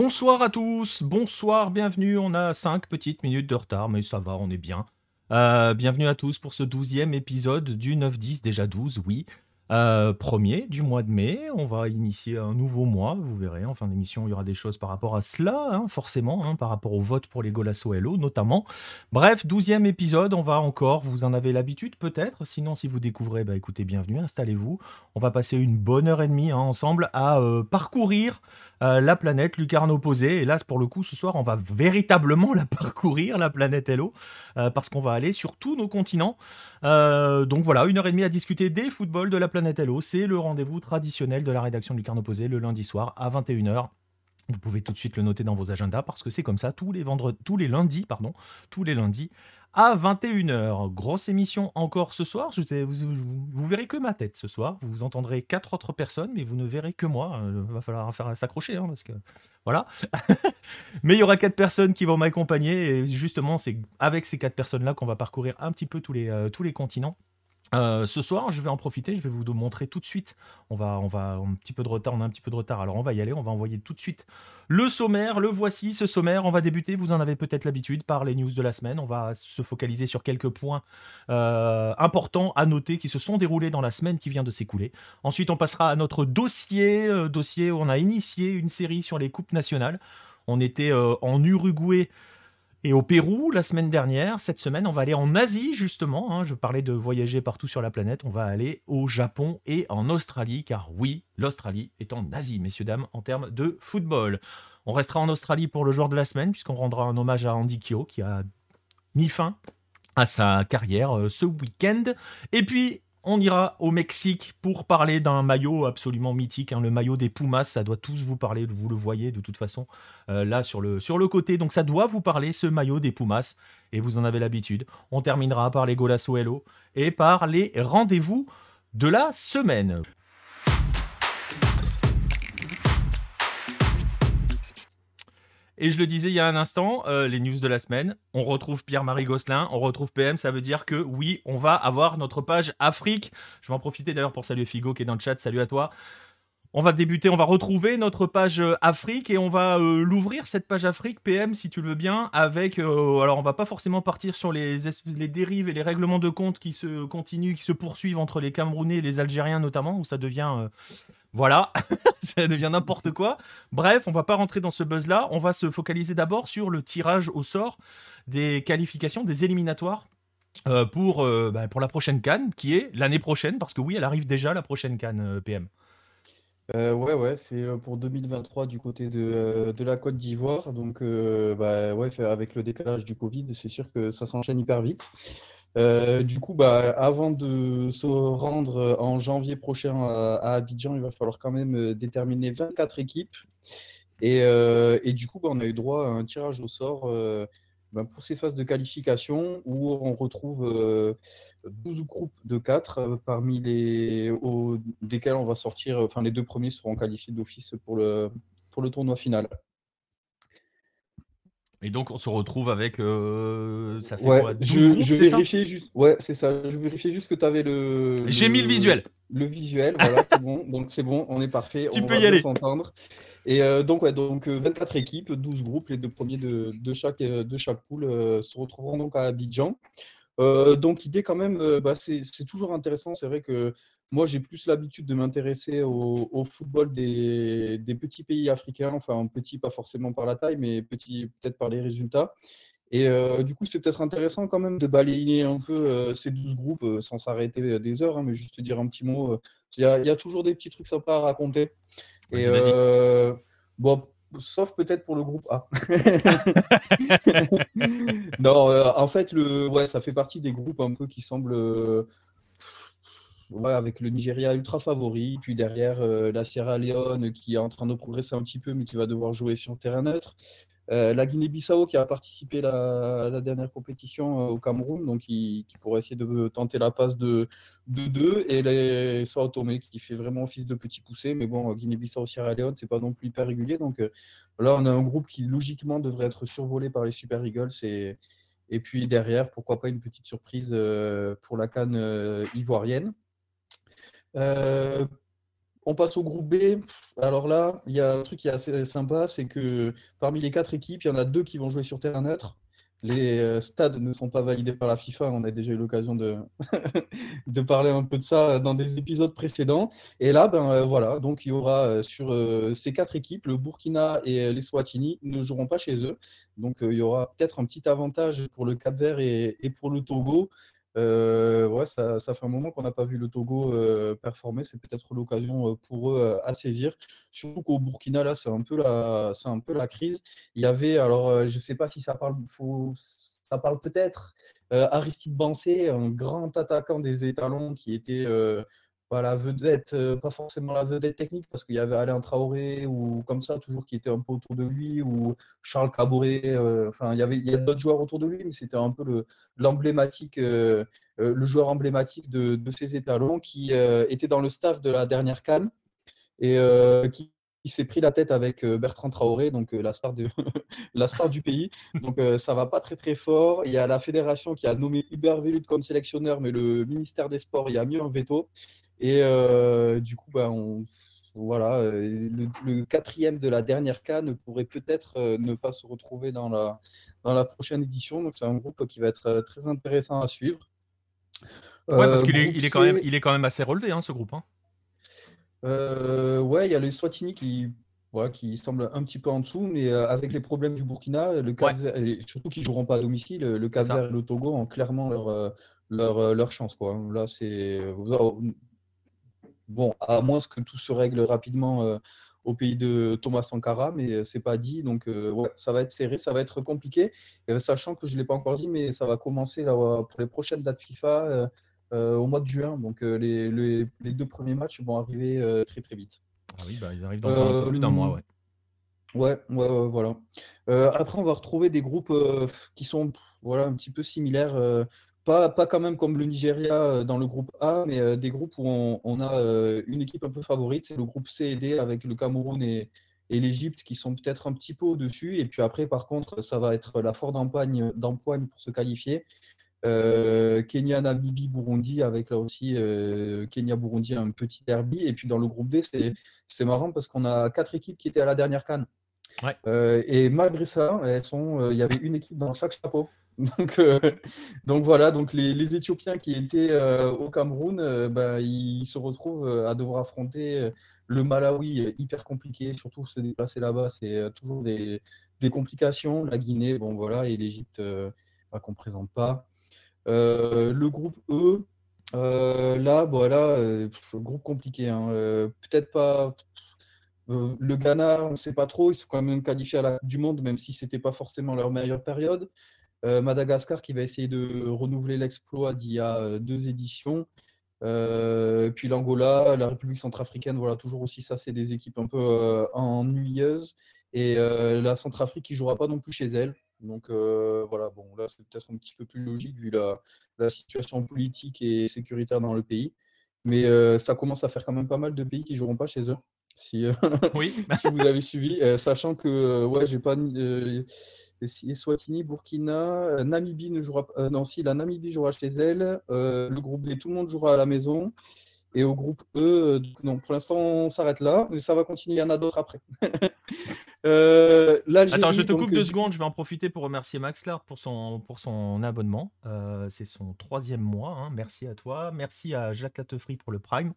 Bonsoir à tous, bonsoir, bienvenue. On a 5 petites minutes de retard, mais ça va, on est bien. Euh, bienvenue à tous pour ce douzième épisode du 9-10, déjà 12, oui. Euh, premier du mois de mai, on va initier un nouveau mois, vous verrez, en fin d'émission il y aura des choses par rapport à cela, hein, forcément, hein, par rapport au vote pour les Golasso Hello notamment. Bref, douzième épisode, on va encore, vous en avez l'habitude peut-être, sinon si vous découvrez, bah écoutez, bienvenue, installez-vous. On va passer une bonne heure et demie hein, ensemble à euh, parcourir euh, la planète lucarne opposée. Et là, pour le coup, ce soir, on va véritablement la parcourir, la planète Hello, euh, parce qu'on va aller sur tous nos continents. Euh, donc voilà, une heure et demie à discuter des footballs de la planète Hello. C'est le rendez-vous traditionnel de la rédaction de lucarne opposée le lundi soir à 21h. Vous pouvez tout de suite le noter dans vos agendas parce que c'est comme ça tous les vendredis, tous les lundis, pardon, tous les lundis à 21h. Grosse émission encore ce soir. Vous, vous, verrez que ma tête ce soir. Vous entendrez quatre autres personnes, mais vous ne verrez que moi. Il euh, va falloir faire s'accrocher, hein, parce que voilà. mais il y aura quatre personnes qui vont m'accompagner. Et justement, c'est avec ces quatre personnes-là qu'on va parcourir un petit peu tous les, euh, tous les continents. Euh, ce soir, je vais en profiter, je vais vous montrer tout de suite. On va, on va un petit peu de retard, on a un petit peu de retard, alors on va y aller, on va envoyer tout de suite le sommaire. Le voici, ce sommaire. On va débuter, vous en avez peut-être l'habitude, par les news de la semaine. On va se focaliser sur quelques points euh, importants à noter qui se sont déroulés dans la semaine qui vient de s'écouler. Ensuite, on passera à notre dossier, euh, dossier où on a initié une série sur les coupes nationales. On était en Uruguay et au Pérou la semaine dernière. Cette semaine, on va aller en Asie justement. Hein. je parlais de voyager partout sur la planète. On va aller au Japon et en Australie, car oui, l'Australie est en Asie, messieurs dames, en termes de football. On restera en Australie pour le joueur de la semaine, puisqu'on rendra un hommage à Andy Kyo, qui a mis fin à sa carrière euh, ce week-end. Et puis, on ira au Mexique pour parler d'un maillot absolument mythique, hein, le maillot des Pumas, ça doit tous vous parler, vous le voyez de toute façon euh, là sur le, côté, donc ça doit vous parler ce maillot des Pumas, et vous en avez l'habitude. On terminera par les Golasso et par les rendez-vous de la semaine. Et je le disais il y a un instant, euh, les news de la semaine, on retrouve Pierre-Marie Gosselin, on retrouve PM, ça veut dire que oui, on va avoir notre page Afrique. Je vais en profiter d'ailleurs pour saluer Figo qui est dans le chat, salut à toi. On va débuter, on va retrouver notre page euh, Afrique et on va euh, l'ouvrir cette page Afrique PM si tu le veux bien avec alors on va pas forcément partir sur les, dérives et les règlements de compte qui se continuent, qui se poursuivent entre les Camerounais et les Algériens notamment où ça devient voilà, ça devient n'importe quoi. Bref, on va pas rentrer dans ce buzz-là. On va se focaliser d'abord sur le tirage au sort des qualifications, des éliminatoires euh, pour, euh, bah, pour la prochaine Cannes, qui est l'année prochaine, parce que oui, elle arrive déjà la prochaine Cannes euh, ouais, ouais, c'est pour 2023 du côté de, la Côte d'Ivoire. Donc, bah, ouais, avec le décalage du Covid, c'est sûr que ça s'enchaîne hyper vite. Euh, du coup, bah, avant de se rendre en janvier prochain à, Abidjan, il va falloir quand même euh, déterminer 24 équipes. Et, euh, et du coup, bah, on a eu droit à un tirage au sort bah, pour ces phases de qualification où on retrouve 12 groupes de 4 parmi les desquels on va sortir, enfin les deux premiers seront qualifiés d'office pour le, pour le tournoi final. Et donc on se retrouve avec euh, ça fait ouais, quoi, je, je vérifiais juste ouais c'est ça je vérifiais juste que tu avais le j'ai mis le visuel. le visuel voilà c'est bon. Donc c'est bon on est parfait tu on peux va y aller. s'entendre et euh, donc donc 24 euh, équipes 12 groupes les deux premiers de, de chaque de chaque poule se retrouveront donc à Abidjan donc l'idée quand même bah, c'est toujours intéressant c'est vrai que moi, j'ai plus l'habitude de m'intéresser au, football des, petits pays africains, enfin petits pas forcément par la taille, mais petits peut-être par les résultats. Et euh, du coup, c'est peut-être intéressant quand même de balayer un peu euh, ces 12 groupes euh, sans s'arrêter des heures, hein, mais juste dire un petit mot. Il y, a toujours des petits trucs sympas à raconter. Et bon, sauf peut-être pour le groupe A. non, en fait, le, ouais, ça fait partie des groupes un peu qui semblent avec le Nigeria ultra favori, puis derrière euh, la Sierra Leone qui est en train de progresser un petit peu, mais qui va devoir jouer sur terrain neutre. Euh, la Guinée-Bissau qui a participé à la, dernière compétition euh, au Cameroun, donc qui, pourrait essayer de tenter la passe de 2-2, et les Sao Tomé qui fait vraiment office de petit poussé, mais bon, Guinée-Bissau, Sierra Leone, c'est pas non plus hyper régulier, donc là on a un groupe qui logiquement devrait être survolé par les Super Eagles, et puis derrière, pourquoi pas une petite surprise pour la canne ivoirienne. On passe au groupe B. Alors là, il y a un truc qui est assez sympa, c'est que parmi les quatre équipes, il y en a deux qui vont jouer sur terrain neutre. Les euh, stades ne sont pas validés par la FIFA. On a déjà eu l'occasion de, parler un peu de ça dans des épisodes précédents. Et là, ben euh, voilà, donc il y aura euh, sur ces quatre équipes, le Burkina et les Swatini ne joueront pas chez eux. Donc il y aura peut-être un petit avantage pour le Cap-Vert et, pour le Togo. Ouais, ça, ça, fait un moment qu'on n'a pas vu le Togo performer. C'est peut-être l'occasion pour eux à saisir. Surtout qu'au Burkina, là, c'est un, peu la, un peu la crise. Il y avait, alors, je ne sais pas si ça parle, faut, ça parle peut-être, Aristide Bansé, un grand attaquant des étalons qui était pas la vedette, euh, pas forcément la vedette technique, parce qu'il y avait Alain Traoré ou comme ça, toujours qui était un peu autour de lui, ou Charles Cabouret. Euh, enfin, il y avait il d'autres joueurs autour de lui, mais c'était un peu le, l'emblématique, euh, le joueur emblématique de, de ces étalons qui était dans le staff de la dernière Cannes et qui, s'est pris la tête avec Bertrand Traoré, donc la, star de, la star du pays. Donc ça va pas très très fort. Il y a la fédération qui a nommé Hubert Vélut comme sélectionneur, mais le ministère des Sports y a mis un veto. Et euh, du coup, bah, on, voilà, euh, le, quatrième de la dernière ne pourrait peut-être euh, ne pas se retrouver dans la, dans la prochaine édition. Donc c'est un groupe qui va être très intéressant à suivre. Ouais, parce qu'il est, il est, quand même, il est quand même assez relevé, hein, ce groupe. Hein. ouais, il y a les Swatini qui, voilà, qui semble un petit peu en dessous, mais avec les problèmes du Burkina, le surtout qu'ils ne joueront pas à domicile, le Cap Vert et le Togo ont clairement leur, leur, leur chance. Quoi. Là, c'est Bon, à moins que tout se règle rapidement euh, au pays de Thomas Sankara, mais euh, c'est pas dit. Donc, euh, ouais, ça va être serré, ça va être compliqué. sachant que je ne l'ai pas encore dit, mais ça va commencer là, pour les prochaines dates FIFA au mois de juin. Donc, les, les, deux premiers matchs vont arriver très très vite. Ah oui, bah, ils arrivent dans un peu plus d'un mois, ouais. Ouais, ouais, voilà. après, on va retrouver des groupes qui sont voilà, un petit peu similaires. Pas, pas quand même comme le Nigeria euh, dans le groupe A, mais euh, des groupes où on, a euh, une équipe un peu favorite. C'est le groupe C et D avec le Cameroun et, et l'Égypte qui sont peut-être un petit peu au-dessus. Et puis après, par contre, ça va être la forte d'empoigne pour se qualifier. Kenya, Namibie, Burundi, avec là aussi Kenya, Burundi, un petit derby. Et puis dans le groupe D, c'est marrant parce qu'on a quatre équipes qui étaient à la dernière canne. et malgré ça, elles sont, il y avait une équipe dans chaque chapeau. Donc, euh, donc voilà, donc les, Éthiopiens qui étaient euh, au Cameroun, ben, ils se retrouvent à devoir affronter le Malawi, hyper compliqué, surtout se déplacer là-bas, c'est toujours des, complications. La Guinée, bon voilà, et l'Égypte bah, qu'on ne présente pas. le groupe E, là, voilà, groupe compliqué. Hein, peut-être pas. le Ghana, on ne sait pas trop, ils sont quand même qualifiés à la du Monde, même si ce n'était pas forcément leur meilleure période. Euh, Madagascar qui va essayer de renouveler l'exploit d'il y a euh, deux éditions. Euh, puis l'Angola, la République centrafricaine, voilà, toujours aussi ça, c'est des équipes un peu ennuyeuses. Et la Centrafrique qui jouera pas non plus chez elle. Donc voilà, bon, là c'est peut-être un petit peu plus logique vu la, situation politique et sécuritaire dans le pays. Mais ça commence à faire quand même pas mal de pays qui joueront pas chez eux. Si, oui. si vous avez suivi, sachant que ouais, j'ai pas Swatini, Burkina, euh, Namibie ne jouera pas. Euh, non, si, la Namibie jouera chez elle. Euh, le groupe D, tout le monde jouera à la maison. Et au groupe E, non, pour l'instant, on s'arrête là, mais ça va continuer. Il y en a d'autres après. Attends, je te coupe deux secondes. Je vais en profiter pour remercier Max Lard pour son, pour son abonnement. c'est son troisième mois. Hein. Merci à toi. Merci à Jacques Latefri pour le Prime.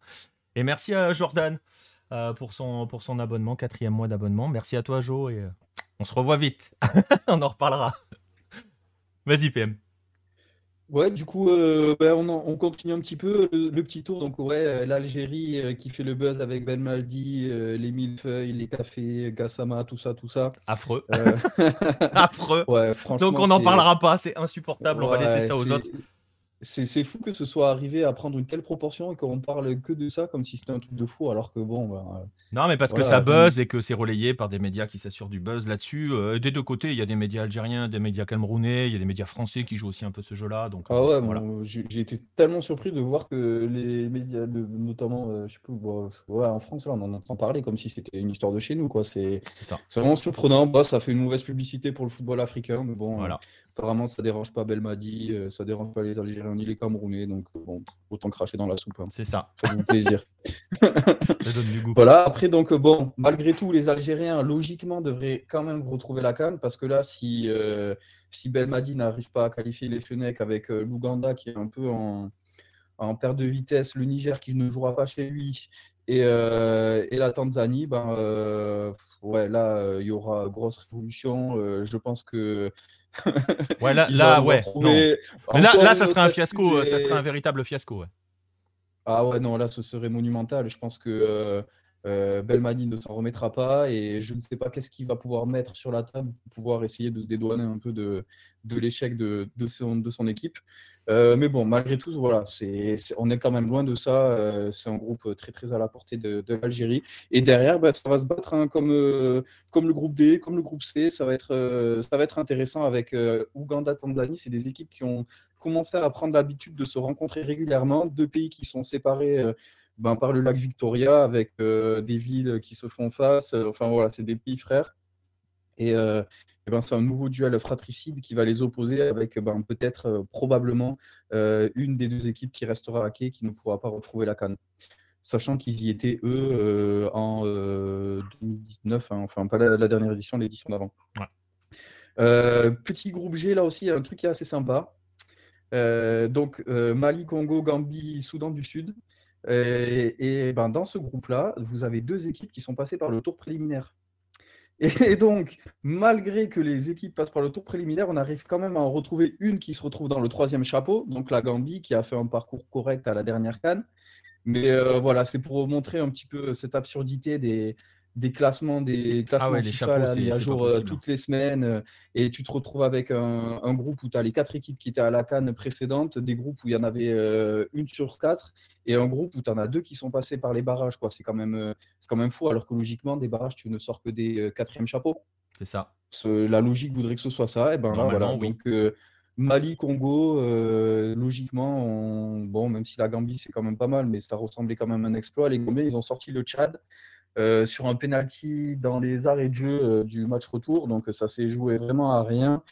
Et merci à Jordan pour, son, pour son abonnement, quatrième mois d'abonnement. Merci à toi, Jo. Et on se revoit vite. on en reparlera. Vas-y, PM. Ouais, du coup, euh, ben, on, continue un petit peu le, petit tour. Donc, ouais, euh, l'Algérie euh, qui fait le buzz avec Ben Maldi, les millefeuilles, les cafés, Gassama, tout ça, tout ça. Affreux. Affreux. Ouais, franchement. Donc, on n'en parlera pas, c'est insupportable. on va laisser ça aux autres. C'est fou que ce soit arrivé à prendre une telle proportion et qu'on parle que de ça comme si c'était un truc de fou, alors que bon. Ben, euh, non, mais parce que ça buzz et que c'est relayé par des médias qui s'assurent du buzz là-dessus. Euh, des deux côtés, il y a des médias algériens, des médias camerounais, il y a des médias français qui jouent aussi un peu ce jeu-là. Donc, ah ouais, euh, j'ai été tellement surpris de voir que les médias, de, notamment, je sais plus, ouais, en France, là, on en entend parler comme si c'était une histoire de chez nous. quoi. C'est vraiment surprenant. Bah, ça fait une mauvaise publicité pour le football africain, mais bon. Voilà. Apparemment, ça dérange pas Belmadi, ça dérange pas les Algériens est les Camerounais, donc bon, autant cracher dans la soupe. Hein. C'est ça. Ça vous plaisir. Ça donne du goût. Voilà, après, donc, bon, malgré tout, les Algériens, logiquement, devraient quand même retrouver la canne, parce que là, si, euh, si Belmadi n'arrive pas à qualifier les Fenech avec euh, l'Ouganda qui est un peu en, en perte de vitesse, le Niger qui ne jouera pas chez lui, et, euh, et la Tanzanie, ben, euh, ouais, là, euh, il y aura grosse révolution. euh, je pense que. Ouais, là, là, ouais. retrouver non. Mais là, là, ça serait un fiasco. Ça serait un véritable fiasco. Ouais. Ah ouais, non, là, ce serait monumental. Je pense que euh, Belmadi ne s'en remettra pas et je ne sais pas qu'est-ce qu'il va pouvoir mettre sur la table pour pouvoir essayer de se dédouaner un peu de, de l'échec de, de, son, de son équipe. Euh, mais bon, malgré tout, voilà, c'est, on est quand même loin de ça. Euh, c'est un groupe très, très à la portée de, de l'Algérie. Et derrière, bah, ça va se battre hein, comme, comme le groupe D, comme le groupe C. Ça va être, ça va être intéressant avec Ouganda, Tanzanie. C'est des équipes qui ont commencé à prendre l'habitude de se rencontrer régulièrement. Deux pays qui sont séparés ben, par le lac Victoria avec euh, des villes qui se font face. Euh, Enfin voilà, c'est des pays frères. Et, euh, eh ben, c'est un nouveau duel fratricide qui va les opposer avec ben, peut-être, euh, probablement, une des deux équipes qui restera à quai qui ne pourra pas retrouver la canne. Sachant qu'ils y étaient, eux, en euh, 2019, hein, enfin pas la, la dernière édition, l'édition d'avant. Ouais. Petit groupe G, là aussi, un truc qui est assez sympa. Donc Mali, Congo, Gambie, Soudan du Sud. Et, ben, dans ce groupe-là, vous avez deux équipes qui sont passées par le tour préliminaire. Et donc, malgré que les équipes passent par le tour préliminaire, on arrive quand même à en retrouver une qui se retrouve dans le troisième chapeau, donc la Gambie, qui a fait un parcours correct à la dernière canne. Mais euh, voilà, c'est pour montrer un petit peu cette absurdité des, des classements, des classements Ah ouais, les chapeaux, là, mis à jour euh, toutes les semaines. euh, et tu te retrouves avec un, un groupe où tu as les quatre équipes qui étaient à la canne précédente, des groupes où il y en avait euh, une sur quatre, et un groupe où tu en as deux qui sont passés par les barrages. quoi. C'est quand, même, c'est quand même fou, alors que logiquement, des barrages, tu ne sors que des quatrièmes chapeaux. C'est ça. La logique voudrait que ce soit ça. Et ben là, voilà. oui. Donc, Mali, Congo, euh, logiquement, on- bon, même si la Gambie, c'est quand même pas mal, mais ça ressemblait quand même à un exploit. Les Gambiens, ils ont sorti le Tchad euh, sur un penalty dans les arrêts de jeu euh, du match retour. Donc, ça s'est joué vraiment à rien.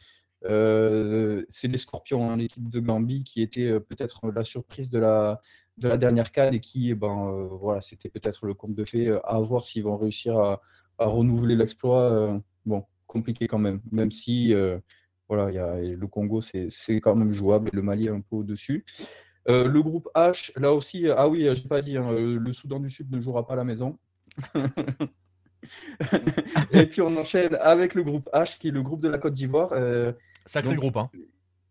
Euh, c'est les Scorpions, hein, l'équipe de Gambie, qui était peut-être la surprise de la, de la dernière canne et qui, eh ben, voilà, c'était peut-être le conte de euh, à voir s'ils vont réussir à, renouveler l'exploit. bon, compliqué quand même, même si voilà, il y a, le Congo, c'est quand même jouable et le Mali est un peu au-dessus. Le groupe H, là aussi, ah oui, je n'ai pas dit, hein, le Soudan du Sud ne jouera pas à la maison. et puis on enchaîne avec le groupe H, qui est le groupe de la Côte d'Ivoire. Euh, Sacré Donc, groupe. Hein.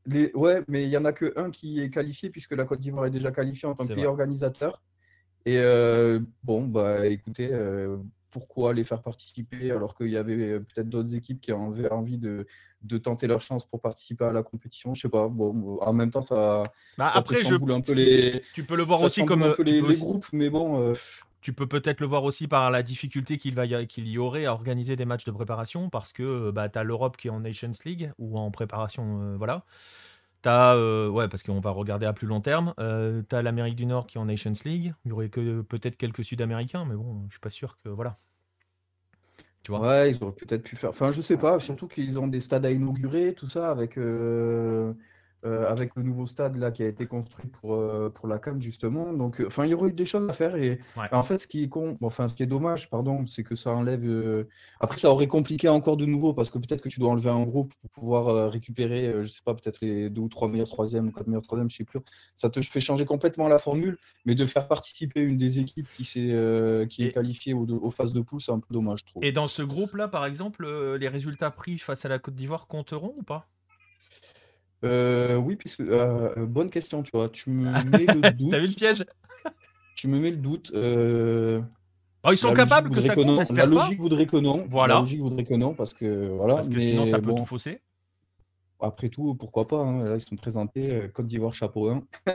les... Ouais, mais il n'y en a que un qui est qualifié, puisque la Côte d'Ivoire est déjà qualifiée en tant que pays organisateur. Et euh, bon, bah écoutez, euh, pourquoi les faire participer alors qu'il y avait euh, peut-être d'autres équipes qui avaient envie de, de tenter leur chance pour participer à la compétition Je sais pas. Bon, en même temps, ça, Bah, ça après, je, un peu les. tu peux le voir aussi comme un peu tu les, les groupes, mais bon. euh, Tu peux peut-être le voir aussi par la difficulté qu'il va y, y aurait à organiser des matchs de préparation parce que bah, tu as l'Europe qui est en Nations League ou en préparation. euh, voilà. Tu as, ouais, parce qu'on va regarder à plus long terme. Euh, tu as l'Amérique du Nord qui est en Nations League. Il y aurait que peut-être quelques Sud-Américains, mais bon, je suis pas sûr que. Voilà. Tu vois? Ouais, ils auraient peut-être pu faire. Enfin, je sais pas, surtout qu'ils ont des stades à inaugurer, tout ça, avec, euh, euh, avec le nouveau stade là qui a été construit pour, euh, pour la CAN, justement. Donc, euh, enfin, il y aurait eu des choses à faire. Et Ouais. en fait, ce qui est con, enfin, ce qui est dommage, pardon, c'est que ça enlève. euh, Après, ça aurait compliqué encore de nouveau, parce que peut-être que tu dois enlever un groupe pour pouvoir récupérer, je sais pas, peut-être les deux ou trois meilleurs troisièmes ou quatre meilleurs troisièmes, je sais plus. Ça te fait changer complètement la formule, mais de faire participer une des équipes qui, s'est, euh, qui est qualifiée aux, aux phases de poule, c'est un peu dommage, je trouve. Et dans ce groupe-là, par exemple, les résultats pris face à la Côte d'Ivoire compteront ou pas? Euh, oui, puisque euh, bonne question, tu vois. Tu me mets le T'as vu le doute. piège? Tu me mets le doute. euh, Oh, Ils sont la capables que ça compte, La pas. logique voudrait que non. Voilà. La logique voudrait que non, parce que voilà. Parce que mais sinon, ça peut bon, tout fausser. après tout, pourquoi pas. hein. Là, ils sont présentés Côte d'Ivoire chapeau 1.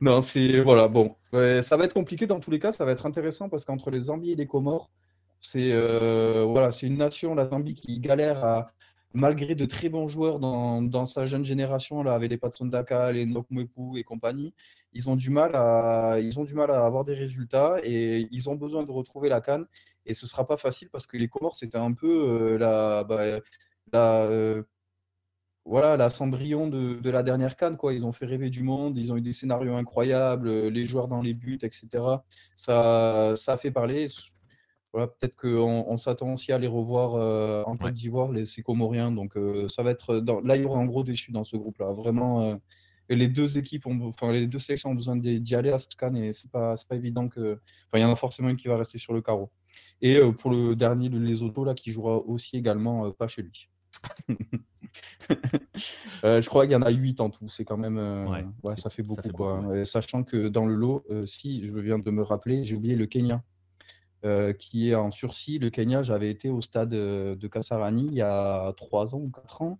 Non, c'est voilà. Bon, ça va être compliqué dans tous les cas. Ça va être intéressant parce qu'entre les Zambie et les Comores, c'est voilà, c'est une nation, la Zambie, qui galère à malgré de très bons joueurs dans, dans sa jeune génération, là, avec les Patson Daka, les Nokmwepu et compagnie, ils ont du mal à, ils ont du mal à avoir des résultats et ils ont besoin de retrouver la canne. Et ce sera pas facile parce que les Comores, c'était un peu euh, la, bah, euh, voilà, la Cendrillon de, la dernière canne, quoi. Ils ont fait rêver du monde, ils ont eu des scénarios incroyables, les joueurs dans les buts, etc. Ça, ça a fait parler. Voilà, peut-être qu'on on, s'attend aussi à les revoir en Côte d'Ivoire, les Comoriens. Donc, ça va être. Dans... Là, il y aura un gros déçu dans ce groupe-là. Vraiment, les deux équipes, ont... enfin, les deux sélections ont besoin d'y aller à cette canne et c'est pas, pas évident que. Enfin, il y en a forcément une qui va rester sur le carreau. Et pour le dernier, les autos, là, qui jouera aussi également pas chez lui. Euh, je crois qu'il y en a 8 en tout. C'est quand même. Euh, ouais, ça fait beaucoup. quoi. sachant que dans le lot, euh, si je viens de me rappeler, j'ai oublié le Kenya. Qui est en sursis. Le Kenya, j'avais été au stade de Kasarani il y a 3 ans ou 4 ans.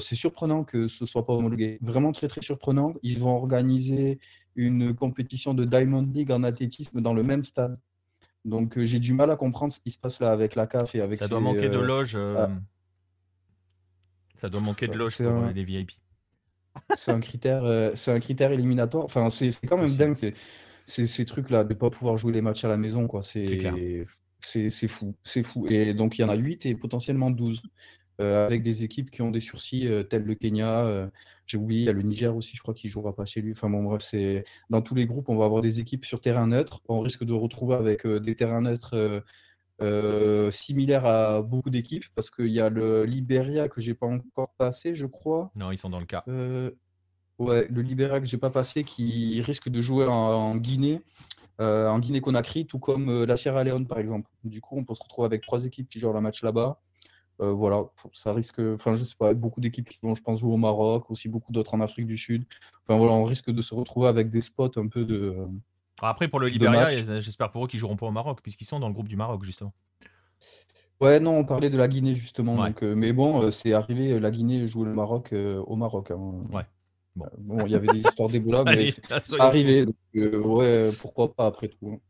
c'est surprenant que ce soit pas homologué. Vraiment très très surprenant. Ils vont organiser une compétition de Diamond League en athlétisme dans le même stade. Donc j'ai du mal à comprendre ce qui se passe là avec la CAF et avec. Ça doit manquer de loges. Ah. Ça doit manquer de loge pour les VIP. C'est un critère, euh, c'est un critère éliminatoire. Enfin, c'est quand même dingue ces trucs-là de ne pas pouvoir jouer les matchs à la maison, quoi. C'est c'est fou, c'est fou. Et donc il y en a 8 et potentiellement 12 euh, avec des équipes qui ont des sursis euh, tels le Kenya. J'ai oublié, il y a le Niger aussi, je crois qu'il jouera pas chez lui. Enfin bon, bref, c'est dans tous les groupes, on va avoir des équipes sur terrain neutre. On risque de retrouver avec des terrains neutres euh, similaire à beaucoup d'équipes, parce qu'il y a le Liberia que j'ai pas encore passé, je crois. Non, ils sont dans le cas. Euh, ouais, le Liberia que j'ai pas passé, qui risque de jouer en, Guinée, euh, en Guinée-Conakry, tout comme la Sierra Leone par exemple. Du coup, on peut se retrouver avec trois équipes qui jouent le match là-bas. voilà, ça risque, enfin je sais pas, beaucoup d'équipes qui vont, je pense, jouer au Maroc, aussi beaucoup d'autres en Afrique du Sud. Enfin voilà, on risque de se retrouver avec des spots un peu de, après, pour le Liberia, j'espère pour eux qu'ils joueront pas au Maroc, puisqu'ils sont dans le groupe du Maroc, justement. Ouais, non, on parlait de la Guinée, justement. Donc, euh, mais bon, euh, c'est arrivé, la Guinée joue le Maroc euh, au Maroc. Hein. Ouais. Bon. il y avait des histoires d'Ebola, mais c'est arrivé. ouais, pourquoi pas après tout.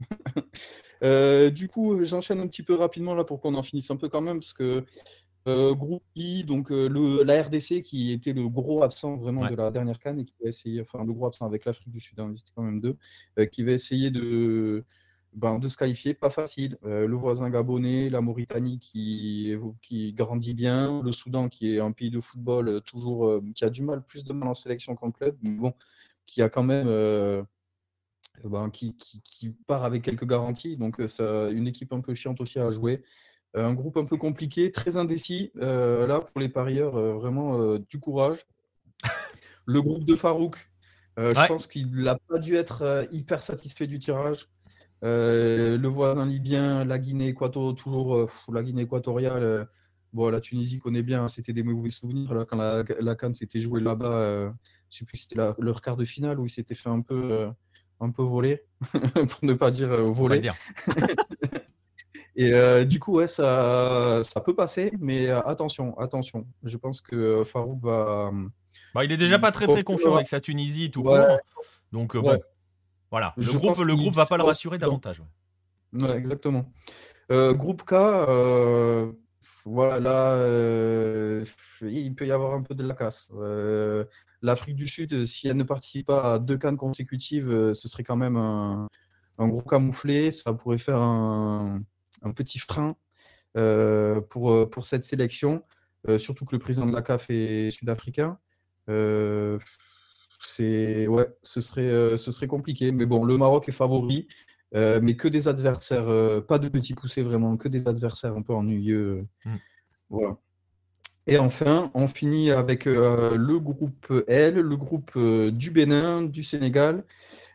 Hein. du coup, j'enchaîne un petit peu rapidement là pour qu'on en finisse un peu quand même, parce que euh, groupe I, donc euh, le, la RDC qui était le gros absent vraiment de la dernière canne et qui va essayer, enfin le gros absent avec l'Afrique du Sud, hein, quand même deux, euh, qui va essayer de, ben, de se qualifier. Pas facile. le voisin gabonais, la Mauritanie qui, qui grandit bien, le Soudan qui est un pays de football toujours qui a du mal, plus de mal en sélection qu'en club, mais bon, qui a quand même. Ben, qui, qui, qui, part avec quelques garanties, donc ça, une équipe un peu chiante aussi à jouer. Euh, un groupe un peu compliqué, très indécis. Euh, là, pour les parieurs, euh, vraiment du courage. Le groupe de Farouk, je pense qu'il n'a pas dû être hyper satisfait du tirage. Le voisin libyen, la Guinée équatoriale, toujours la Guinée équatoriale. bon, la Tunisie connaît bien, c'était des mauvais souvenirs. Là, quand la, la Cannes s'était jouée là-bas, je sais plus si c'était leur quart de finale où il s'était fait un peu, un peu voler, pour ne pas dire voler. Et euh, du coup, ouais, ça, ça peut passer, mais euh, attention, attention. Je pense que euh, Farouk va. Bah, il est déjà pas très très confiant avec sa Tunisie tout court. Donc bon, voilà. Le groupe, le groupe va pas le rassurer davantage. Ouais, exactement. groupe K, voilà, là, il peut y avoir un peu de la casse. L'Afrique du Sud, si elle ne participe pas à deux cannes consécutives, ce serait quand même un, un gros camouflé. Ça pourrait faire un un petit frein euh, pour, euh, pour cette sélection, euh, surtout que le président de la CAF est sud-africain. C'est ouais, ce serait, ce serait compliqué. Mais bon, le Maroc est favori, mais que des adversaires, pas de petits poussés vraiment, que des adversaires un peu ennuyeux. Mm. Voilà. Et enfin, on finit avec le groupe L, le groupe du Bénin, du Sénégal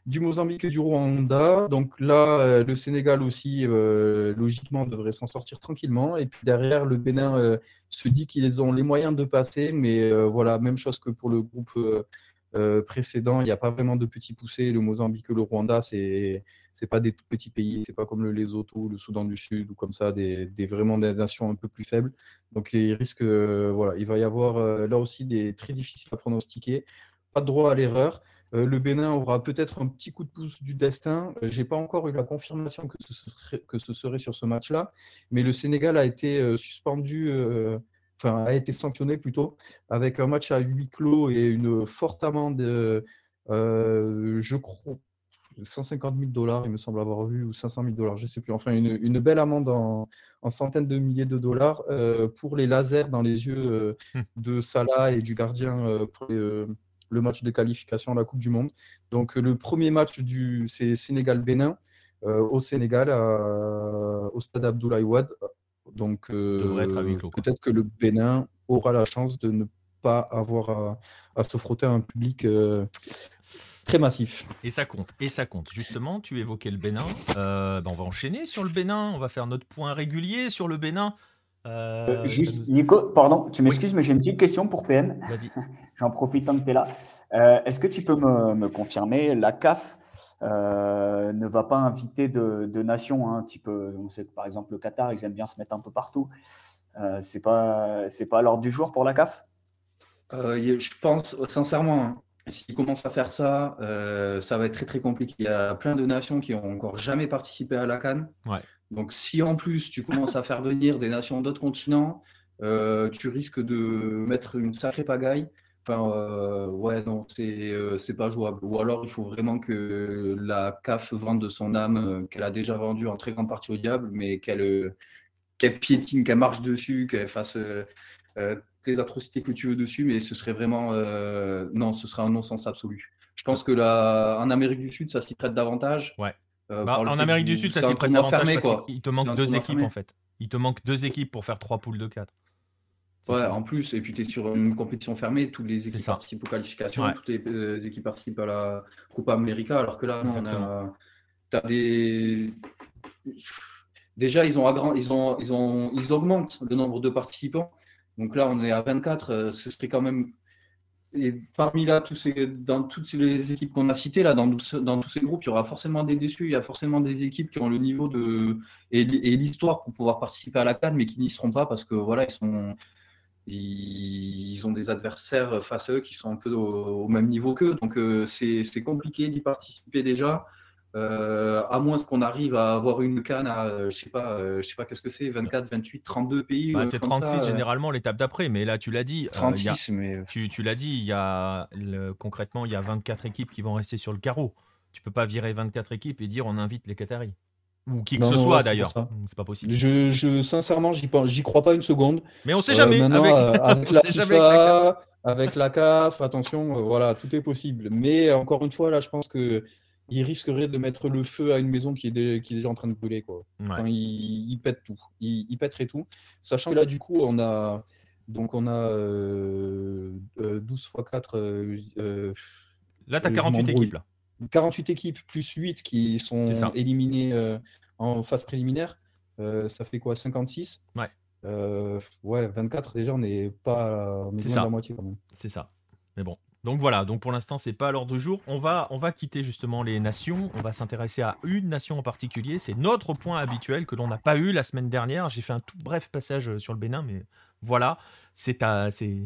du Mozambique et du Rwanda. Donc là, euh, le Sénégal aussi, euh, logiquement, devrait s'en sortir tranquillement. Et puis derrière, le Bénin euh, se dit qu'ils ont les moyens de passer. Mais voilà, même chose que pour le groupe précédent, il n'y a pas vraiment de petits poussés. Le Mozambique le Rwanda, c'est n'est pas des petits pays. C'est pas comme le Lesotho, le Soudan du Sud ou comme ça, des, vraiment des nations un peu plus faibles. Donc il risque, voilà, il va y avoir là aussi des très difficiles à pronostiquer. Pas de droit à l'erreur. Euh, le Bénin aura peut-être un petit coup de pouce du destin. Euh, n'ai pas encore eu la confirmation que ce serait, que ce serait sur ce match-là, mais le Sénégal a été euh, suspendu, enfin a été sanctionné plutôt, avec un match à huis clos et une forte amende. je crois, 150 000 dollars, il me semble avoir vu, ou 500 000 dollars, je ne sais plus. Enfin, une, belle amende en, centaines de milliers de dollars pour les lasers dans les yeux hmm. de Salah et du gardien pour le match de qualification à la Coupe du Monde. Donc, le premier match, du, c'est Sénégal-Bénin au Sénégal, au stade Abdoulaye Wade. Donc, peut-être que le Bénin aura la chance de ne pas avoir à, se frotter à un public euh, très massif. Et ça compte, et ça compte. Justement, tu évoquais le Bénin. Euh, ben, on va enchaîner sur le Bénin. On va faire notre point régulier sur le Bénin. Euh, juste, Nico, pardon, tu m'excuses, mais j'ai une petite question pour PM. Vas-y. J'en profite tant que tu es là. Est-ce que tu peux me, confirmer, la CAF ne va pas inviter de, nations, un hein, type, on sait que par exemple le Qatar, ils aiment bien se mettre un peu partout. Euh, c'est pas, c'est pas à l'ordre du jour pour la CAF? Euh, Je pense sincèrement, hein, s'ils commencent à faire ça, euh, ça va être très très compliqué. Il y a plein de nations qui ont encore jamais participé à la Cannes. Donc si en plus tu commences à faire venir des nations d'autres continents, tu risques de mettre une sacrée pagaille. Enfin, ouais, non, c'est c'est pas jouable. Ou alors, il faut vraiment que la CAF vende de son âme, qu'elle a déjà vendu en très grande partie au diable, mais qu'elle qu'elle piétine, qu'elle marche dessus, qu'elle fasse euh, euh, les atrocités que tu veux dessus, mais ce serait vraiment. Euh, non, ce serait un non-sens absolu. Je pense que là, en Amérique du Sud, ça s'y prête davantage. Ouais. Bah, en Amérique du Sud, ça s'y prête davantage parce qu'il te manque deux équipes en fait. Il te manque deux équipes pour faire trois poules de quatre. Ouais, en plus, et puis tu es sur une compétition fermée, toutes les équipes participent aux qualifications, toutes les, équipes participent à la Coupe América, alors que là, non, on a, as des déjà, ils, ont ils, ont, ils, ont, ils augmentent le nombre de participants. Donc là, on est à 24. Euh, ce serait quand même. Et parmi là, tous ces, dans toutes les équipes qu'on a citées, là, dans, dans tous ces groupes, il y aura forcément des déçus. Il y a forcément des équipes qui ont le niveau de, et, l'histoire pour pouvoir participer à la Cannes, mais qui n'y seront pas parce que voilà, ils sont. Ils, ont des adversaires face à eux qui sont un peu au, même niveau qu'eux. Donc, euh, c'est compliqué d'y participer déjà. Euh, à moins qu'on arrive à avoir une canne à, euh, je sais pas, euh, je sais pas qu'est-ce que c'est, 24, 28, 32 pays. Bah, c'est 36 généralement l'étape d'après, mais là tu l'as dit. 36, mais tu, tu l'as dit, il y a concrètement il y a 24 équipes qui vont rester sur le carreau. Tu peux pas virer 24 équipes et dire on invite les Qataris. Ou qui que ce soit d'ailleurs. C'est pas possible. Je, je sincèrement, j'y, crois pas une seconde. Mais on sait jamais. avec, la FIFA, avec la CAF, attention, voilà, tout est possible. Mais encore une fois, là, je pense que il risquerait de mettre le feu à une maison qui est, qui est déjà en train de brûler. Quoi. il, pète tout. Il, pèterait tout. Sachant que là, du coup, on a, donc on a 12 x 4. là, tu as 48 équipes. Là. 48 équipes plus 8 qui sont éliminées euh, en phase préliminaire. Euh, ça fait quoi 56 Ouais. Euh, ouais, 24 déjà, on n'est pas on est la moitié quand même. C'est ça. Mais bon, donc voilà, donc pour l'instant, c'est pas à l'ordre du jour. On va, on va quitter justement les nations. On va s'intéresser à une nation en particulier. C'est notre point habituel que l'on n'a pas eu la semaine dernière. J'ai fait un tout bref passage sur le Bénin, mais voilà, c'est c'est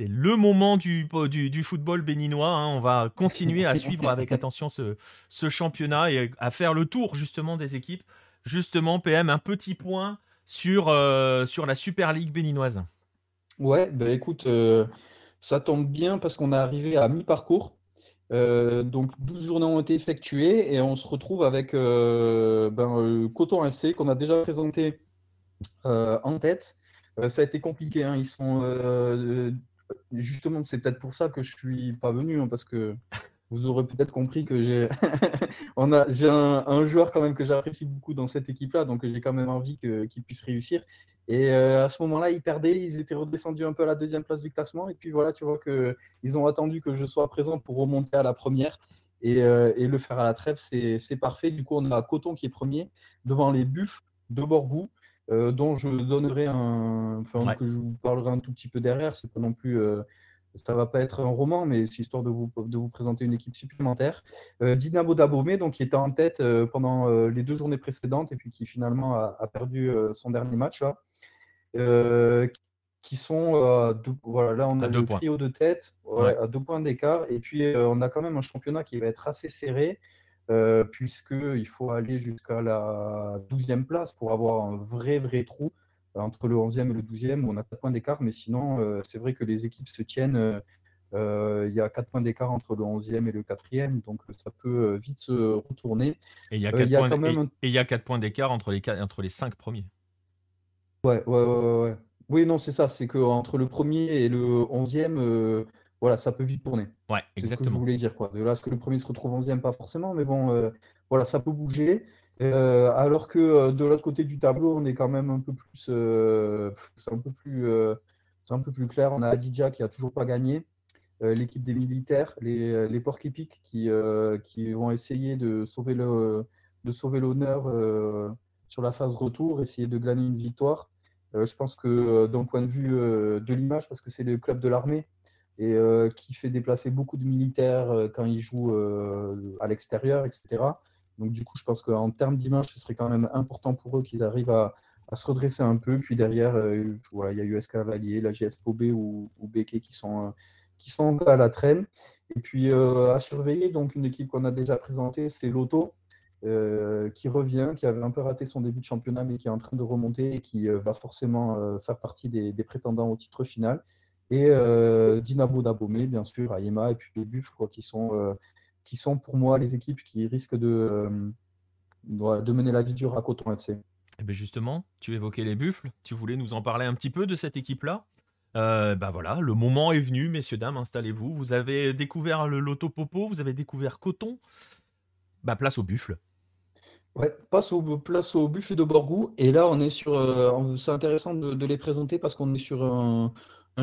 le moment du, du, football béninois. Hein. On va continuer à suivre avec attention ce, ce, championnat et à faire le tour justement des équipes. Justement, PM, un petit point sur, euh, sur la Super League béninoise. Ouais, bah écoute, euh, ça tombe bien parce qu'on est arrivé à mi-parcours. Euh, donc 12 journées ont été effectuées et on se retrouve avec euh, ben, euh, Coton FC qu'on a déjà présenté en tête. ça a été compliqué. Hein. Ils sont justement, c'est peut-être pour ça que je suis pas venu hein, parce que vous aurez peut-être compris que j'ai on un, joueur quand même que j'apprécie beaucoup dans cette équipe-là, donc j'ai quand même envie qu'il puisse réussir. Et euh, à ce moment-là, ils perdaient, ils étaient redescendus un peu à la deuxième place du classement. Et puis voilà, tu vois qu'ils ont attendu que je sois présent pour remonter à la première. Et, euh, et le faire à la trêve, c'est parfait. Du coup, on a Coton qui est premier devant les Buffles de Borgou, euh, dont je donnerai un. Enfin, que je vous parlerai un tout petit peu derrière. C'est pas non plus ça va pas être un roman, mais c'est histoire de vous, de vous présenter une équipe supplémentaire. Euh, Dinamo Dabomé, donc, qui était en tête euh, pendant euh, les deux journées précédentes et puis qui finalement a, perdu son dernier match là. qui sont voilà, là on a le trio de tête à deux points d'écart et puis on a quand même un championnat qui va être assez serré puisqu'il faut aller jusqu'à la 12e place pour avoir un vrai vrai trou entre le 11e et le 12e, où on a 4 points d'écart, mais sinon, euh, c'est vrai que les équipes se tiennent. Euh, il y a 4 points d'écart entre le 11e et le 4e, donc ça peut vite se retourner. Et il y a 4 points, d'écart entre les, entre les 5 premiers. Ouais, ouais, ouais, ouais. Oui, non, c'est ça, c'est qu'entre le premier et le 11e, voilà, ça peut vite tourner. Ouais, C'est ce que je voulais dire, quoi. De là, ce que le premier se retrouve 11e, pas forcément, mais bon, voilà, ça peut bouger. Euh, alors que euh, de l'autre côté du tableau, on est quand même un peu plus, euh, c'est un peu plus, c'est un peu plus clair. On a Adidja qui a toujours pas gagné, l'équipe des militaires, les, les porcs épiques qui, qui vont essayer de sauver le, de sauver l'honneur sur la phase retour, essayer de gagner une victoire. je pense que d'un point de vue de l'image, parce que c'est le club de l'armée et qui fait déplacer beaucoup de militaires quand ils jouent à l'extérieur, etc. Donc, du coup, je pense qu'en termes d'image, ce serait quand même important pour eux qu'ils arrivent à, se redresser un peu. Puis derrière, euh, il y a US Cavalier, la GS POB ou, ou Beke qui sont, euh, qui sont à la traîne. Et puis euh, à surveiller, donc une équipe qu'on a déjà présentée, c'est Lotto, qui revient, qui avait un peu raté son début de championnat, mais qui est en train de remonter et qui va forcément faire partie des, prétendants au titre final. Et Dinabo Dabomé, bien sûr, Ayema, et puis les Buffs, quoi, qui sont qui sont pour moi les équipes qui risquent de, euh, de mener la vie dure à Coton FC. Et eh bien justement, tu évoquais les buffles, tu voulais nous en parler un petit peu de cette équipe-là? Euh, bah voilà, le moment est venu, messieurs, dames, installez-vous. Vous avez découvert le Loto Popo, vous avez découvert Coton. Bah place au buffle. Ouais, place au, place au buffle de Borgou. Et là, on est sur. Euh, c'est intéressant de, les présenter parce qu'on est sur un,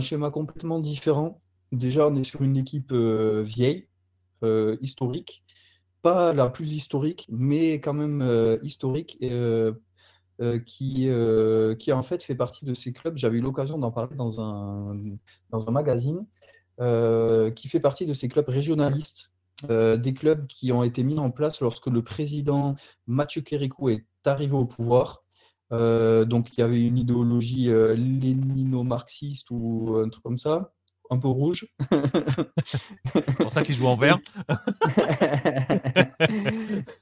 schéma complètement différent. Déjà, on est sur une équipe vieille, euh, historique, pas la plus historique, mais quand même euh, historique, euh, qui, qui en fait fait partie de ces clubs. J'avais eu l'occasion d'en parler dans un, dans un magazine, qui fait partie de ces clubs régionalistes, des clubs qui ont été mis en place lorsque le président Mathieu Kérékou est arrivé au pouvoir. Donc il y avait une idéologie lénino-marxiste ou un truc comme ça un peu rouge. c'est pour ça qu'il joue en vert.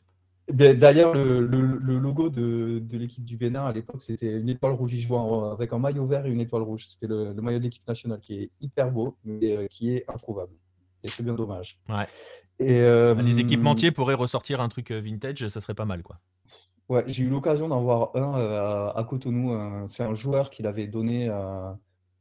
D'ailleurs, le, logo de, l'équipe du Bénin à l'époque, c'était une étoile rouge. Il jouait avec un maillot vert et une étoile rouge. C'était le, maillot de l'équipe nationale qui est hyper beau, mais euh, qui est improuvable. Et c'est bien dommage. Ouais. Et, euh, Les équipementiers pourraient ressortir un truc euh, vintage, ça serait pas mal, quoi. Ouais, j'ai eu l'occasion d'en voir un à, Cotonou. C'est un joueur qui l'avait donné à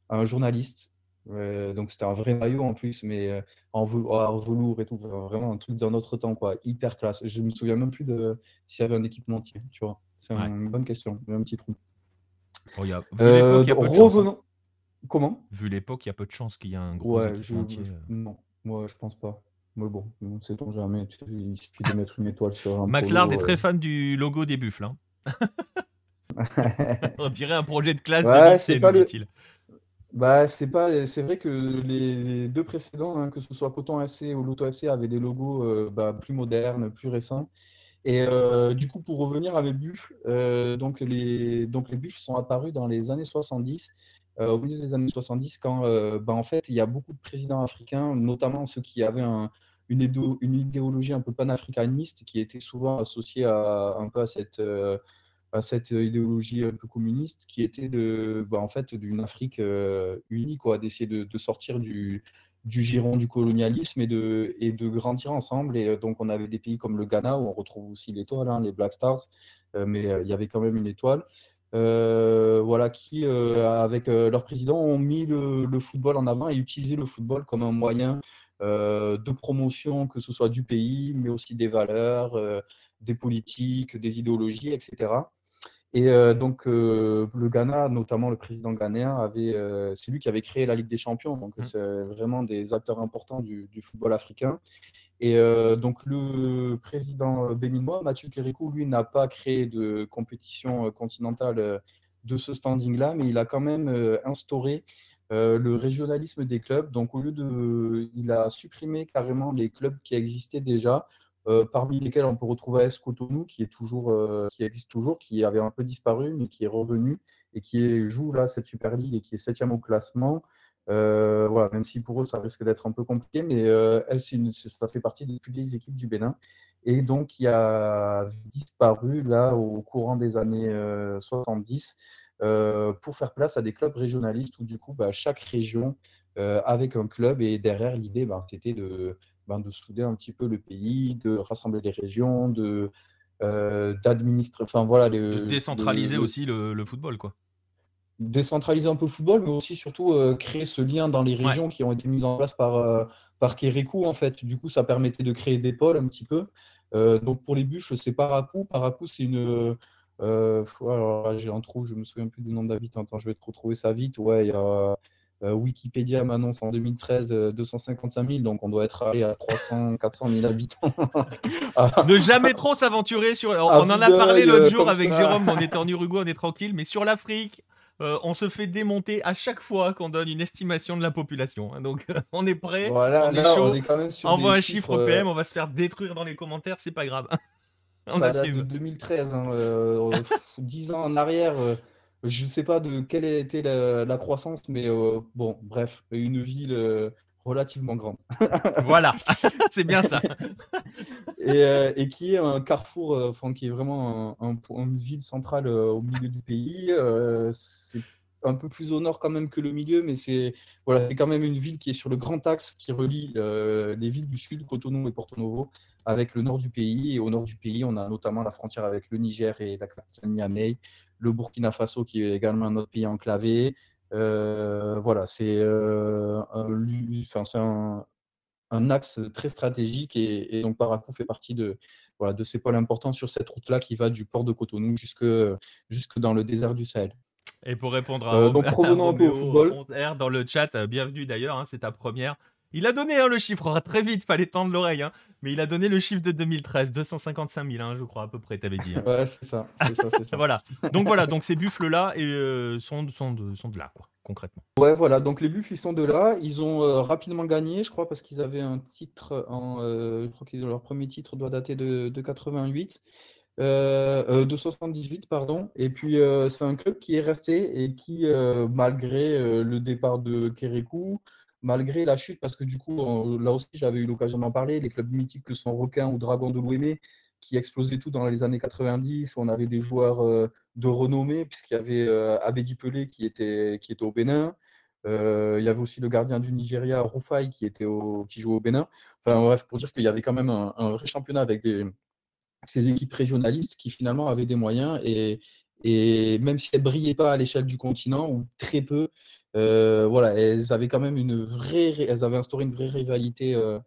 un journaliste donc c'était un vrai maillot en plus, mais euh, en, velours et tout, vraiment un truc d'un autre temps, quoi, hyper classe. Je me souviens même plus de s'il y avait un équipementier, tu vois. C'est une bonne question, un petit trou. Oh, y a... Vu euh, l'époque, il y a peu de chance. Hein. Comment? Vu l'époque, il y a peu de chance qu'il y ait un gros ouais, équipementier. Euh. Non, moi je pense pas. Mais bon, sait on jamais. Il suffit de mettre une étoile sur un. Max Lard est très fan du logo des buffles. Hein. on dirait un projet de classe de lycée, nous dit-il. Bah, c'est pas, c'est vrai que les, deux précédents, hein, que ce soit Coton FC ou Loto FC, avaient des logos euh, bah, plus modernes, plus récents. Et euh, du coup, pour revenir avec Buffle, euh, donc les, donc les Buffles sont apparus dans les années 70, au milieu des années 70, quand bah, en fait, il y a beaucoup de présidents africains, notamment ceux qui avaient une, idéologie un peu panafricaniste, qui était souvent associée à, un peu cette à cette idéologie un peu communiste qui était de, bah, en fait, d'une Afrique euh, unie, quoi, d'essayer de, sortir du, giron du colonialisme et de, et de grandir ensemble. Et euh, donc, on avait des pays comme le Ghana où on retrouve aussi l'étoile, hein, les Black Stars, euh, mais il y avait quand même une étoile. Voilà, qui, avec leur président, ont mis le, le, football en avant et utilisé le football comme un moyen de promotion, que ce soit du pays, mais aussi des valeurs, des politiques, des idéologies, etc. Et euh, donc, euh, le Ghana, notamment le président ghanéen, avait, euh, c'est lui qui avait créé la Ligue des Champions. Donc, mmh. c'est vraiment des acteurs importants du, football africain. Et donc, le président béninois, Mathieu Kérékou, lui, n'a pas créé de compétition continentale de ce standing-là, mais il a quand même instauré le régionalisme des clubs. Donc, au lieu de. Il a supprimé carrément les clubs qui existaient déjà euh, parmi lesquels on peut retrouver AS Cotonou, qui, toujours, euh, existe toujours, qui avait un peu disparu, mais qui est revenu et qui joue là cette Super League et qui est septième au classement. Euh, voilà, même si pour eux ça risque d'être un peu compliqué, mais elle, une, ça fait partie des plus vieilles équipes du Bénin. Et donc, qui a disparu là au courant des années 70 pour faire place à des clubs régionalistes où du coup, bah, chaque région avec un club. Et derrière, l'idée, ben, c'était de, ben, de souder un petit peu le pays, de rassembler les régions, de d'administrer, enfin voilà, de décentraliser aussi le, le, football, quoi décentraliser un peu le football, mais aussi surtout euh, créer ce lien dans les régions qui ont été mises en place par, euh, par Kérékou, en fait. Du coup, ça permettait de créer des pôles un petit peu. Euh, donc pour les buffles, c'est Paracou. Paracou, c'est une. alors là, j'ai un trou, je me souviens plus du nom d'habitants. Je vais te retrouver ça vite. Ouais, il y a. Wikipédia m'annonce en 2013 255 000, donc on doit être allé à 300, 400 000 habitants. ne jamais trop s'aventurer sur. On, en a parlé l'autre jour avec Jérôme, on était en Uruguay, on est tranquille, mais sur l'Afrique, euh, on se fait démonter à chaque fois qu'on donne une estimation de la population. Hein. donc on est prêt, on est chaud. On envoie un chiffre PM, euh, on va se faire détruire dans les commentaires, c'est pas grave. on ça date de 2013, hein, 10 euh, ans en arrière. je ne sais pas de quelle était la, la croissance, mais bon, bref, une ville relativement grande. voilà, c'est bien ça. Euh, et, qui est un carrefour, euh, enfin, qui est vraiment un, une ville centrale euh, au milieu du pays. c'est un peu plus au nord quand même que le milieu, mais c'est voilà, quand même une ville qui est sur le grand axe qui relie les villes du sud, Cotonou et Porto Novo, avec le nord du pays. Et au nord du pays, on a notamment la frontière avec le Niger et la capitale Niamey, le Burkina Faso qui est également un autre pays enclavé, voilà, c'est euh, un, un, axe très stratégique et, donc Paracou fait partie de, voilà, de ces pôles importants sur cette route-là qui va du port de Cotonou jusque, jusque dans le désert du Sahel. Et pour répondre à, euh, donc, peu au football. dans le chat, bienvenue d'ailleurs, hein, c'est ta première. Il a donné hein, le chiffre très vite, fallait tendre l'oreille, hein. mais il a donné le chiffre de 2013, 255 000, je crois à peu près, t'avais dit. Ouais, c'est ça, voilà. Donc voilà, donc ces buffles là euh, sont, sont, de, sont de là, quoi, concrètement. Ouais, voilà. Donc les buffles ils sont de là. Ils ont euh, rapidement gagné, je crois, parce qu'ils avaient un titre en, euh, je crois que leur premier titre doit dater de, de 88. de 78, pardon. Et puis, c'est un club qui est resté et qui, malgré le départ de Kérékou, malgré la chute, parce que du coup, là aussi, j'avais eu l'occasion d'en parler, les clubs mythiques que sont Requin ou Dragon de l'Ouémé, qui explosaient tout dans les années 90. On avait des joueurs euh, de renommée, puisqu'il y avait euh, Abedi Pelé qui était, qui au Bénin. Euh, il y avait aussi le gardien du Nigeria, Rufai, qui, était au, qui jouait au Bénin. Enfin bref, pour dire qu'il y avait quand même un, vrai championnat avec ces équipes régionalistes qui finalement avaient des moyens. Et, et même si elles ne brillaient pas à l'échelle du continent, ou très peu, euh, voilà, elles avaient quand même une vraie, elles avaient instauré une vraie rivalité euh,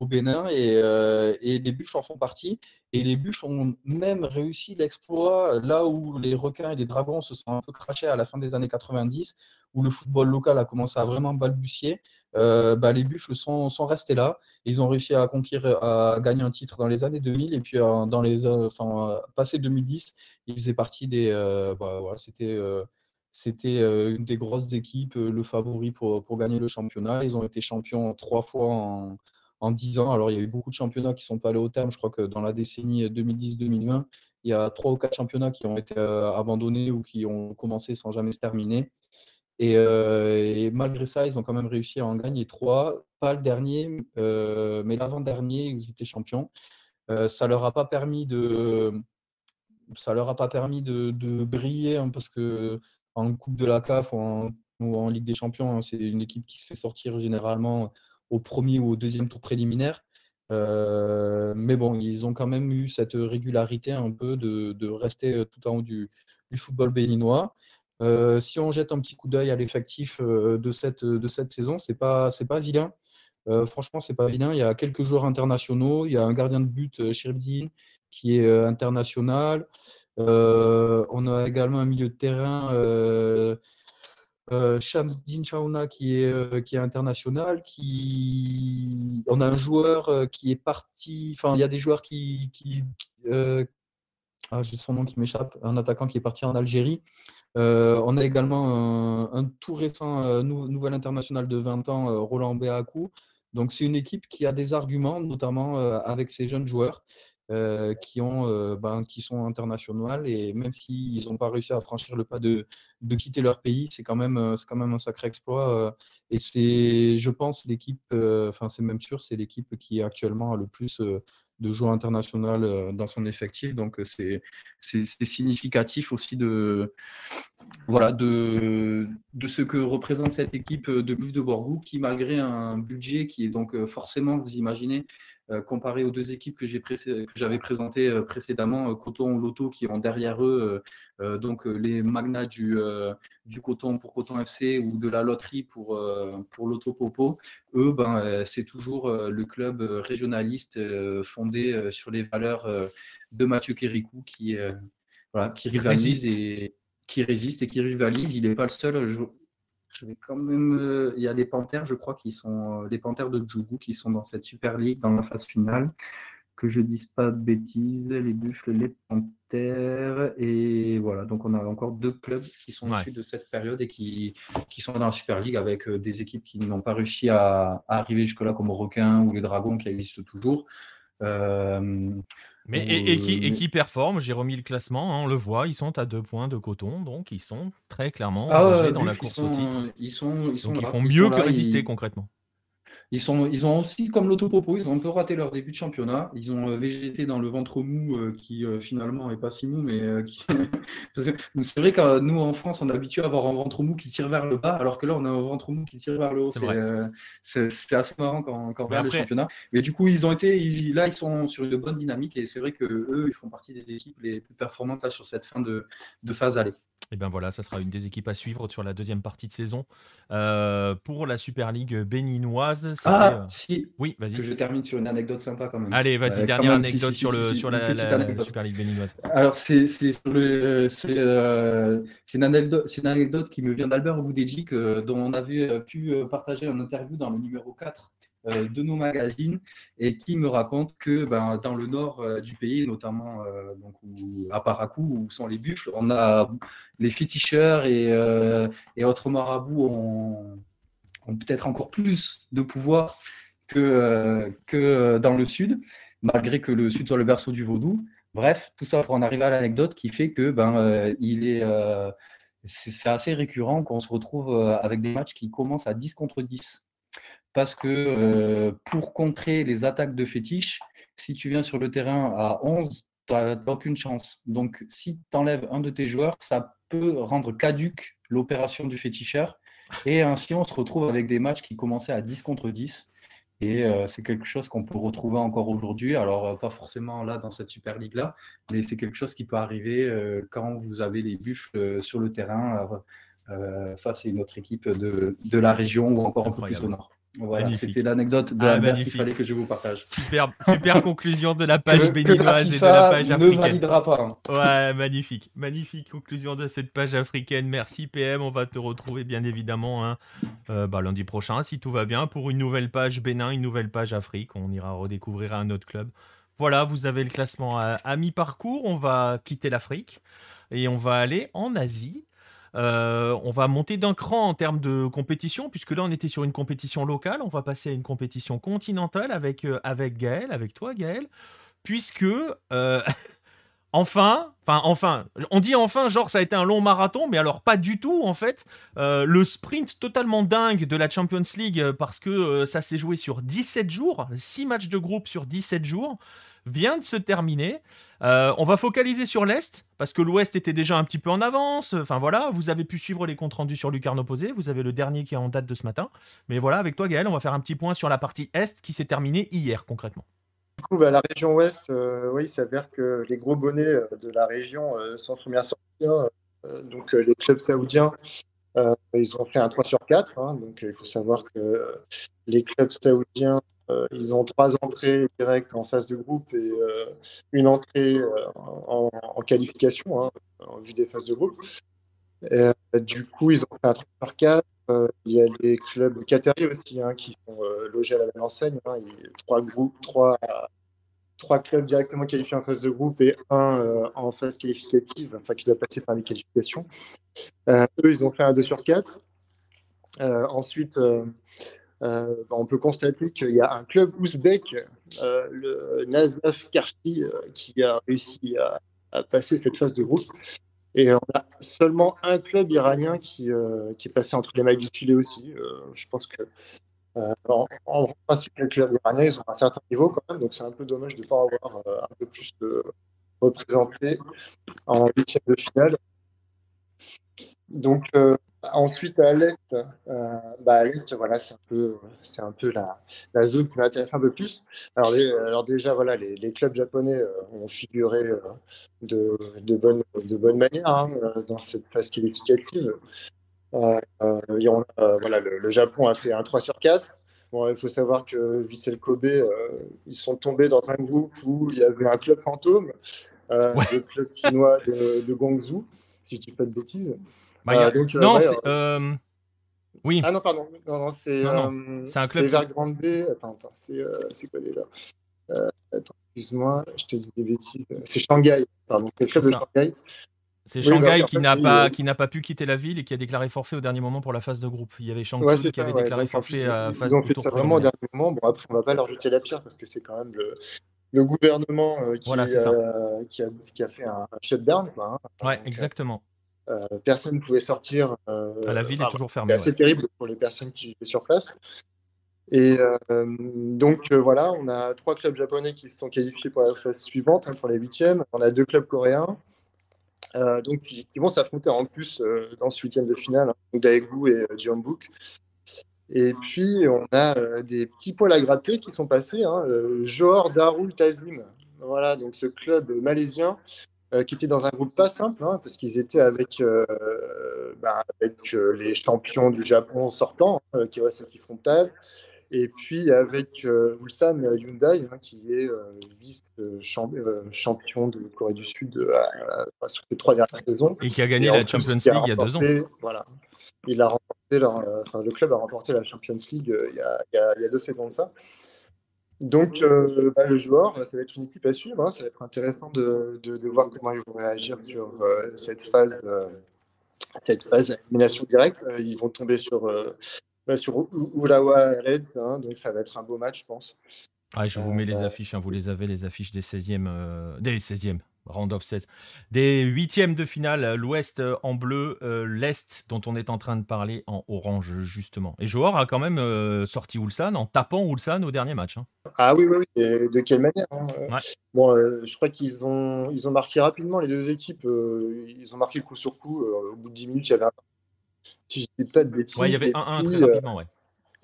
au Bénin et, euh, et, les Buffles en font partie. Et les Buffles ont même réussi l'exploit là où les requins et les dragons se sont un peu crachés à la fin des années 90, où le football local a commencé à vraiment balbutier. bah, les Buffles sont, sont, restés là. ils ont réussi à conquérir, à gagner un titre dans les années 2000 et puis dans les, enfin, passé 2010, ils faisaient partie des, bah, voilà, c'était c'était euh, une des grosses équipes, euh, le favori pour, pour, gagner le championnat. Ils ont été champions trois fois en, en 10 ans. Alors, il y a eu beaucoup de championnats qui sont pas allés au terme. Je crois que dans la décennie 2010-2020, il y a trois ou quatre championnats qui ont été euh, abandonnés ou qui ont commencé sans jamais se terminer. Et, malgré ça, ils ont quand même réussi à en gagner trois. Pas le dernier, mais l'avant-dernier, ils étaient champions. ça leur a pas permis de, ça leur a pas permis de, de briller hein, parce que en Coupe de la CAF ou en, Ligue des Champions. Hein, c'est une équipe qui se fait sortir généralement au premier ou au deuxième tour préliminaire. Euh, mais bon, ils ont quand même eu cette régularité un peu de, rester tout en haut du, football béninois. Euh, si on jette un petit coup d'œil à l'effectif euh, de cette, saison, c'est pas, pas vilain. franchement, c'est pas vilain. Il y a quelques joueurs internationaux. Il y a un gardien de but, Chirbdin, qui est international. Euh, on a également un milieu de terrain, euh, euh, Shamsdin Chaouna qui est, euh, international. On a un joueur qui est parti. Enfin, il y a des joueurs qui. ah, j'ai son nom qui m'échappe. Un attaquant qui est parti en Algérie. on a également un, tout récent nouvel international de 20 ans, Roland Béakou. Donc, c'est une équipe qui a des arguments, notamment avec ces jeunes joueurs. Euh, qui, ont, euh, ben, qui sont internationaux et même s'ils n'ont pas réussi à franchir le pas de, de quitter leur pays, c'est quand, même, euh, quand même un sacré exploit. et c'est, je pense, l'équipe, enfin c'est même sûr, c'est l'équipe qui actuellement a le plus de joueurs internationaux dans son effectif. Donc c'est significatif aussi de, voilà, de, de ce que représente cette équipe de Buff de Borgou qui, malgré un budget qui est donc forcément, vous imaginez, comparé aux deux équipes que j'avais présentées euh, précédemment, euh, Coton, Loto, qui ont derrière eux donc les magnats du, du Coton pour Coton FC ou de la loterie pour, pour Loto Popo, eux, ben, c'est toujours le club régionaliste fondé sur les valeurs de Mathieu Kérikou qui, voilà, qui rivalise et qui résiste et qui rivalise. Il n'est pas le seul. Je vais quand même. Euh, il y a des panthères, je crois, qui sont les panthères de Djougou qui sont dans cette Super League, dans la phase finale. Que je dise pas de bêtises, les buffles, les panthères. Et voilà, donc on a encore deux clubs qui sont issus de cette période et qui, qui sont dans la Super League avec euh, des équipes qui n'ont pas réussi à, arriver jusque-là, comme Requin ou les Dragons qui existent toujours. Mais et, qui, et qui performe, j'ai remis le classement, hein, on le voit, ils sont à deux points de coton, donc ils sont très clairement ah dans la course au titre. Ils, sont, ils, sont donc ils font mieux que résister concrètement. Ils, sont, ils ont aussi, comme l'autopopo, ils ont un peu raté leur début de championnat. Ils ont euh, végété dans le ventre mou euh, qui euh, finalement n'est pas si mou, mais c'est vrai que nous en France, on est habitué à avoir un ventre mou qui tire vers le bas, alors que là, on a un ventre mou qui tire vers le haut. C'est assez marrant quand, quand on regarde le championnat. Mais du coup, ils ont été, là, ils sont sur une bonne dynamique et c'est vrai que eux, ils font partie des équipes les plus performantes là, sur cette fin de, de phase aller. Et bien voilà, ça sera une des équipes à suivre sur la deuxième partie de saison. Euh, pour la Super League béninoise. Ah, euh, si. Oui, vas-y. Que je termine sur une anecdote sympa quand même. Allez, vas-y, euh, dernière anecdote sur, le, sur la, Super League béninoise. Alors, c'est une, anecdote, une anecdote qui me vient d'Albert Oudéjic, dont on avait pu partager un interview dans le numéro 4 euh, de nos magazines et qui me raconte que ben, dans le nord euh, du pays, notamment euh, donc, à Paracou, où sont les buffles, on a les féticheurs et, et autres marabouts ont, ont peut-être encore plus de pouvoir que, que dans le sud, malgré que le sud soit le berceau du vaudou. Bref, tout ça pour en arriver à l'anecdote qui fait que ben, il est, c'est assez récurrent qu'on se retrouve avec des matchs qui commencent à 10 contre 10 parce que euh, pour contrer les attaques de fétiche, si tu viens sur le terrain à 11, tu n'as aucune chance. Donc, si tu enlèves un de tes joueurs, ça peut rendre caduque l'opération du féticheur. Et ainsi, on se retrouve avec des matchs qui commençaient à 10 contre 10. Et euh, c'est quelque chose qu'on peut retrouver encore aujourd'hui. Alors, euh, pas forcément là dans cette Super League-là, mais c'est quelque chose qui peut arriver quand vous avez les buffles sur le terrain face à une autre équipe de, de la région ou encore un peu plus au nord. Voilà, c'était l'anecdote de ah, qu'il fallait que je vous partage. Super, super conclusion de la page béninoise et de la page africaine. Ne validera pas. Hein. Ouais, magnifique, magnifique conclusion de cette page africaine. Merci PM, on va te retrouver bien évidemment hein, euh, bah, lundi prochain si tout va bien pour une nouvelle page Bénin, une nouvelle page Afrique. On ira redécouvrir un autre club. Voilà, vous avez le classement à mi-parcours. On va quitter l'Afrique et on va aller en Asie. Euh, on va monter d'un cran en termes de compétition, puisque là on était sur une compétition locale, on va passer à une compétition continentale avec, euh, avec Gaël, avec toi Gaël, puisque euh, enfin, enfin enfin, on dit enfin genre ça a été un long marathon, mais alors pas du tout en fait. le sprint totalement dingue de la Champions League, parce que ça s'est joué sur 17 jours, 6 matchs de groupe sur 17 jours vient de se terminer. Euh, on va focaliser sur l'Est, parce que l'Ouest était déjà un petit peu en avance. Enfin voilà, vous avez pu suivre les comptes rendus sur Lucarne opposé. Vous avez le dernier qui est en date de ce matin. Mais voilà, avec toi Gaël, on va faire un petit point sur la partie Est qui s'est terminée hier concrètement. Du coup, bah, la région Ouest, euh, oui, il s'avère que les gros bonnets euh, de la région s'en sont bien sortis. Hein. donc les clubs saoudiens euh, ils ont fait un 3 sur 4. Hein, donc, il faut savoir que les clubs saoudiens, euh, ils ont trois entrées directes en phase de groupe et euh, une entrée en, qualification, hein, en vue des phases de groupe. du coup, ils ont fait un 3 sur 4. il y a les clubs qataris aussi hein, qui sont logés à la même enseigne. Trois groupes, trois trois clubs directement qualifiés en phase de groupe et un euh, en phase qualificative, enfin qui doit passer par les qualifications. Euh, eux, ils ont fait un 2 sur 4. Euh, ensuite, bah, on peut constater qu'il y a un club ouzbek, le Nazaf Karchi, qui a réussi à, passer cette phase de groupe. Et on a seulement un club iranien qui, qui est passé entre les mailles du filet aussi. je pense que en, principe, les clubs iraniens, ils ont un certain niveau quand même, donc c'est un peu dommage de ne pas avoir un peu plus de représentés en huitième de finale. Donc, Ensuite, à l'Est, euh, bah à l'Est, voilà, c'est un peu, c'est un peu la, la zone qui m'intéresse un peu plus. Alors, alors déjà, voilà, les, les clubs japonais euh, ont figuré euh, de, de, bonne, de bonne manière hein, dans cette phase qualificative. Voilà, le, Japon a fait un 3 sur 4. Bon, il faut savoir que Vissel Kobe, ils sont tombés dans un groupe où il y avait un club fantôme, le club chinois de, de Guangzhou, si je ne dis pas de bêtises. Bah, euh, euh, non, c'est. Euh, oui. Ah non, pardon. Non, non, c'est un club. C'est Evergrande. Attends, attends. C'est quoi déjà? Attends, excuse-moi, je te dis des bêtises. C'est Shanghai. Pardon, c'est club de Shanghai. C'est Shanghai qui n'a pas, qui n'a pas pu quitter la ville et qui a déclaré forfait au dernier moment pour la phase de groupe. Il y avait Shanghai qui avait déclaré forfait à phase Ils ont fait ça vraiment au dernier moment. Bon, après, on va pas leur jeter la pierre parce que c'est quand même le, le gouvernement qui, qui, a, qui, a, fait un shutdown. Quoi, hein. Ouais, exactement. Euh, personne ne pouvait sortir. Euh, la ville est toujours fermée. C'est assez terrible pour les personnes qui étaient sur place. Et euh, donc voilà, on a trois clubs japonais qui se sont qualifiés pour la phase suivante, hein, pour les huitièmes. On a deux clubs coréens, donc qui, vont s'affronter en plus dans ce huitième de finale, hein, Daegu et Jeonbuk. Et puis on a des petits poils à gratter qui sont passés, hein, Johor Darul Tazim. Voilà, donc ce club malaisien euh, qui étaient dans un groupe pas simple, hein, parce qu'ils étaient avec, euh, bah, euh, les champions du Japon sortants, Kawasaki Frontal, et puis avec Ulsan Hyundai, hein, qui est vice-champion de Corée du Sud sur les trois dernières saisons. Et qui a gagné la Champions League il y a deux ans. Voilà. Il a remporté le club a remporté la Champions League il y, a, il y a deux saisons de ça. Donc, euh, bah, le joueur, ça va être une équipe à suivre. Hein. Ça va être intéressant de, de, voir comment ils vont réagir sur euh, cette phase, euh, cette phase d'élimination directe. Ils vont tomber sur, bah, sur Ulawa Reds, hein. donc ça va être un beau match, je pense. Ah, je vous mets les affiches, hein. vous les avez, les affiches des 16e, des 16e, round of 16. Des huitièmes de finale, l'Ouest euh, en bleu, euh, l'Est dont on est en train de parler en orange justement. Et Johor a quand même euh, sorti Ulsan en tapant Ulsan au dernier match. Hein. Ah oui, oui, oui. de quelle manière hein, Bon, je crois qu'ils ont, ils ont marqué rapidement les deux équipes. ils ont marqué coup sur coup. au bout de 10 minutes, il y avait un... Si je dis pas de bêtises. Ouais, il y avait 1-1 très rapidement, ouais.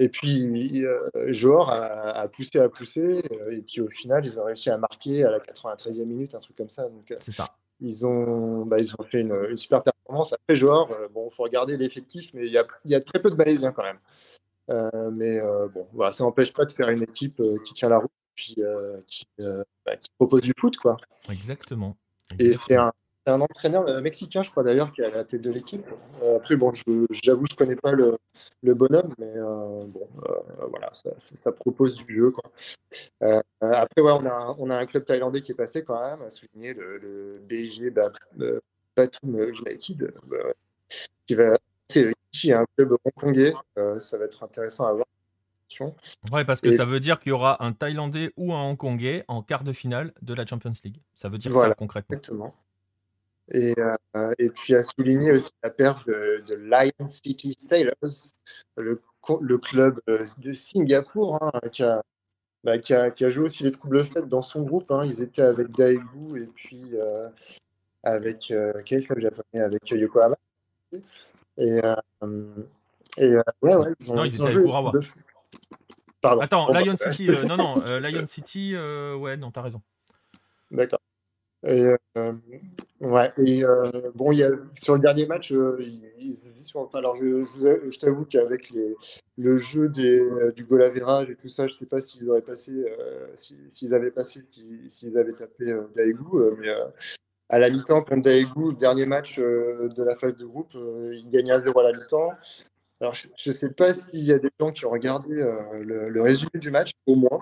Et puis, euh, Johor a, poussé, a poussé. Euh, et puis, au final, ils ont réussi à marquer à la 93e minute, un truc comme ça. Euh, c'est ça. Ils ont, bah, ils ont fait une, super performance. Après, Johor, bon, il faut regarder l'effectif, mais il y a, y a, très peu de Malaisiens quand même. mais bon, voilà, ça n'empêche pas de faire une équipe qui tient la route, puis qui, bah, qui, propose du foot, quoi. Exactement. Et c'est un, c'est un entraîneur euh, mexicain, je crois d'ailleurs, qui est à la tête de l'équipe. Euh, après, bon, j'avoue, je ne connais pas le, bonhomme, mais euh, bon, voilà, ça, propose du jeu. Quoi. après, ouais, on a, on a un club thaïlandais qui est passé quand même, à souligner le, le BG Batum United, qui va c'est un club hongkongais. ça va être intéressant à voir. Ouais, parce que ça veut dire qu'il y aura un Thaïlandais ou un Hongkongais en quart de finale de la Champions League. Ça veut dire ça concrètement. Exactement. Et, euh, et, puis à souligner aussi la perte de, Lion City Sailors, le, le club euh, de Singapour, hein, bah, qui, a, qui, a, joué aussi les troubles fêtes dans son groupe. Hein. Ils étaient avec Daegu et puis euh, avec quel club japonais? Avec Yokohama. Et, et ouais, ouais, ils ont, non, ils, étaient avec Urawa. Pardon. Attends, Lion City, non, non, Lion City, ouais, non, t'as raison. D'accord. Et, euh, ouais, et euh, bon, y a, sur le dernier match, euh, alors je, je, t'avoue qu'avec le jeu des, du goal average et tout ça, je sais pas s'ils auraient passé, s'ils avaient passé, s'ils avaient tapé Daegu, mais à la mi-temps, contre Daegu, le dernier match de la phase de groupe, ils gagnaient à 0 à la mi-temps. Alors, je ne sais pas s'il y a des gens qui ont regardé le, résumé du match, au moins.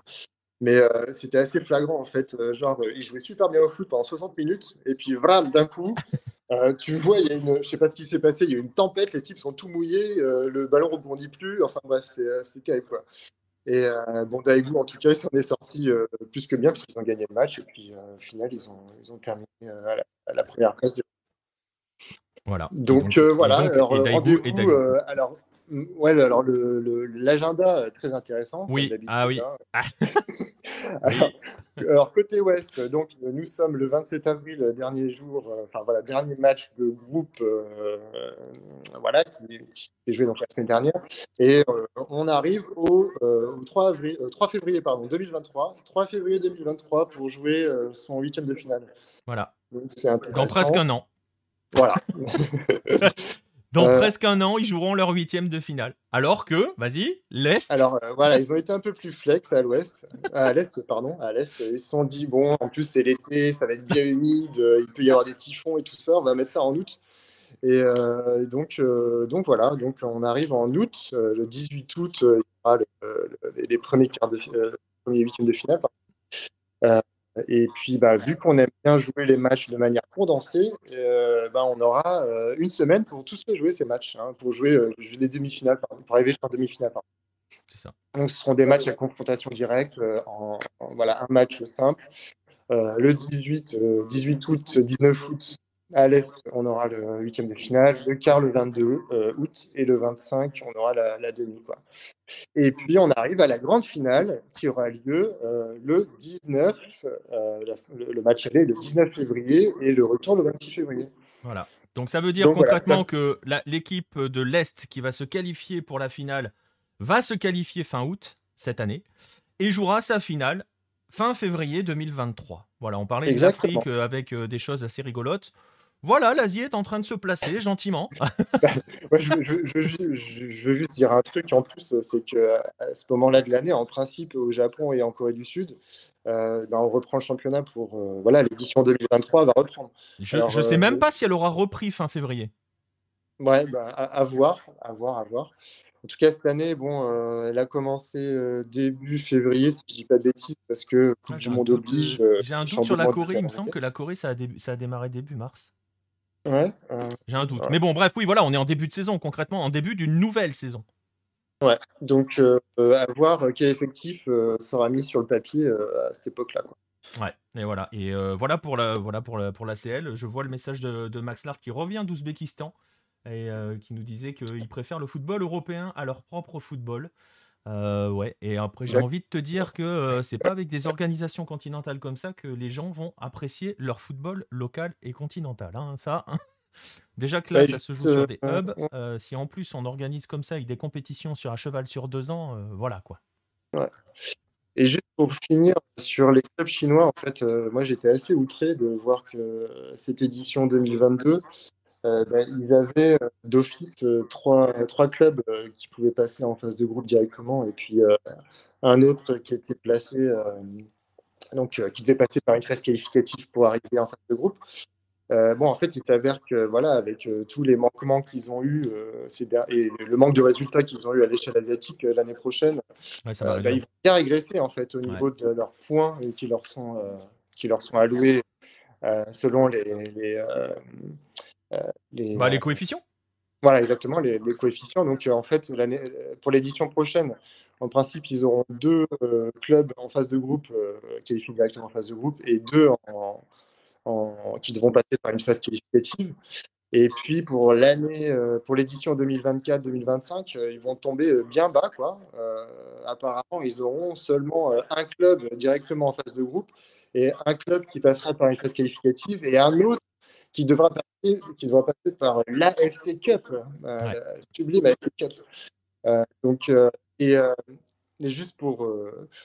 Mais euh, c'était assez flagrant en fait. Euh, genre, il jouait super bien au foot pendant 60 minutes, et puis vraiment d'un coup, euh, tu vois, il y a une, je sais pas ce qui s'est passé, il y a une tempête, les types sont tout mouillés, le ballon rebondit plus. Enfin bref, c'est terrible quoi. Et bon, Daegu, en tout cas, il s'en est sorti plus que bien parce qu'ils ont gagné le match, et puis au final, ils ont, ils ont terminé à la, première place. Voilà. Donc, voilà. alors ouais, alors l'agenda le, très intéressant. Oui, ah oui. Hein. Ah. alors, côté ouest, donc nous sommes le 27 avril, dernier jour, euh, enfin voilà, dernier match de groupe, euh, voilà, qui, s'est joué donc la semaine dernière, et euh, on arrive au, 3 avril, 3 février pardon 2023, 3 février 2023 pour jouer son huitième de finale. Voilà. Dans presque un an. Voilà. Dans euh, presque un an, ils joueront leur huitième de finale. Alors que, vas-y, l'Est. Alors euh, voilà, ils ont été un peu plus flex à l'Ouest, à l'Est, pardon, à l'Est. Ils se sont dit, bon, en plus c'est l'été, ça va être bien humide, euh, il peut y avoir des typhons et tout ça, on va mettre ça en août. Et donc, donc voilà, donc on arrive en août, le 18 août, il y aura les, premiers quarts de, premiers huitièmes de finale. Et puis, bah, vu qu'on aime bien jouer les matchs de manière condensée, euh, bah, on aura euh, une semaine pour tous les jouer ces matchs, hein, pour jouer euh, les demi-finales, pour arriver jusqu'en demi-finale. C'est ça. Donc, ce seront des matchs à confrontation directe, en, voilà, un match simple. le 18, 18 août, 19 août, à l'Est, on aura le huitième de finale, le quart le 22 euh, août et le 25, on aura la, demi. Quoi. Et puis, on arrive à la grande finale qui aura lieu euh, le 19, euh, le, match aller le 19 février et le retour le 26 février. Voilà. Donc, ça veut dire concrètement que l'équipe de l'Est qui va se qualifier pour la finale va se qualifier fin août cette année et jouera sa finale fin février 2023. Voilà, on parlait de l'Afrique avec des choses assez rigolotes. Voilà, l'Asie est en train de se placer gentiment. je, veux juste dire un truc en plus, c'est que à ce moment-là de l'année, en principe, au Japon et en Corée du Sud, euh, ben, on reprend le champientre pour euh, voilà l'édition 2023 va reprendre. Je ne sais euh, même pas si elle aura repris fin février. Ouais, bah, à, voir, à voir, à voir. En tout cas, cette année, bon, elle a commencé début février, si je dis pas de bêtises, parce que Coupe ah, du Monde oblige. J'ai un doute sur la Corée. Il me semble que la Corée, ça a, ça a démarré début mars. Ouais. J'ai un doute. Mais bon, bref, oui, voilà, on est en début de saison, concrètement, en début d'une nouvelle saison. Ouais, donc euh, à voir quel effectif euh, sera mis sur le papier euh, à cette époque-là. Ouais, et voilà. Et voilà pour la, voilà pour la, pour la CL. Je vois le message de, de Max Lart qui revient d'Ouzbékistan et qui nous disait qu'il préfère le football européen à leur propre football. Euh, ouais, et après, j'ai envie de te dire que euh, c'est pas avec des organisations continentales comme ça que les gens vont apprécier leur football local et continental. Hein, ça. Hein. Déjà que là, ça se joue sur des euh, hubs. si en plus on organise comme ça avec des compétitions sur un cheval sur deux ans, voilà quoi. Ouais. Et juste pour finir sur les clubs chinois, en fait, moi j'étais assez outré de voir que cette édition 2022, euh, bah, ils avaient euh, d'office euh, trois, trois clubs qui pouvaient passer en phase de groupe directement. Et puis un autre qui était placé, donc qui devait passer par une phase qualificative pour arriver en phase de groupe. bon, en fait, il s'avère que voilà, avec tous les manquements qu'ils ont eu et le manque de résultats qu'ils ont eu à l'échelle asiatique l'année prochaine, bah, ils vont bien régresser en fait au niveau de leurs points qui leur sont qui leur sont alloués selon les, les, bah, les coefficients Voilà, exactement, les, coefficients. Donc, euh, en fait, euh, pour l'édition prochaine, en principe, ils auront deux clubs en phase de groupe, qualifiés directement en phase de groupe, et deux en, qui devront passer par une phase qualificative. Et puis pour l'année, pour l'édition 2024-2025, ils vont tomber bien bas, quoi. apparemment, ils auront seulement un club directement en phase de groupe et un club qui passera par une phase qualificative et un autre qui devra passer, qui devra passer par l'AFC Cup, euh, sublime AFC Cup. Euh, donc, euh, et, et, juste pour,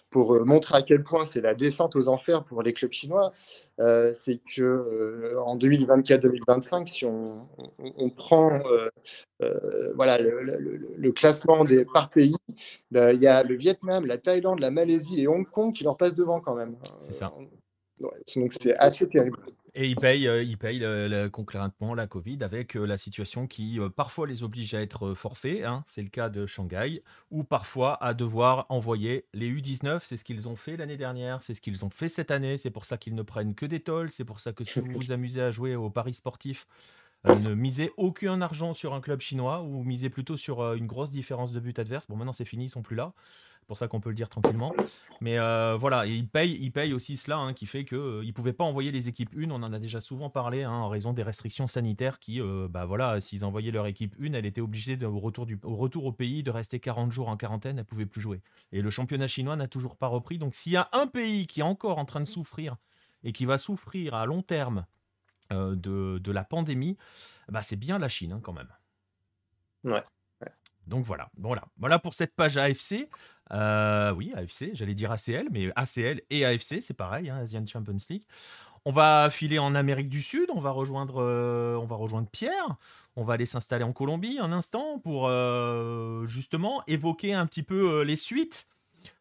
pour montrer à quel point c'est la descente aux enfers pour les clubs chinois, c'est que en 2024-2025, si on, on, prend voilà, le, classement des, par pays, il y a le Vietnam, la Thaïlande, la Malaisie et Hong Kong qui leur passent devant quand même. C'est ça. donc c'est assez terrible. Et ils payent, euh, la Covid avec euh, la situation qui euh, parfois les oblige à être forfaits, hein, c'est le cas de Shanghai, ou parfois à devoir envoyer les U19, c'est ce qu'ils ont fait l'année dernière, c'est ce qu'ils ont fait cette année, c'est pour ça qu'ils ne prennent que des tolls, c'est pour ça que si vous vous amusez à jouer au paris sportif, ne misez aucun argent sur un club chinois ou misez plutôt sur une grosse différence de but adverse. Bon, maintenant c'est fini, ils sont plus là. C'est pour ça qu'on peut le dire tranquillement. Mais euh, voilà, et il paye, il paye aussi cela, hein, qui fait qu'ils euh, ne pouvaient pas envoyer les équipes une. On en a déjà souvent parlé, hein, en raison des restrictions sanitaires qui, euh, bah voilà, s'ils envoyaient leur équipe une, elle était obligée, de, au, retour du, au retour au pays, de rester 40 jours en quarantaine, elle ne pouvait plus jouer. Et le championnat chinois n'a toujours pas repris. Donc s'il y a un pays qui est encore en train de souffrir et qui va souffrir à long terme de, de, la pandémie, bah c'est bien la Chine hein, quand même. Ouais. Donc voilà, voilà, voilà pour cette page AFC. Euh, oui, AFC, j'allais dire ACL, mais ACL et AFC, c'est pareil, hein, Asian Champions League. On va filer en Amérique du Sud, on va rejoindre, euh, on va rejoindre Pierre, on va aller s'installer en Colombie un instant pour euh, justement évoquer un petit peu les suites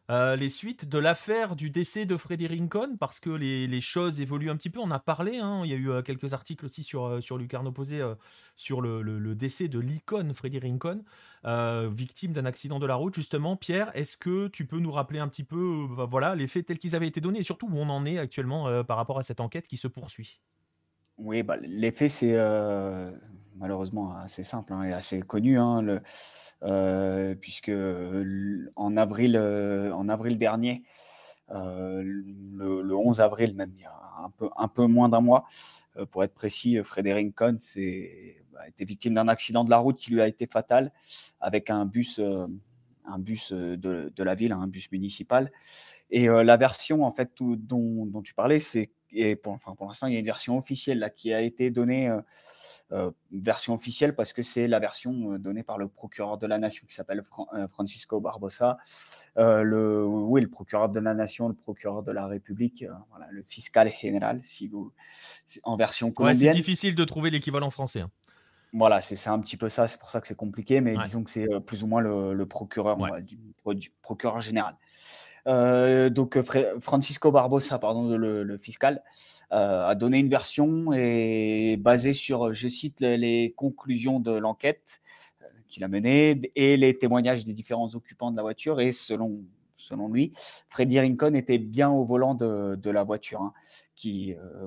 euh, les suites de l'affaire du décès de Freddy Rincon, parce que les, choses évoluent un petit peu. On a parlé, hein, il y a eu euh, quelques articles aussi sur, euh, sur Lucarne Opposé sur le, décès de l'icône Freddy Rincon, victime d'un accident de la route. Justement, Pierre, est-ce que tu peux nous rappeler un petit peu bah, voilà, les faits tels qu'ils avaient été donnés et surtout où on en est actuellement par rapport à cette enquête qui se poursuit? Oui, bah, les faits, c'est malheureusement assez simple hein, et assez connu. Hein, euh, puisque en avril, en avril dernier, le, 11 avril même, il y a un peu, moins d'un mois, pour être précis, Frédéric Cohn a été victime d'un accident de la route qui lui a été fatal avec un bus, un bus de, la ville, un bus municipal. Et la version en fait dont, tu parlais, c'est pour, enfin, pour l'instant, il y a une version officielle là, qui a été donnée euh, version officielle parce que c'est la version euh, donnée par le procureur de la nation qui s'appelle euh, Francisco Barbosa. le, oui, le procureur de la nation, le procureur de la République, voilà, le fiscal général, si vous, en version colombienne. c'est difficile de trouver l'équivalent français. Hein. Voilà, c'est un petit peu ça, c'est pour ça que c'est compliqué, mais disons que c'est plus ou moins le, procureur, du, procureur général. Euh, donc Francisco Barbosa, pardon, le, fiscal, euh, a donné une version basée sur, je cite, les, conclusions de l'enquête euh, qu'il a menée et les témoignages des différents occupants de la voiture. Et selon, lui, Freddy Rincon était bien au volant de, la voiture hein,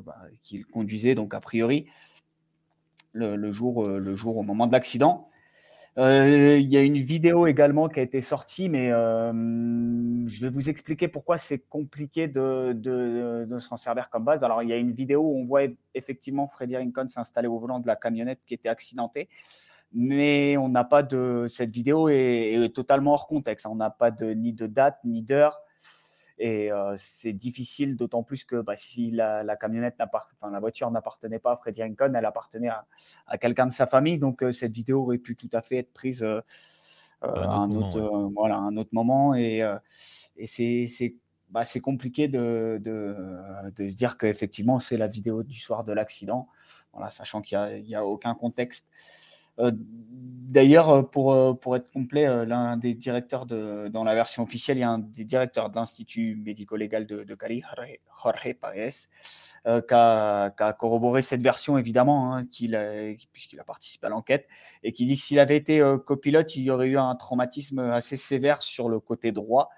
bah, qu'il conduisait, donc a priori, le, jour, le jour au moment de l'accident. Euh, il y a une vidéo également qui a été sortie, mais euh, je vais vous expliquer pourquoi c'est compliqué de, de, de s'en servir comme base. Alors, il y a une vidéo où on voit effectivement Freddy Rincon s'installer au volant de la camionnette qui était accidentée, mais on n'a pas de. Cette vidéo est, est, totalement hors contexte. On n'a pas de, ni de date, ni d'heure. Et c'est difficile, d'autant plus que bah, si la, camionnette enfin la voiture n'appartenait pas à Freddy Rincon, elle appartenait à, quelqu'un de sa famille. Donc cette vidéo aurait pu tout à fait être prise à un, autre, voilà, un autre moment. Et, et c'est bah, compliqué de, de, de, se dire qu'effectivement c'est la vidéo du soir de l'accident, voilà, sachant qu'il n'y a, a, aucun contexte. Euh, d'ailleurs, euh, pour, euh, pour être complet, l'un des directeurs de, dans la version officielle, il y a un des directeurs de l'Institut médico-légal de, Cali, Jorge Paez, qui, a, corroboré cette version, évidemment, hein, puisqu'il a participé à l'enquête, et qui dit que s'il avait été copilote, il y aurait eu un traumatisme assez sévère sur le côté droit.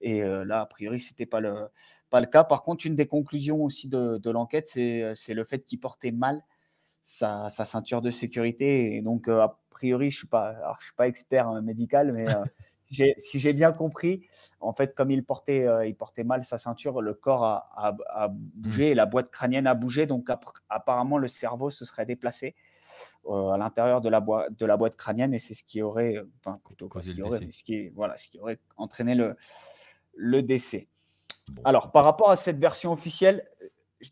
Et là, a priori, ce n'était pas le, pas le cas. Par contre, une des conclusions aussi de, de l'enquête, c'est le fait qu'il portait mal sa, ceinture de sécurité. Et donc, euh, a priori, je ne suis, pas, je suis pas expert hein, médical, mais euh, si j'ai bien compris, en fait, comme il portait, euh, il portait mal sa ceinture, le corps a, a, bougé mmh. et la boîte crânienne a bougé. Donc, apparemment, le cerveau se serait déplacé à l'intérieur de, la de la boîte crânienne et c'est ce qui aurait, enfin, plutôt ce qui aurait, ce qui, voilà, ce qui aurait entraîné le, le décès. Alors, par rapport à cette version officielle,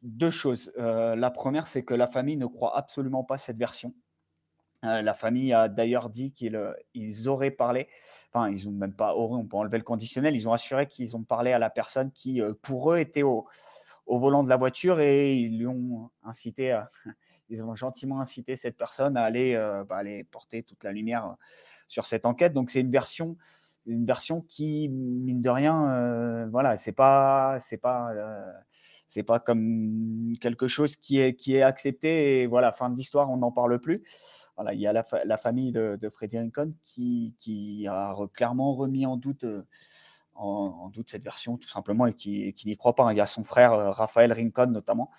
deux choses. Euh, la première, c'est que la famille ne croit absolument pas cette version. Euh, la famille a d'ailleurs dit qu'ils euh, auraient parlé, enfin, ils n'ont même pas auraient, on peut enlever le conditionnel, ils ont assuré qu'ils ont parlé à la personne qui, pour eux, était au, volant de la voiture et ils lui ont incité ils ont gentiment incité cette personne à aller, bah, porter toute la lumière sur cette enquête. Donc, c'est une version une version qui mine de rien voilà c'est pas c'est pas c'est pas comme quelque chose qui est, qui est accepté et voilà, fin de l'histoire, on n'en parle plus. Voilà, il y a la, famille de, de Freddy qui, qui, a clairement remis en doute, en, doute cette version tout simplement et qui, n'y croit pas. Il y a son frère Raphaël Rincon notamment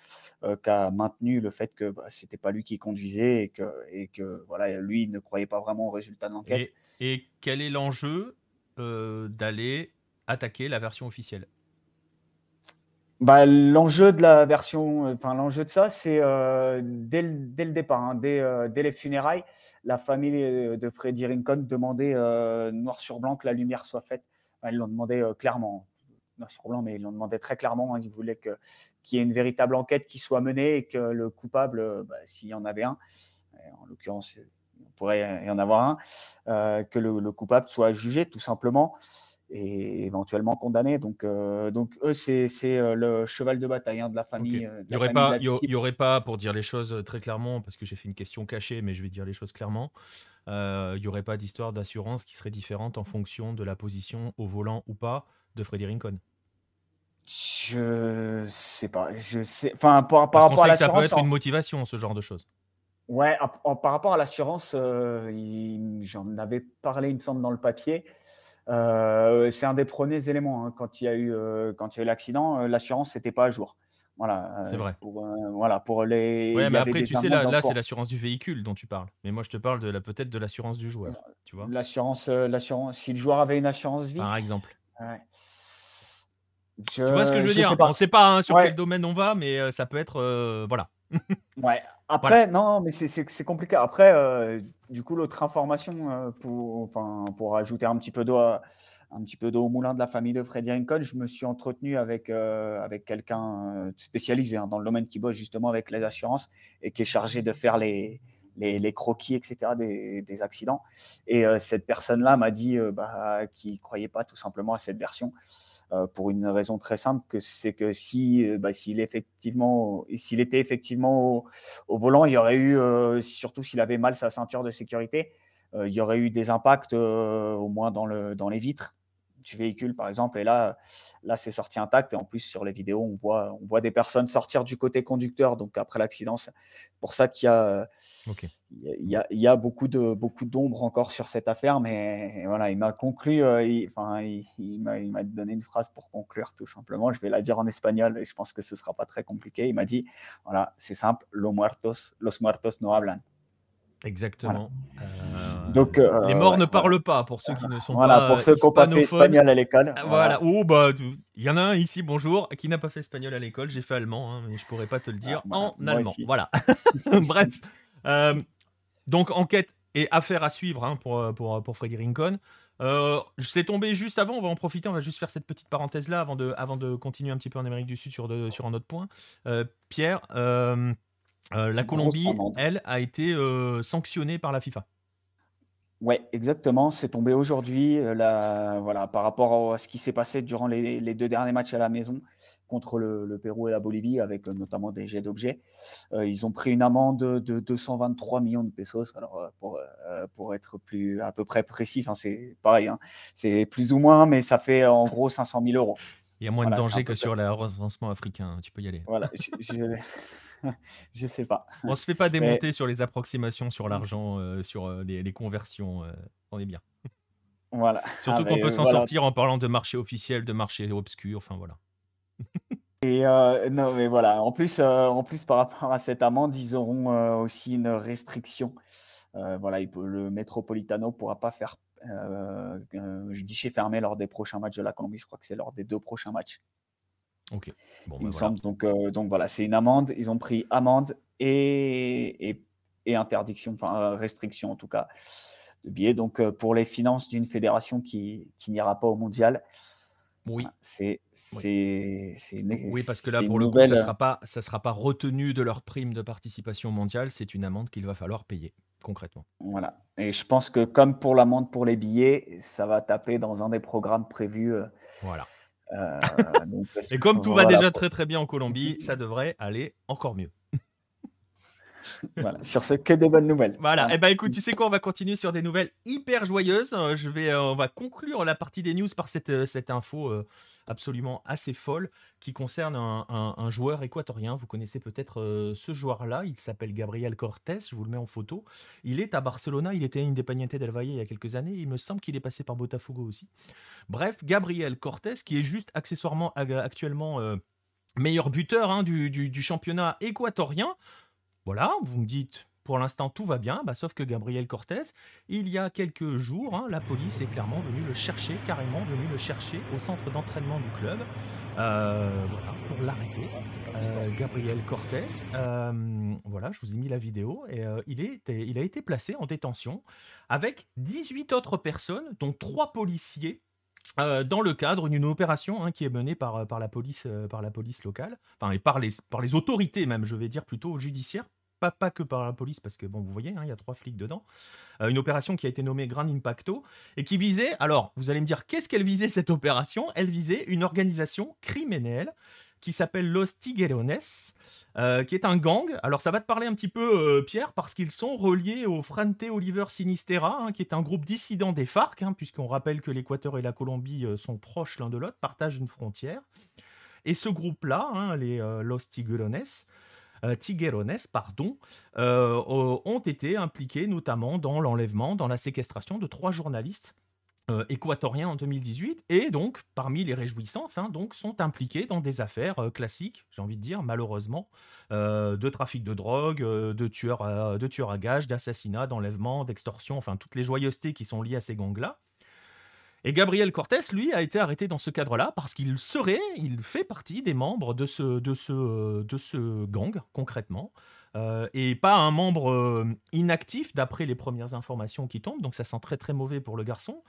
qui a maintenu le fait que bah, c'était pas lui qui conduisait et que, et que voilà, lui ne croyait pas vraiment au résultat de l'enquête. Et, quel est l'enjeu d'aller attaquer la version officielle? Bah, l'enjeu de la version, enfin l'enjeu de ça, c'est dès, le départ, hein, dès, les funérailles, la famille de Freddy Rincon demandait noir sur blanc que la lumière soit faite. ils l'ont demandé clairement, noir sur blanc, mais ils l'ont demandé très clairement. Hein, ils voulaient qu'il y ait une véritable enquête qui soit menée et que le coupable, bah, s'il y en avait un, en l'occurrence, il pourrait y en avoir un, que le, coupable soit jugé tout simplement et éventuellement condamné. Donc, euh, donc eux, c'est euh, le cheval de bataille hein, de la famille. Euh, il n'y aurait, pas, y aurait pas, pour dire les choses très clairement, parce que j'ai fait une question cachée, mais je vais dire les choses clairement, il n'y aurait pas d'histoire d'assurance qui serait différente en fonction de la position au volant ou pas de Freddy Rincon. Je sais pas. Je sais. Enfin, par, par rapport à l'assurance. Ça peut être une motivation, ce genre de choses. Ouais, par rapport à l'assurance, j'en avais parlé, il me semble, dans le papier. Euh, c'est un des premiers éléments. Hein. Quand il y a eu, euh, quand il y a eu l'accident, euh, l'assurance n'était pas à jour. Voilà. c'est vrai. Pour, voilà, pour les. Ouais, mais après, tu sais, là, là c'est l'assurance du véhicule dont tu parles. Mais moi, je te parle de la peut-être de l'assurance du joueur. Tu vois. L'assurance, l'assurance. Si le joueur avait une assurance vie. Par exemple. Tu vois ce que je veux dire? On ne sait pas hein, sur quel domaine on va, mais ça peut être, voilà. Ouais. Après, non, mais c'est compliqué. Après, euh, du coup, l'autre information euh, pour, enfin, pour ajouter un petit peu d'eau un petit peu d'eau au moulin de la famille de Freddy Rincon, je me suis entretenu avec, euh, avec quelqu'un spécialisé hein, dans le domaine qui bosse justement avec les assurances et qui est chargé de faire les, les, les croquis, etc., des, des accidents. Et cette personne-là m'a dit bah, qu'il ne croyait pas tout simplement à cette version. Euh, pour une raison très simple, c'est que si, euh, bah, s'il était effectivement au, volant, il y aurait eu, euh, surtout s'il avait mal sa ceinture de sécurité, il y aurait eu des impacts au moins dans les vitres du véhicule, par exemple. Et là, là c'est sorti intact. Et en plus, sur les vidéos, on voit, on voit des personnes sortir du côté conducteur. Donc, après l'accident, c'est pour ça qu'il y a, il, y a, il y a beaucoup de beaucoup d'ombre encore sur cette affaire. Mais voilà, il m'a conclu, euh, il, enfin, il, il m'a donné une phrase pour conclure, tout simplement. Je vais la dire en espagnol et je pense que ce ne sera pas très compliqué. Il m'a dit voilà, c'est simple, los muertos, los muertos no hablan. Exactement. Euh, Donc, euh, les morts ne parlent pas pour ceux qui ne sont voilà, pas. pour ceux qui n'ont pas fait espagnol à l'école. Voilà. Oh, bah, il y en a un ici, bonjour, qui n'a pas fait espagnol à l'école. J'ai fait allemand, hein, mais je pourrais pas te le dire ah, en allemand. Voilà. Bref. Euh, donc, enquête et affaire à suivre hein, pour, pour, pour Freddy Rincon. Euh, c'est tombé juste avant, on va en profiter, on va juste faire cette petite parenthèse là avant de, avant de continuer un petit peu en Amérique du Sud sur, de, sur un autre point. Pierre, euh, la Colombie, elle, a été euh, sanctionnée par la FIFA. Ouais, exactement. C'est tombé aujourd'hui. Euh, voilà, par rapport à ce qui s'est passé durant les, deux derniers matchs à la maison contre le, Pérou et la Bolivie, avec notamment des jets d'objets. ils ont pris une amende de 223 millions de pesos. Alors, pour, pour être plus à peu près précis, c'est pareil, hein. c'est plus ou moins, mais ça fait en gros 500 000 euros. Il y a moins de danger que sur le recensement africain. Tu peux y aller. Voilà. je sais pas. On se fait pas démonter sur les approximations, sur l'argent, euh, sur euh, les, conversions. Euh, on est bien. Voilà. Surtout ah, qu'on peut s'en sortir en parlant de marché officiel, de marché obscur. Enfin voilà. Et non, mais voilà. En plus, en plus, par rapport à cette amende, ils auront aussi une restriction. voilà, il peut, le Metropolitano pourra pas faire euh, guichet fermé lors des prochains matchs de la Colombie. Je crois que c'est lors des deux prochains matchs. Ok. Bon, il ben me semble. Donc, euh, donc voilà, c'est une amende. Ils ont pris amende et, et, interdiction, enfin euh, restriction en tout cas, de billets. Donc euh, pour les finances d'une fédération qui, qui n'ira pas au mondial. Oui. C'est c'est oui. oui. parce que là, pour le coup, ça ne sera pas retenu de leur prime de participation mondiale. C'est une amende qu'il va falloir payer, concrètement. Voilà. Et je pense que, comme pour l'amende pour les billets, ça va taper dans un des programmes prévus. Voilà. Euh, et comme tout va déjà très très bien en Colombie, ça devrait aller encore mieux. Voilà, sur ce, que des bonnes nouvelles. Voilà, et eh ben écoute, tu sais quoi, on va continuer sur des nouvelles hyper joyeuses. Euh, je vais, euh, on va conclure la partie des news par cette, euh, cette info absolument assez folle qui concerne un, joueur équatorien. Vous connaissez peut-être ce joueur-là, il s'appelle Gabriel Cortés, je vous le mets en photo. Il est à Barcelona, il était à Independiente del Valle il y a quelques années, il me semble qu'il est passé par Botafogo aussi. Bref, Gabriel Cortés, qui est juste accessoirement actuellement meilleur buteur hein, du, championnat équatorien. Voilà, vous me dites, pour l'instant tout va bien, bah, sauf que Gabriel Cortés, il y a quelques jours, hein, la police est clairement venue le chercher, carrément venue le chercher au centre d'entraînement du club, euh, voilà, pour l'arrêter. Euh, Gabriel Cortés, euh, voilà, je vous ai mis la vidéo, et il, a été placé en détention avec 18 autres personnes, dont 3 policiers dans le cadre d'une opération hein, qui est menée par, la police, locale, et par les, par les autorités même, je vais dire plutôt judiciaires, pas, pas que par la police, parce que bon, vous voyez, hein, il y a trois flics dedans. une opération qui a été nommée Grand Impacto et qui visait, alors vous allez me dire, qu'est-ce qu'elle visait cette opération? Elle visait une organisation criminelle qui s'appelle Los Tiguerones, euh, qui est un gang. Alors ça va te parler un petit peu, euh, Pierre, parce qu'ils sont reliés au Frente Oliver Sinistera, hein, qui est un groupe dissident des FARC, hein, puisqu'on rappelle que l'Équateur et la Colombie euh, sont proches l'un de l'autre, partagent une frontière. Et ce groupe-là, les Los Tiguerones, Tiguerones, pardon, ont été impliqués notamment dans l'enlèvement, dans la séquestration de trois journalistes euh, équatoriens en 2018 et donc parmi les réjouissances hein, donc sont impliqués dans des affaires euh, classiques j'ai envie de dire malheureusement euh, de trafic de drogue de tueurs à, de à gages d'assassinats d'enlèvements d'extorsion enfin toutes les joyeusetés qui sont liées à ces gangs là et Gabriel Cortés, lui, a été arrêté dans ce cadre-là parce qu'il serait, il fait partie des membres de ce, de ce, ce gang, concrètement. et pas un membre inactif d'après les premières informations qui tombent, donc ça sent très très mauvais pour le garçon.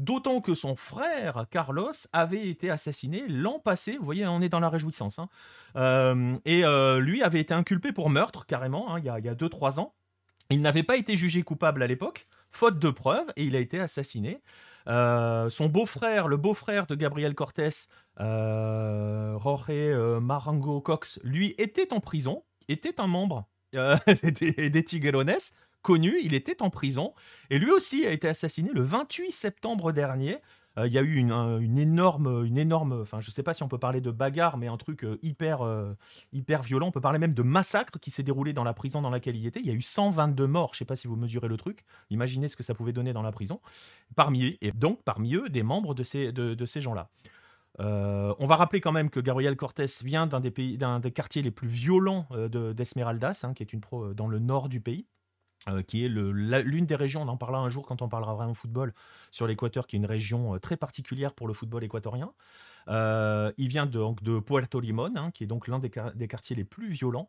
D'autant que son frère, Carlos, avait été assassiné l'an passé. Vous voyez, on est dans la réjouissance. Hein. Euh, et euh, lui avait été inculpé pour meurtre, carrément, hein, il y a 2-3 ans. Il n'avait pas été jugé coupable à l'époque, faute de preuves, et il a été assassiné. Euh, son beau-frère, le beau-frère de Gabriel Cortés, Jorge Marango Cox, lui était en prison, était un membre des, des Tiguerones, connu, il était en prison, et lui aussi a été assassiné le 28 septembre dernier. Euh, il y a eu une, énorme, une énorme, enfin sais pas si on peut parler de bagarre, mais un truc euh, hyper, euh, hyper violent. On peut parler même de massacre qui s'est déroulé dans la prison dans laquelle il était. Il y a eu 122 morts. Je sais pas si vous mesurez le truc. Imaginez ce que ça pouvait donner dans la prison. Parmi et donc parmi eux des membres de ces, de, ces gens-là. on va rappeler quand même que Gabriel Cortés vient d'un des pays, d'un des quartiers les plus violents d'Esmeraldas, hein, qui est une pro dans le nord du pays. Euh, qui est l'une des régions, on en parlera un jour quand on parlera vraiment football sur l'Équateur, qui est une région euh, très particulière pour le football équatorien. Euh, il vient donc de Puerto Limón, hein, qui est donc l'un des, quartiers les plus violents.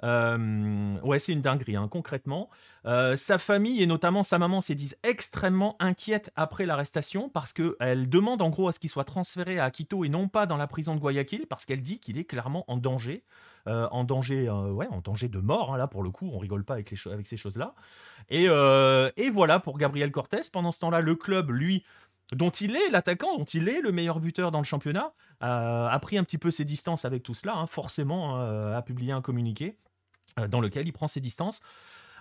ouais, c'est une dinguerie, hein, concrètement. sa famille et notamment sa maman s'est disent extrêmement inquiètes après l'arrestation parce qu'elle demande en gros à ce qu'il soit transféré à Quito et non pas dans la prison de Guayaquil parce qu'elle dit qu'il est clairement en danger. Euh, en danger, euh, en danger de mort. Hein, là, pour le coup, on rigole pas avec, ces choses-là. Et, euh, et, voilà pour Gabriel Cortés. Pendant ce temps-là, le club, lui, dont il est l'attaquant, dont il est le meilleur buteur dans le championnat, a pris un petit peu ses distances avec tout cela. Hein, forcément, a publié un communiqué dans lequel il prend ses distances.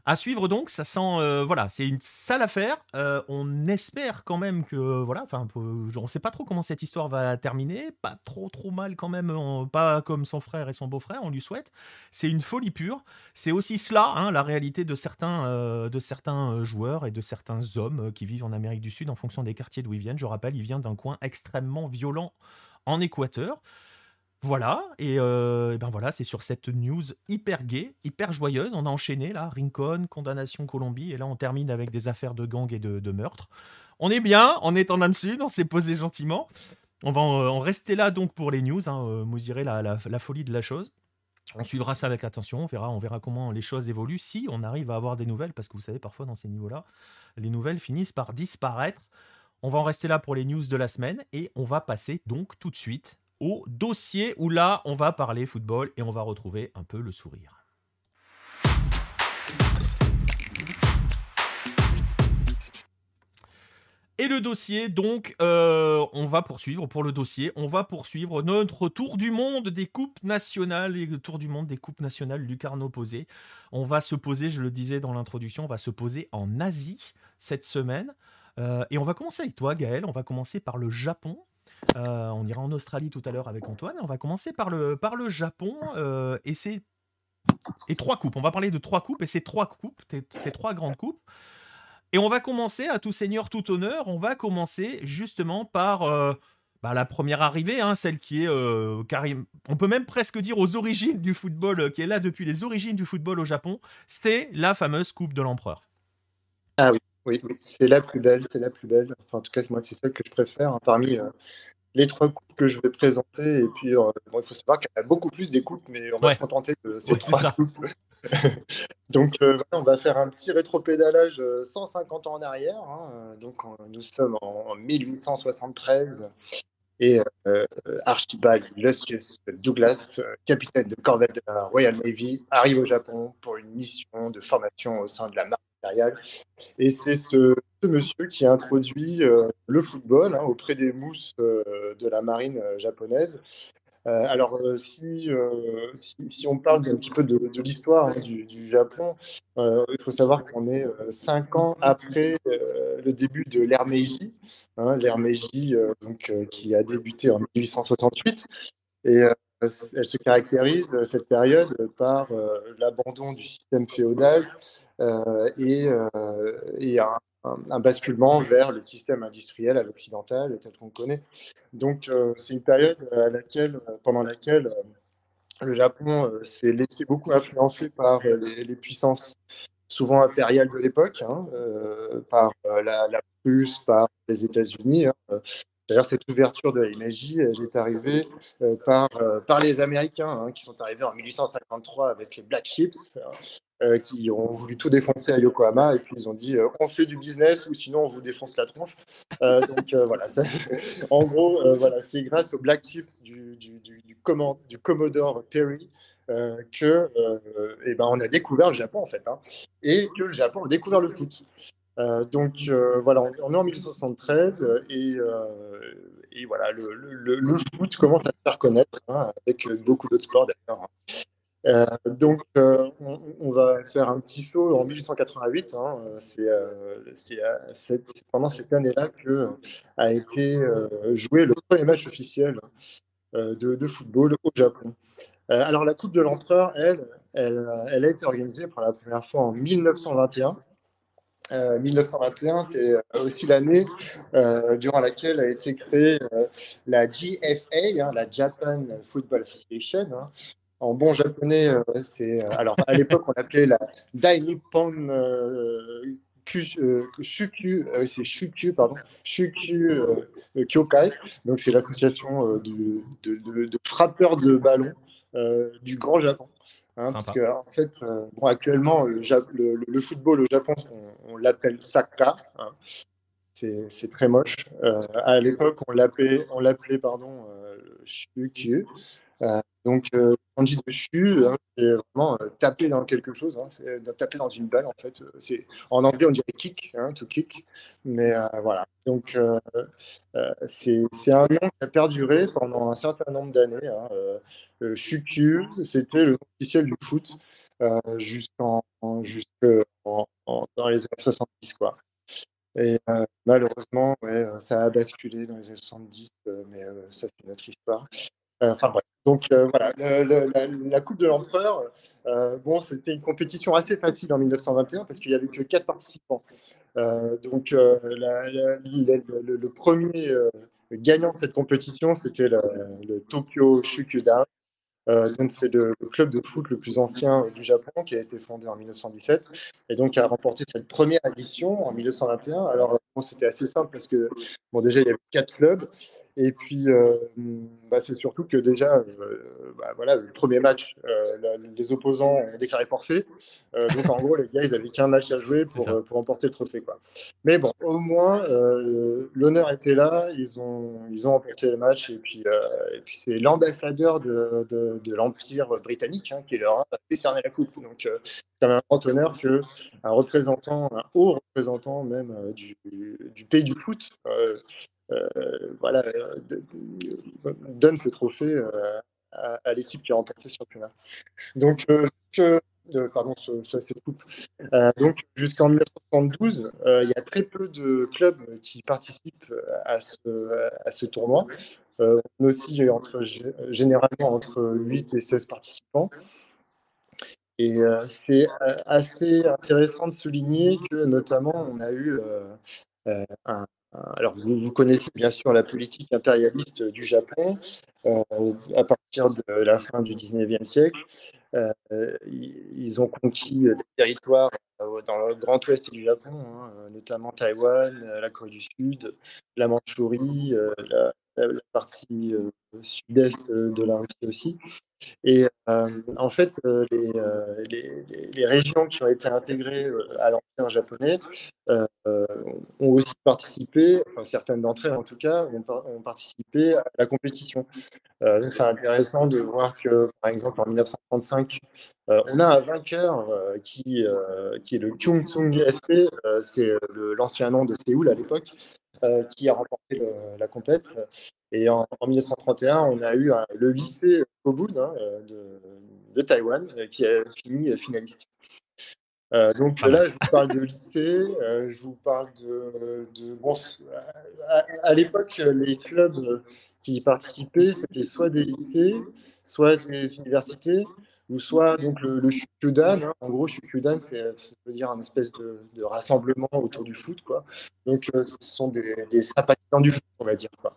À suivre donc, ça sent, euh, voilà, c'est une sale affaire. Euh, on espère quand même que, voilà, enfin, on ne sait pas trop comment cette histoire va terminer. Pas trop, trop mal quand même, pas comme son frère et son beau-frère, on lui souhaite. C'est une folie pure. C'est aussi cela, hein, la réalité de certains, euh, de certains joueurs et de certains hommes qui vivent en Amérique du Sud en fonction des quartiers d'où ils viennent. Je rappelle, il vient d'un coin extrêmement violent en Équateur. Voilà, euh, et, ben voilà, c'est sur cette news hyper gay, hyper joyeuse. On a enchaîné là, Rincon, condamnation Colombie, et là on termine avec des affaires de gang et de, meurtre. On est bien, on est en âme on s'est posé gentiment. On va en, rester là donc pour les news, hein, euh, mesurer la, la, folie de la chose. On suivra ça avec attention, on verra, on verra comment les choses évoluent, si on arrive à avoir des nouvelles, parce que vous savez, parfois dans ces niveaux-là, les nouvelles finissent par disparaître. On va en rester là pour les news de la semaine, et on va passer donc tout de suite au dossier où là, on va parler football et on va retrouver un peu le sourire. Et le dossier, donc, euh, on va poursuivre pour le dossier. On va poursuivre notre tour du monde des coupes nationales et le tour du monde des coupes nationales Lucarno posé. On va se poser, je le disais dans l'introduction, on va se poser en Asie cette semaine. Euh, et on va commencer avec toi, Gaël. On va commencer par le Japon. Euh, on ira en Australie tout à l'heure avec Antoine. On va commencer par le, par le Japon. et c'est. Et trois coupes. On va parler de trois coupes. Et ces trois coupes, trois grandes coupes. Et on va commencer, à tout seigneur, tout honneur, on va commencer justement par euh, bah, la première arrivée, hein, celle qui est, euh, on peut même presque dire aux origines du football, euh, qui est là depuis les origines du football au Japon, c'est la fameuse Coupe de l'Empereur. Ah oui, oui, c'est la plus belle, c'est la plus belle. Enfin, en tout cas, moi, c'est celle que je préfère hein, parmi les trois coupes que je vais présenter. Et puis, il faut savoir qu'il y a beaucoup plus des coupes, mais on va se contenter de ces trois coupes. donc, euh, on va faire un petit rétropédalage 150 euh, ans en arrière. Hein. Donc, nous sommes en, 1873 et euh, Archibald Lucius Douglas, capitaine de corvette de la Royal Navy, arrive au Japon pour une mission de formation au sein de la marine. Et c'est ce, monsieur qui a introduit le football hein, auprès des mousses de la marine japonaise. Euh, alors, euh, euh, si, on parle un petit peu de, l'histoire hein, du, Japon, il faut savoir qu'on est cinq ans après le début de l'ère Meiji, hein, l'ère Meiji donc, qui a débuté en 1868. Et elle se caractérise, cette période, par l'abandon du système féodal et, et un, basculement vers le système industriel à l'occidental, tel qu'on connaît. Donc, euh, c'est une période pendant laquelle euh, le Japon euh, s'est laissé beaucoup influencer par les, puissances souvent impériales de l'époque, hein, par la, la, Prusse, par les États-Unis. Hein. D'ailleurs, cette ouverture de la elle est arrivée par, par les Américains, hein, qui sont arrivés en 1853 avec les Black Ships, euh, qui ont voulu tout défoncer à Yokohama et puis ils ont dit euh, on fait du business ou sinon on vous défonce la tronche. Euh, donc voilà, en gros, voilà, c'est grâce aux black chips du, du, du, du, Commodore Perry que eh ben, on a découvert le Japon en fait, hein, et que le Japon a découvert le foot. Donc voilà, on, est en 1973 et, et voilà, le, foot commence à se faire connaître hein, avec beaucoup d'autres sports d'ailleurs. Hein. Euh, donc, euh, on, va faire un petit saut en 1888. Hein, c'est euh, pendant cette année-là que a été joué le premier match officiel de, football au Japon. alors, la Coupe de l'Empereur, elle, elle, a été organisée pour la première fois en 1921. 1921, c'est aussi l'année durant laquelle a été créée la GFA, hein, la Japan Football Association, hein, en bon japonais, euh, c'est. Euh, alors, à l'époque, on appelait la Dai Nippon euh, Shukyu, c'est Shukyu, pardon, Kyokai. Donc, c'est l'association de, de, frappeurs de ballons du Grand Japon. Hein, parce que, en fait, bon, actuellement, le, le, football au Japon, on, l'appelle Saka. Hein. c'est très moche. à l'époque, on l'appelait, on l'appelait pardon, Shukyu. Donc, euh, kanji de chu, hein, c'est vraiment euh, taper dans quelque chose, hein, c'est taper dans une balle en fait. Euh, c'est en anglais on dirait kick, hein, to kick, mais voilà. Donc, c'est un nom qui a perduré pendant un certain nombre d'années. Hein, Shukyu, c'était le nom officiel du foot jusqu'en jusqu dans les années 70 quoi. Et malheureusement, ouais, ça a basculé dans les années 70, mais ça c'est une autre histoire. Donc euh, voilà, la, Coupe de l'Empereur, euh, bon, c'était une compétition assez facile en 1921 parce qu'il n'y avait que quatre participants. Euh, donc le, premier gagnant de cette compétition, c'était le, Tokyo Shukuda. Donc c'est le, club de foot le plus ancien du Japon qui a été fondé en 1917 et donc a remporté cette première édition en 1921. Alors c'était assez simple parce que bon déjà il y avait quatre clubs et puis, euh, bah, c'est surtout que déjà, euh, bah, voilà, le premier match, euh, les opposants ont déclaré forfait. donc, en gros, les gars, ils n'avaient qu'un match à jouer pour, pour remporter le trophée. Quoi. Mais bon, au moins, l'honneur était là. Ils ont, ils ont remporté le match. Et puis, et puis c'est l'ambassadeur de, de, l'Empire britannique hein, qui leur a décerné la coupe. Donc, même un grand honneur qu'un représentant, un haut représentant même du, du, pays du foot, voilà, donne ce trophée à, l'équipe qui a remporté ce championnat. Donc, pardon, ça, coupe. donc, jusqu'en 1972, il y a très peu de clubs qui participent à ce, tournoi. on aussi entre, généralement entre 8 et 16 participants. Et c'est assez intéressant de souligner que, notamment, on a eu un, alors, vous, connaissez bien sûr la politique impérialiste du Japon à partir de la fin du 19e siècle. Euh, ils ont conquis des territoires euh, dans le grand ouest du Japon, hein, notamment Taïwan, la Corée du Sud, la Mandchourie, la, partie sud-est de la Russie aussi. Et en fait, les, les, régions qui ont été intégrées à l'Empire japonais ont aussi participé, enfin certaines d'entre elles en tout cas, ont, participé à la compétition. donc c'est intéressant de voir que, par exemple, en 1935, on a un vainqueur qui, qui est le Kyungsung FC, c'est l'ancien nom de Séoul à l'époque, qui a remporté la compète. Et en, 1931, on a eu le lycée Kobun hein, de, de, Taïwan qui a fini finaliste. Euh, donc ah là, je vous parle de lycée, euh, je vous parle de. bon, à, l'époque, les clubs qui participaient, c'était soit des lycées, soit des universités, ou soit donc le, le Shukudan. Hein. En gros, Shukudan, c'est, ça veut dire un espèce de, rassemblement autour du foot. Quoi. Donc, euh, ce sont des, des, sympathisants du foot, on va dire. Quoi.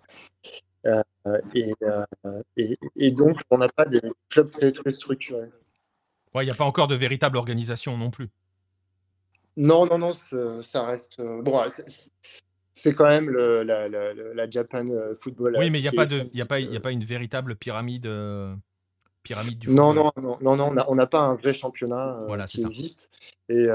Et, et, et, donc, on n'a pas des clubs très, très structurés. Il n'y a pas encore de véritable organisation non plus. Non, non, non, ça reste. Euh, bon, c'est quand même le, la, la, la, Japan euh, Football. Oui, mais il n'y a, pas de, y a, pas, y a pas une véritable pyramide, euh, pyramide du non, non, non, non, non, on n'a pas un vrai championnat voilà, qui existe. Et,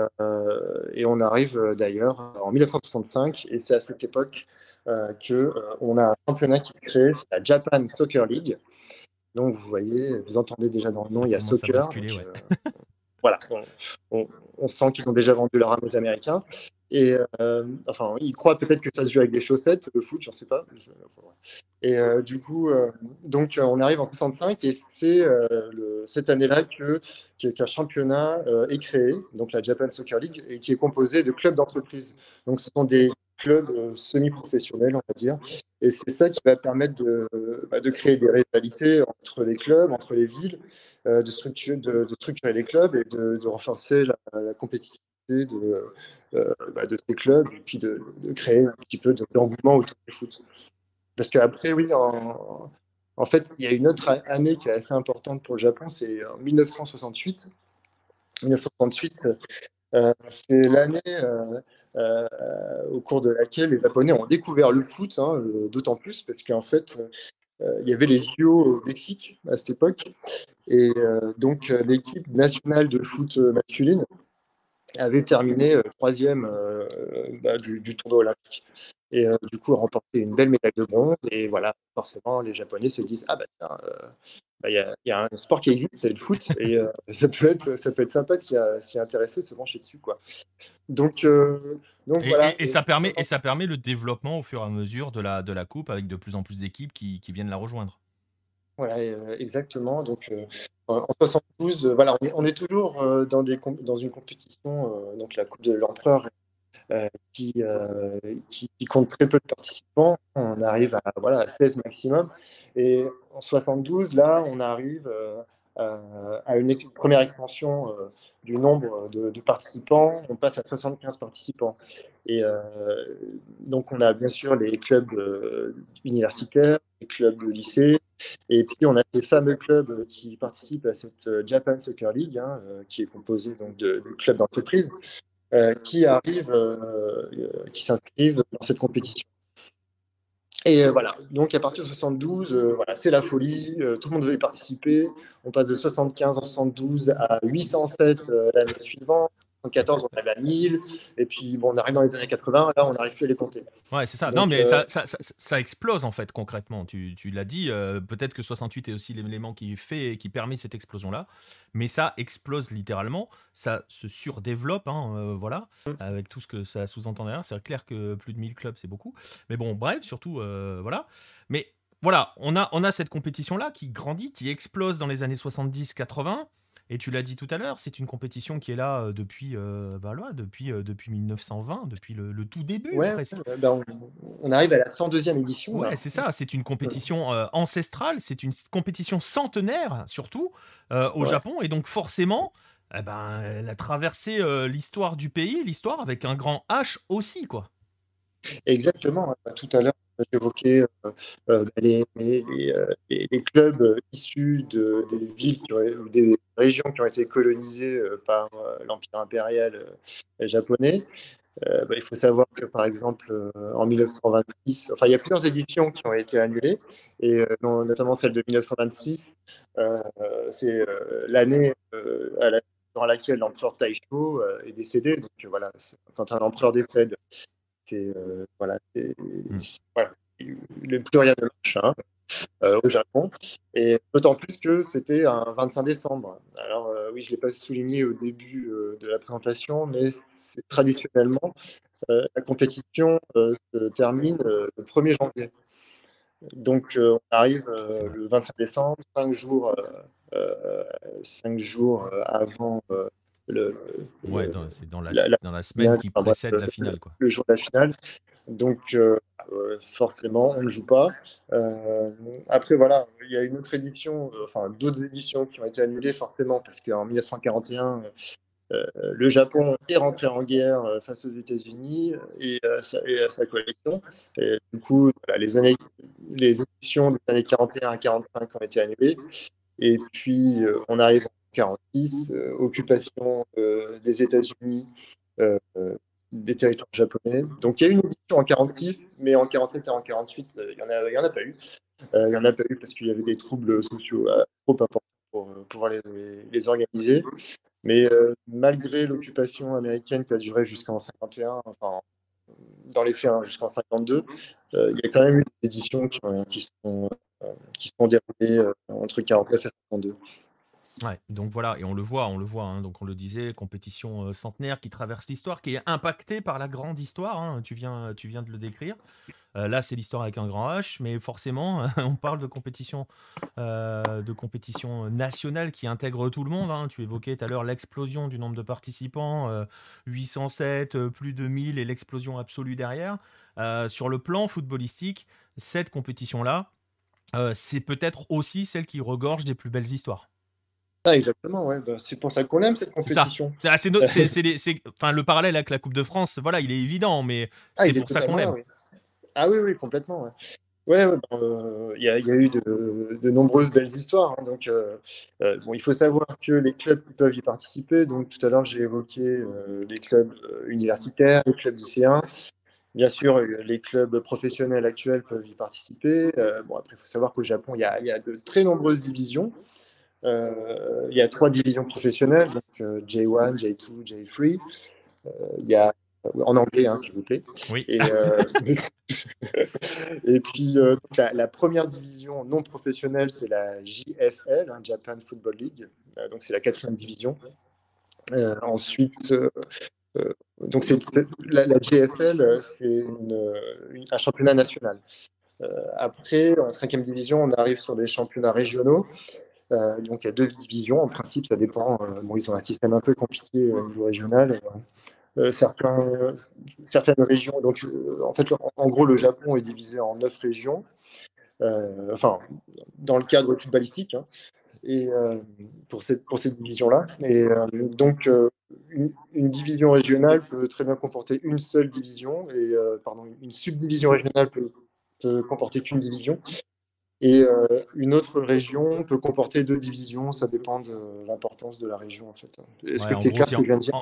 et, on arrive d'ailleurs en 1965, et c'est à cette époque que qu'on a un championnat qui se crée, c'est la Japan Soccer League. Donc vous voyez, vous entendez déjà dans le nom, il y a soccer. voilà, on, sent qu'ils ont déjà vendu leur âme aux Américains. Et euh, enfin, ils croient peut-être que ça se joue avec des chaussettes, le foot, je ne sais pas. Et euh, du coup, euh, donc on arrive en 65 et c'est cette année-là que qu'un championnat est créé, donc la Japan Soccer League, et qui est composé de clubs d'entreprise. Donc ce sont des clubs semi-professionnels, on va dire. Et c'est ça qui va permettre de, bah, de créer des rivalités entre les clubs, entre les villes, euh, de, structurer, de, structurer les clubs et de, renforcer la, compétitivité de, euh, bah, de ces clubs et puis de, créer un petit peu d'engouement autour du foot. Parce qu'après, oui, en, fait, il y a une autre année qui est assez importante pour le Japon, c'est en 1968. 1968, euh, c'est l'année au cours de laquelle les Japonais ont découvert le foot, hein, d'autant plus parce qu'en fait, euh, il y avait les JO au Mexique à cette époque. Et euh, donc, euh, l'équipe nationale de foot masculine avait terminé troisième bah, du, tournoi olympique. Et du coup, a remporté une belle médaille de bronze. Et voilà, forcément, les Japonais se disent Ah, bah tiens, bah, il y, a un sport qui existe, c'est le foot, et ça, peut être, ça peut être sympa s'y intéresser, se pencher dessus. Quoi. Donc, et, ça permet, et ça permet le développement au fur et à mesure de la, de la coupe avec de plus en plus d'équipes qui, qui, viennent la rejoindre. Voilà, euh, exactement. Donc, euh, en 72, euh, voilà, on est, toujours dans, des, dans une compétition, donc la Coupe de l'Empereur, qui, qui, compte très peu de participants. On arrive à, voilà, à 16 maximum. Et en 72, là, on arrive à une première extension du nombre de, participants, on passe à 75 participants. Et donc, on a bien sûr les clubs universitaires, les clubs de lycée, et puis on a ces fameux clubs qui participent à cette euh, Japan Soccer League, hein, qui est composée donc de, clubs d'entreprise, qui arrivent, qui s'inscrivent dans cette compétition. Et euh, voilà, donc à partir de 72, euh, voilà, c'est la folie, euh, tout le monde veut y participer. On passe de 75 en 72 à 807 l'année suivante, 74, on avait à 1000. Et puis, bon, on arrive dans les années 80, là, on n'arrive plus à les compter. Ouais, c'est ça. non, mais ça, ça, ça, explose, en fait, concrètement. Tu, tu l'as dit, peut-être que 68 est aussi l'élément qui fait, qui permet cette explosion-là. Mais ça explose littéralement. Ça se surdéveloppe, hein, voilà, mm. avec tout ce que ça sous-entend derrière. C'est clair que plus de 1000 clubs, c'est beaucoup. Mais bon, bref, surtout, voilà. Mais voilà, on a, on a cette compétition-là qui grandit, qui explose dans les années 70-80. Et tu l'as dit tout à l'heure, c'est une compétition qui est là euh, depuis, euh, bah depuis, euh, depuis 1920, depuis le, tout début. presque. Ben, on, arrive à la 102e édition. Ouais, c'est ça, c'est une compétition ancestrale, c'est une compétition centenaire surtout au Japon. Et donc forcément, eh ben, elle a traversé l'histoire du pays, l'histoire avec un grand H aussi. quoi. Exactement. Tout à l'heure, j'évoquais euh, euh, les, euh, les, clubs issus de, des villes ou des régions qui ont été colonisées par l'Empire impérial japonais. Bah, il faut savoir que, par exemple, en 1926, enfin, il y a plusieurs éditions qui ont été annulées, et notamment celle de 1926, c'est l'année dans laquelle l'empereur Taisho est décédé. Donc voilà, quand un empereur décède, c'est euh, voilà, mmh. voilà, le plus rien de marche hein, euh, au Japon. Et d'autant plus que c'était un 25 décembre. Alors euh, oui, je ne l'ai pas souligné au début de la présentation, mais c'est traditionnellement la compétition se termine le 1er janvier. Donc on arrive le 25 décembre, cinq jours, cinq jours avant le, ouais, c'est dans la, dans la semaine qui précède la finale. Quoi. Le jour de la finale. Donc, euh, euh, forcément, on ne joue pas. Euh, après, voilà, il y a une autre édition, enfin, d'autres éditions qui ont été annulées, forcément, parce qu'en 1941, le Japon est rentré en guerre face aux États-Unis et, à sa coalition. Et du coup, les, années, les éditions des années 41 à 45 ont été annulées. Et puis, on arrive 46, euh, occupation euh, des États-Unis euh, des territoires japonais. Donc il y a eu une édition en 46, mais en 47 et en 48, il n'y en, a, en a pas eu. il n'y en a pas eu parce qu'il y avait des troubles sociaux trop importants pour pouvoir les, les organiser. Mais malgré l'occupation américaine qui a duré jusqu'en 51, enfin dans les faits hein, jusqu'en 52, il y a quand même eu des éditions qui, qui sont, qui sont déroulées entre 49 et 52. Ouais, donc voilà, et on le voit, on le voit, hein, donc on le disait, compétition euh, centenaire qui traverse l'histoire, qui est impactée par la grande histoire, hein, tu, viens, tu viens de le décrire. Euh, là, c'est l'histoire avec un grand H, mais forcément, on parle de compétition, euh, de compétition nationale qui intègre tout le monde. Hein. Tu évoquais tout à l'heure l'explosion du nombre de participants, 807, plus de 1000 et l'explosion absolue derrière. sur le plan footballistique, cette compétition-là, c'est peut-être aussi celle qui regorge des plus belles histoires. Ah, exactement, ouais. Bah, c'est pour ça qu'on aime cette compétition. C'est, enfin, le parallèle avec la Coupe de France, voilà, il est évident, mais ah, c'est pour ça qu'on l'aime. Ah oui, oui, complètement. Ouais. Ouais, bah, euh, il y, a eu de, nombreuses belles histoires. Hein, donc, euh, euh, bon, il faut savoir que les clubs peuvent y participer. Donc, tout à l'heure, j'ai évoqué les clubs universitaires, les clubs lycéens. Bien sûr, les clubs professionnels actuels peuvent y participer. bon, après, il faut savoir qu'au Japon, il y, a, il y, a, de très nombreuses divisions. Euh, il y a trois divisions professionnelles, donc J1, J2, J3. il y a en anglais, hein, s'il vous plaît. Oui. Et, euh, et puis, euh, la, première division non professionnelle, c'est la JFL, hein, Japan Football League. donc, c'est la quatrième division. ensuite, donc c'est, la, la, JFL, c'est un championnat national. après, en cinquième division, on arrive sur les championnats régionaux. Euh, donc il y a deux divisions. En principe, ça dépend. Euh, bon, ils ont un système un peu compliqué au niveau régional. Euh, certaines régions. Donc, en fait, en, gros, le Japon est divisé en neuf régions. enfin, dans le cadre footballistique. Hein, et pour cette, pour cette division-là. Et donc, une, division régionale peut très bien comporter une seule division, et pardon, une subdivision régionale peut comporter qu'une division. Et euh, une autre région peut comporter deux divisions, ça dépend de l'importance de la région en fait. Est-ce que c'est clair ce que je viens de dire?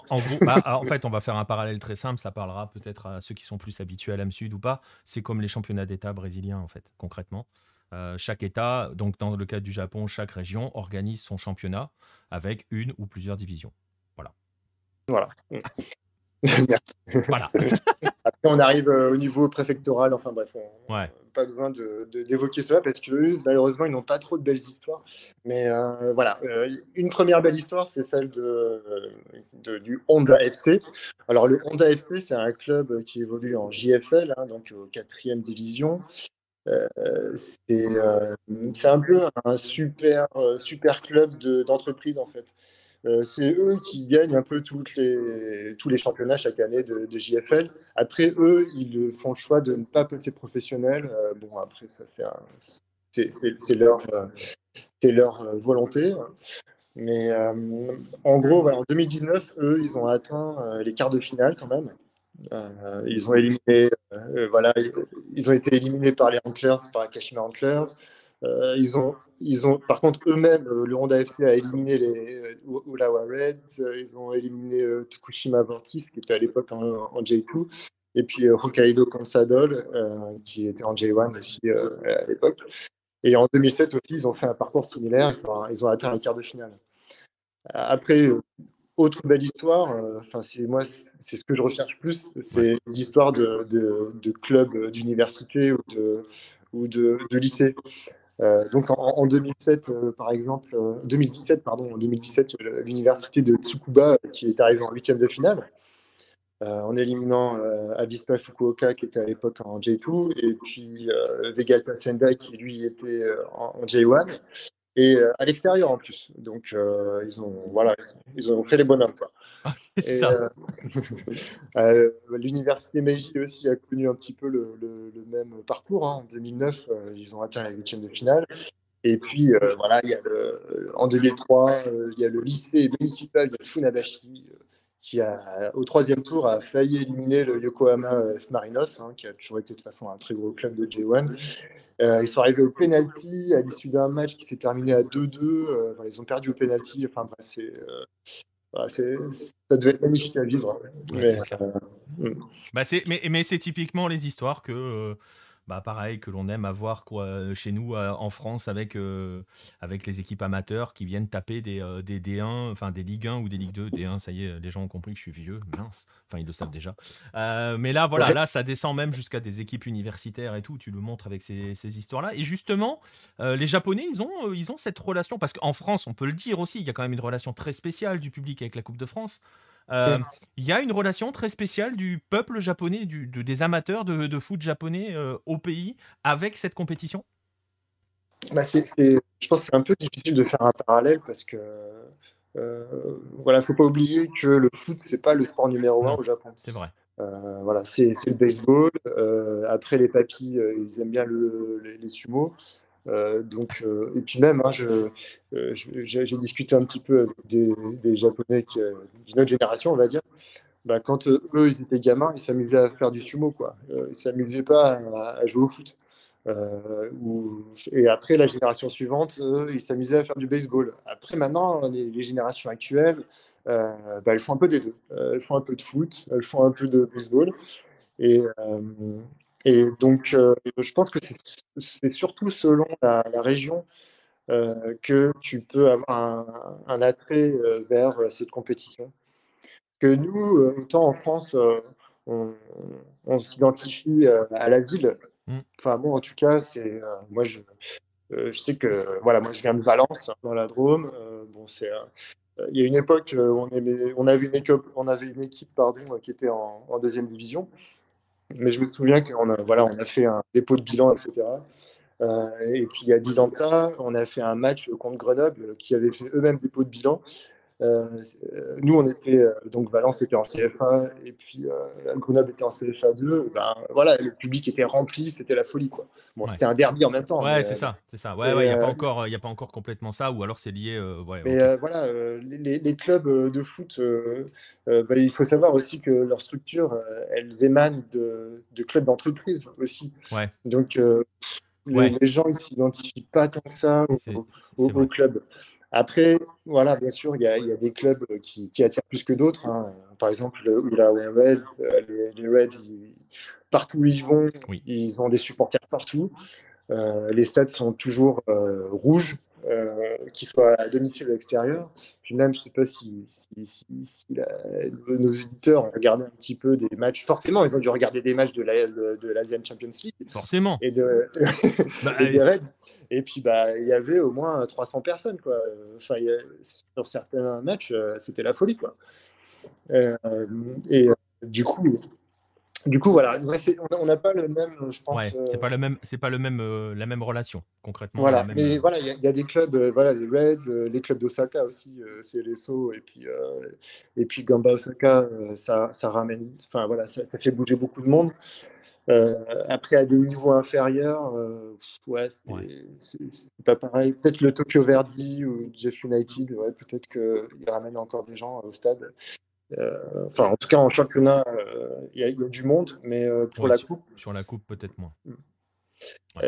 bah, en, fait, on va faire un parallèle très simple, ça parlera peut-être à ceux qui sont plus habitués à l'âme sud ou pas. C'est comme les championnats d'État brésiliens en fait, concrètement. Euh, chaque État, donc dans le cas du Japon, chaque région organise son championnat avec une ou plusieurs divisions. Voilà. Voilà. Voilà. On arrive euh, au niveau préfectoral. Enfin bref, on pas besoin d'évoquer cela parce que malheureusement, ils n'ont pas trop de belles histoires. Mais euh, voilà, euh, une première belle histoire, c'est celle de, du Honda FC. Alors, le Honda FC, c'est un club qui évolue en JFL, hein, donc au quatrième division. c'est un peu un super, super club d'entreprise en fait. Euh, c'est eux qui gagnent un peu toutes les, tous les championnats chaque année de, JFL. Après, eux, ils font le choix de ne pas passer professionnel. Euh, bon, après, ça c'est leur, euh, leur volonté. Mais en gros, en 2019, eux, ils ont atteint les quarts de finale quand même. ils ont éliminé, voilà, ils ont été éliminés par les Antlers, par les Kashima Antlers. ils ont ils ont, par contre, eux-mêmes, euh, le Honda FC a éliminé les euh, Ulawa Reds, euh, ils ont éliminé Tokushima Vortis, qui était à l'époque en, J2, et puis Hokkaido Consadole, qui était en J1 aussi à l'époque. Et en 2007 aussi, ils ont fait un parcours similaire, ils ont atteint les quarts de finale. Après, autre belle histoire, enfin, c'est moi, c'est ce que je recherche plus, c'est les histoires de, de, clubs d'université ou de, ou de, de lycée. Euh, donc en, 2007, euh, par exemple, 2017, euh, pardon, en 2017, l'université de Tsukuba qui est arrivée en huitième de finale, en éliminant Avispa Fukuoka qui était à l'époque en J2 et puis Vegalta Sendai qui lui était en, J1 et à l'extérieur en plus. Donc ils ont voilà, ils ont, fait les bonhommes quoi. c'est ça. L'université Meiji aussi a connu un petit peu le, même parcours. Hein. En 2009, ils ont atteint la huitième de finale. Et puis, voilà, il y a en 2003, il y a le lycée municipal de Funabashi qui, a, au troisième tour, a failli éliminer le Yokohama F Marinos, hein, qui a toujours été de toute façon un très gros club de J1. ils sont arrivés au penalty à l'issue d'un match qui s'est terminé à 2-2. ils ont perdu au penalty. Enfin bref, c'est ça devait être magnifique à vivre. mais, euh, hmm. bah, mais, mais c'est typiquement les histoires que euh, bah pareil que l'on aime avoir quoi euh, chez nous euh, en France avec euh, avec les équipes amateurs qui viennent taper des, des D1 enfin des Ligue 1 ou des Ligue 2 D1 ça y est les gens ont compris que je suis vieux mince. Enfin ils le savent déjà. Mais là voilà là ça descend même jusqu'à des équipes universitaires et tout. Tu le montres avec ces, ces histoires là et justement les japonais ils ont ils ont cette relation parce qu'en France on peut le dire aussi il y a quand même une relation très spéciale du public avec la Coupe de France euh, il y a une relation très spéciale du peuple japonais, du, des amateurs de, foot japonais euh, au pays avec cette compétition? Bah Je pense que c'est un peu difficile de faire un parallèle parce que euh, voilà, faut pas oublier que le foot c'est pas le sport numéro un au Japon. C'est vrai. Euh, voilà, c'est le baseball. après les papis, ils aiment bien le, les, les sumo. Euh, donc, euh, et puis même, hein, euh, j'ai discuté un petit peu avec des, Japonais d'une autre génération, on va dire. Bah, quand eux, ils étaient gamins, ils s'amusaient à faire du sumo, quoi. ils s'amusaient pas à, jouer au foot. et après, la génération suivante, eux, ils s'amusaient à faire du baseball. Après, maintenant, les, générations actuelles, bah, elles font un peu des deux. elles font un peu de foot, elles font un peu de baseball. Et, et donc, euh, je pense que c'est surtout selon la, région euh, que tu peux avoir un, attrait euh, vers cette compétition. Parce que nous, autant en France, on, s'identifie à la ville. Mm. Enfin, moi, en tout cas, c'est moi, je, je sais que voilà, moi, je viens de Valence, dans la Drôme. bon, c'est il y a une époque, on, on, avait une équipe, on avait une équipe pardon, qui était en, en deuxième division. Mais je me souviens qu'on a, voilà, on a fait un dépôt de bilan, etc. Euh, et puis il y a 10 ans de ça, on a fait un match contre Grenoble qui avait fait eux-mêmes dépôt de bilan. Euh, nous, on était, euh, donc Valence était en CFA et puis euh, Grenoble était en CFA 2. Ben, voilà, le public était rempli, c'était la folie. Quoi. Bon, c'était un derby en même temps. Ouais, c'est ça, c'est ça. Ouais, il n'y a, pas encore, a pas encore complètement ça, ou alors c'est lié. Ouais, mais voilà, les, les, clubs de foot, bah, il faut savoir aussi que leur structure, elles émanent de, de clubs d'entreprise aussi. Ouais. Donc, les, gens ne s'identifient pas tant que ça au, au club. Après, voilà, bien sûr, il y, a des clubs qui, attirent plus que d'autres. Hein. Par exemple, la Reds, euh, les, Reds, partout où ils vont, ils ont des supporters partout. Euh, les stades sont toujours euh, rouges. qu'ils soient à domicile ou à l'extérieur. Puis même, je ne sais pas si, si, nos auditeurs ont regardé un petit peu des matchs. Forcément, ils ont dû regarder des matchs de l'Asian de, Champions League. Forcément. Et, de, bah, des Reds. Et puis, bah, il y avait au moins 300 personnes. Quoi. Sur certains matchs, c'était la folie. Quoi. et du coup, du coup, voilà, on n'a pas le même, je pense. Ouais, c'est pas le même, c'est pas le même, euh, la même relation concrètement. Voilà, mais euh, voilà, il y, a des clubs, euh, voilà, les Reds, les clubs d'Osaka aussi, c'est l'ESO et puis et puis Gamba Osaka, ça, ça, ramène, enfin voilà, ça, fait bouger beaucoup de monde. après, à des niveaux inférieurs, ouais, c'est pas pareil. Peut-être le Tokyo Verdy ou Jeff United, ouais, peut-être qu'ils ramènent encore des gens au stade. Euh, enfin, en tout cas, en championnat, euh, il y, a du monde, mais euh, pour la coupe. Sur la coupe, peut-être moins. Mm.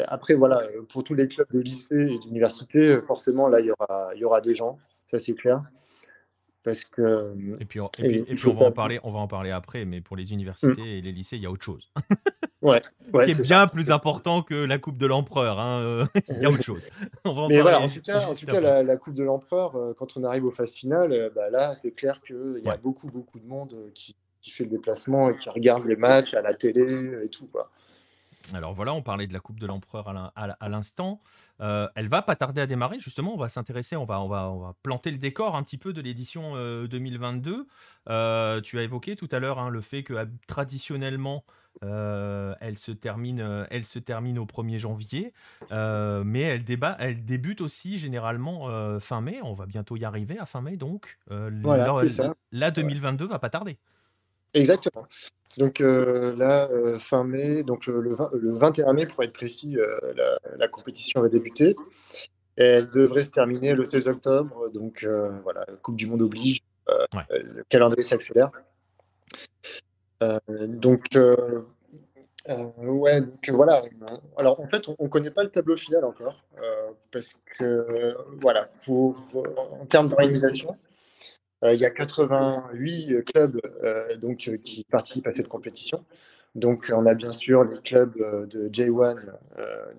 Après, voilà, pour tous les clubs de lycée et d'université, forcément, là, il y aura, il y aura des gens, ça c'est clair. Parce que. Et puis, on, va en parler, on va en parler après, mais pour les universités mm. et les lycées, il y a autre chose. ouais, qui est, bien plus important que la Coupe de l'Empereur. Hein, euh, il y a autre chose. mais voilà, en tout cas, en tout cas la, Coupe de l'Empereur, euh, quand on arrive aux phases finales, euh, bah là, c'est clair qu'il y a beaucoup, beaucoup de monde qui, qui, fait le déplacement et qui regarde les matchs à la télé et tout. Quoi. Alors voilà, on parlait de la Coupe de l'Empereur à l'instant. Euh, elle va pas tarder à démarrer, justement, on va s'intéresser, on va, on, va, on va planter le décor un petit peu de l'édition 2022. Euh, euh, tu as évoqué tout à l'heure hein, le fait que traditionnellement, elle, se termine, elle se termine au 1er janvier, mais elle, débat, elle débute aussi généralement fin mai, on va bientôt y arriver à fin mai, donc voilà, la, 2022 va pas tarder. Exactement. Donc euh, là, euh, fin mai, donc euh, le, le, 21 mai pour être précis, la, compétition va débuter. elle devrait se terminer le 16 octobre. Donc voilà, Coupe du Monde oblige, le calendrier s'accélère. donc ouais, donc voilà. Alors en fait, on ne connaît pas le tableau final encore parce que voilà, en termes d'organisation. Euh, il y a 88 clubs euh, donc, euh, qui participent à cette compétition. Donc, on a bien sûr les clubs de J1,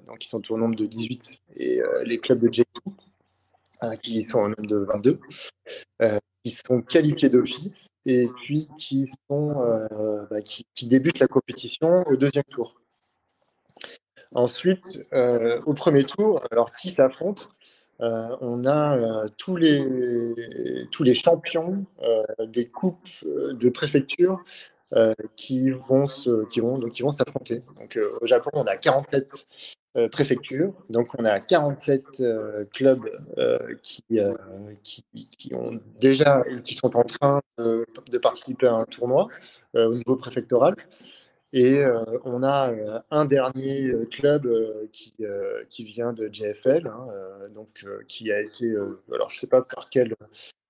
donc, qui sont au nombre de 18, et les clubs de J2, qui sont au nombre de 22, qui sont qualifiés d'office et puis qui, sont, bah, qui, débutent la compétition au deuxième tour. Ensuite, au premier tour, alors qui s'affronte? Euh, on a euh, tous, les, tous les champions euh, des coupes de préfecture qui vont s'affronter. Au Japon, on a 47 préfectures, donc on a 47 clubs qui, ont déjà qui sont en train de participer à un tournoi au niveau préfectoral. Et euh, on a euh, un dernier euh, club qui, qui vient de JFL, hein, donc, qui a été, alors je ne sais pas par quel,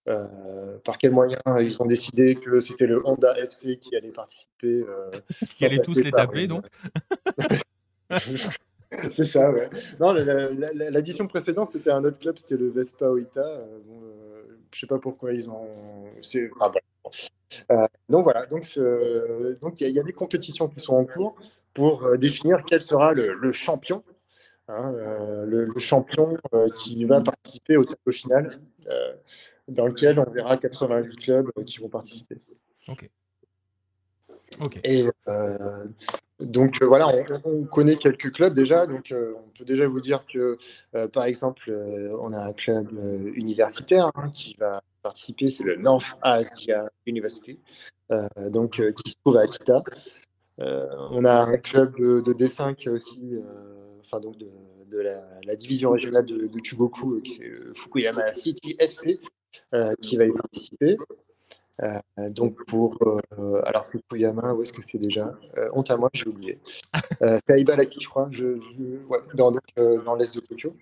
par quel moyen ils ont décidé que c'était le Honda FC qui allait participer. qui allait tous les taper, donc C'est ça, ouais. Non, l'addition précédente, c'était un autre club, c'était le Vespa Oita. Bon, je sais pas pourquoi ils ont. Ah, euh, donc voilà, donc il y, a des compétitions qui sont en cours pour euh, définir quel sera le, champion, hein, euh, le, champion qui va participer au tableau final, dans lequel on verra 88 clubs qui vont participer. Ok. Et donc voilà, on, connaît quelques clubs déjà, donc on peut déjà vous dire que par exemple, on a un club universitaire hein, qui va participer, c'est le North Asia University, euh, donc, euh, qui se trouve à Akita. Euh, on a un club de, D5 aussi, enfin donc de, la, division régionale de, de qui c'est Fukuyama City FC, qui va y participer. donc pour alors Fukuyama, où est-ce que c'est déjà? Honte à moi, j'ai oublié. c'est à je crois, je, dans, dans l'est de Tokyo.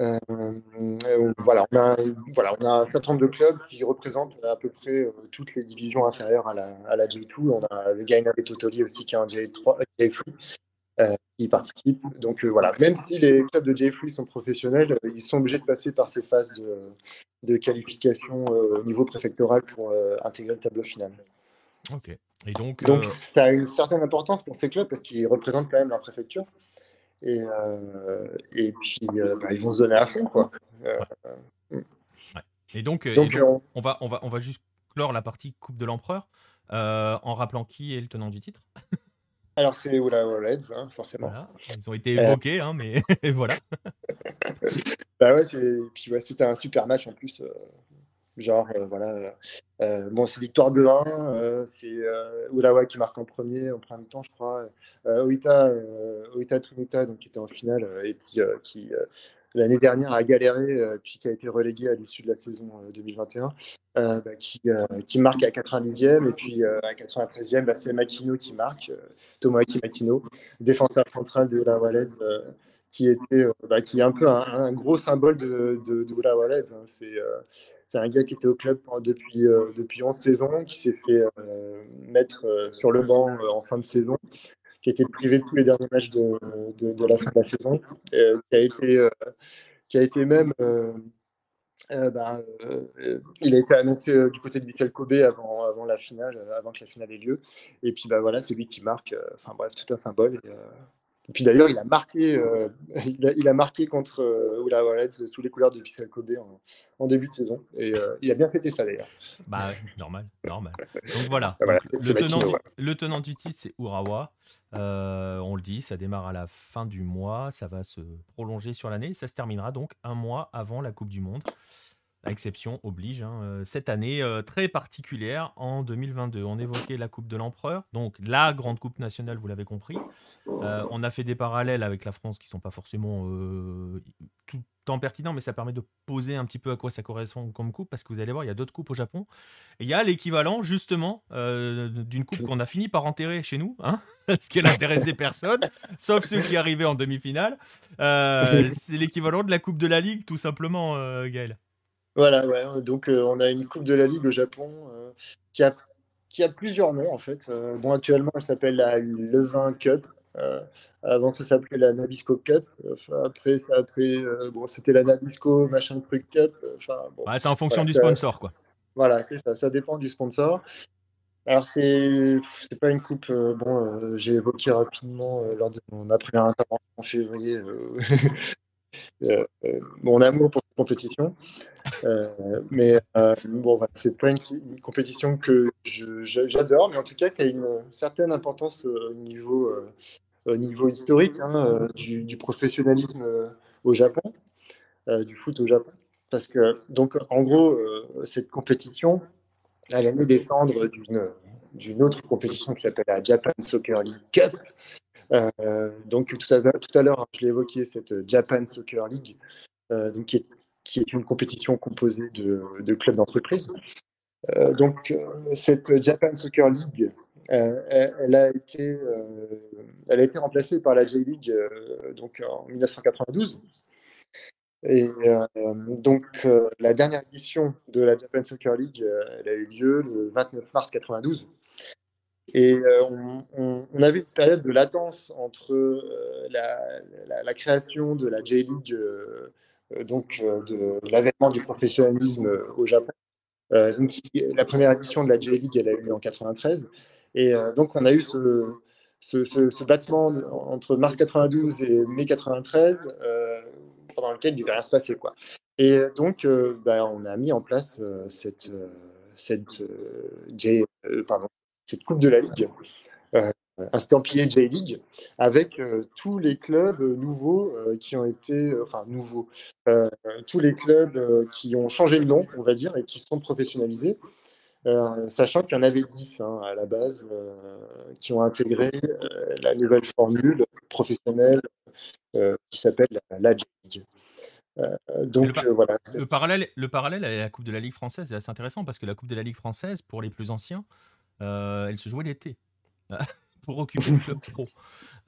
Euh, euh, voilà, on a, voilà, on a un certain nombre de clubs qui représentent à peu près euh, toutes les divisions inférieures à la, à la J2. On a le Gaina et Totoli aussi qui est un J3, J3 qui participe. Donc voilà, même si les clubs de J3 sont professionnels, ils sont obligés de passer par ces phases de, de qualification au niveau préfectoral pour intégrer le tableau final. Ok. Et donc, donc ça a une certaine importance pour ces clubs parce qu'ils représentent quand même leur préfecture. Et, et puis, bah, ils vont se donner à fond, quoi. Et donc, on... va, on, va, on va juste clore la partie Coupe de l'Empereur en rappelant qui est le tenant du titre. Alors, c'est Oula Reds, hein, forcément. Ils ont été évoqués, hein, mais voilà. bah ouais, c'était un super match en plus. Genre, euh, voilà. Euh, bon, c'est victoire de 1. Euh, c'est Ulawa qui marque en premier, en premier temps, je crois. Oita, Oita Trinita, donc, qui était en finale, et puis qui, l'année dernière, a galéré, puis qui a été relégué à l'issue de la saison 2021, bah, qui, marque à 90e, et puis à 93e, bah, c'est Makino qui marque, Tomoaki Makino, défenseur central de Ulawa Reds qui était bah, qui est un peu un, gros symbole de, de, de hein. C'est c'est un gars qui était au club depuis, euh, depuis 11 saisons, qui s'est fait euh, mettre euh, sur le banc en fin de saison, qui a été privé de tous les derniers matchs de, de, la fin de la saison, qui, a été, qui a été même. Bah, il a été annoncé du côté de Vissel Kobe avant, avant la finale, avant que la finale ait lieu. Et puis bah voilà, c'est lui qui marque. Enfin bref, tout un symbole. Et puis d'ailleurs, il a marqué, euh, il, a, marqué contre euh, sous les couleurs de Vissel Kobe en, début de saison. Et euh, il a bien fêté ça d'ailleurs. Bah, normal, normal. Donc voilà. le, tenant, du titre, c'est Urawa. Euh, on le dit, ça démarre à la fin du mois, ça va se prolonger sur l'année. Ça se terminera donc un mois avant la Coupe du Monde exception oblige. Hein, euh, cette année euh, très particulière en 2022. On évoquait la Coupe de l'Empereur, donc la grande Coupe nationale, vous l'avez compris. Euh, on a fait des parallèles avec la France qui sont pas forcément tout le temps pertinents, mais ça permet de poser un petit peu à quoi ça correspond comme coupe, parce que vous allez voir, il y a d'autres coupes au Japon. Et il y a l'équivalent justement d'une coupe qu'on a fini par enterrer chez nous, hein ce qui n'intéressait personne, sauf ceux qui arrivaient en demi-finale. c'est l'équivalent de la Coupe de la Ligue, tout simplement, Gaël. Voilà, ouais. Donc, euh, on a une Coupe de la Ligue au Japon euh, qui, a, qui a plusieurs noms, en fait. Euh, bon, actuellement, elle s'appelle la Levin Cup. avant, ça s'appelait la Nabisco Cup. après, ça, après bon, c'était la Nabisco machin truc Cup. Enfin, bon, c'est en fonction du sponsor, quoi. Voilà, c'est ça. Ça dépend du sponsor. Alors, c'est c'est pas une coupe. bon, j'ai évoqué rapidement lors de ma première intervention en février euh, mon amour pour cette compétition. Euh, mais euh, bon, voilà, c'est pas une, compétition que j'adore, mais en tout cas qui a une certaine importance au niveau, au niveau historique hein, du, professionnalisme au Japon, du foot au Japon. Parce que, donc, en gros, cette compétition, elle a mis descendre d'une d'une autre compétition qui s'appelle la Japan Soccer League Cup, euh, donc tout à, l'heure, hein, je l'ai évoqué, cette Japan Soccer League, euh, donc, qui, est, une compétition composée de, clubs d'entreprise. Euh, donc cette Japan Soccer League, a été, elle a été remplacée par la J-League donc en 1992. Et donc, la dernière édition de la Japan Soccer League, elle a eu lieu le 29 mars 92. Et euh, on, avait une période de latence entre euh, la, création de la J-League, euh, donc de, l'avènement du professionnalisme au Japon. donc, la première édition de la J-League, elle a eu lieu en 93. Et donc, on a eu ce, ce, battement entre mars 92 et mai 93, pendant lequel il ne devait rien se passer. Quoi. Et donc, bah, on a mis en place cette, cette J, pardon, cette Coupe de la Ligue, euh, estampillé J-League, avec euh, tous les clubs nouveaux euh, qui ont été, enfin nouveaux, tous les clubs qui ont changé de nom, on va dire, et qui sont professionnalisés. sachant qu'il y en avait 10 hein, à la base qui ont intégré la nouvelle formule professionnelle qui s'appelle la, J-League. donc le, voilà. Le parallèle, le parallèle à la Coupe de la Ligue française est assez intéressant parce que la Coupe de la Ligue française, pour les plus anciens, euh, elle se jouait l'été pour occuper le club pro.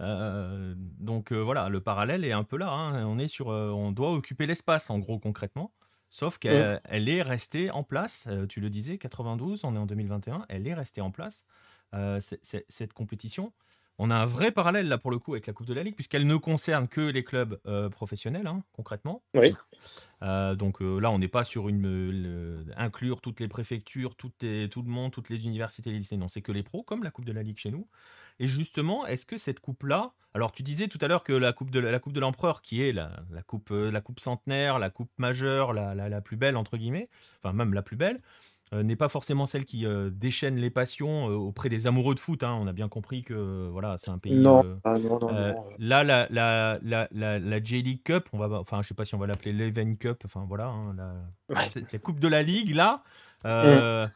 Euh, donc euh, voilà, le parallèle est un peu là. Hein. On est sur, on doit occuper l'espace en gros concrètement. Sauf qu'elle elle est restée en place. tu le disais, 92, on est en 2021. Elle est restée en place cette compétition. On a un vrai parallèle là pour le coup avec la Coupe de la Ligue, puisqu'elle ne concerne que les clubs euh, professionnels, hein, concrètement. Oui. Euh, donc euh, là, on n'est pas sur une inclure toutes les préfectures, toutes les, tout le monde, toutes les universités, les lycées. Non, c'est que les pros, comme la Coupe de la Ligue chez nous. Et justement, est-ce que cette coupe-là, alors tu disais tout à l'heure que la coupe de la coupe de l'empereur, qui est la, coupe la coupe centenaire, la coupe majeure, la, la, plus belle entre guillemets, enfin même la plus belle, n'est pas forcément celle qui euh, déchaîne les passions euh, auprès des amoureux de foot. Hein. On a bien compris que voilà, c'est un pays. Non, ah, non, non, Là, la, la, la, la, J-League Cup, on va, enfin, je sais pas si on va l'appeler l'Even Cup, enfin voilà, hein, la, Coupe de la Ligue, là, mm.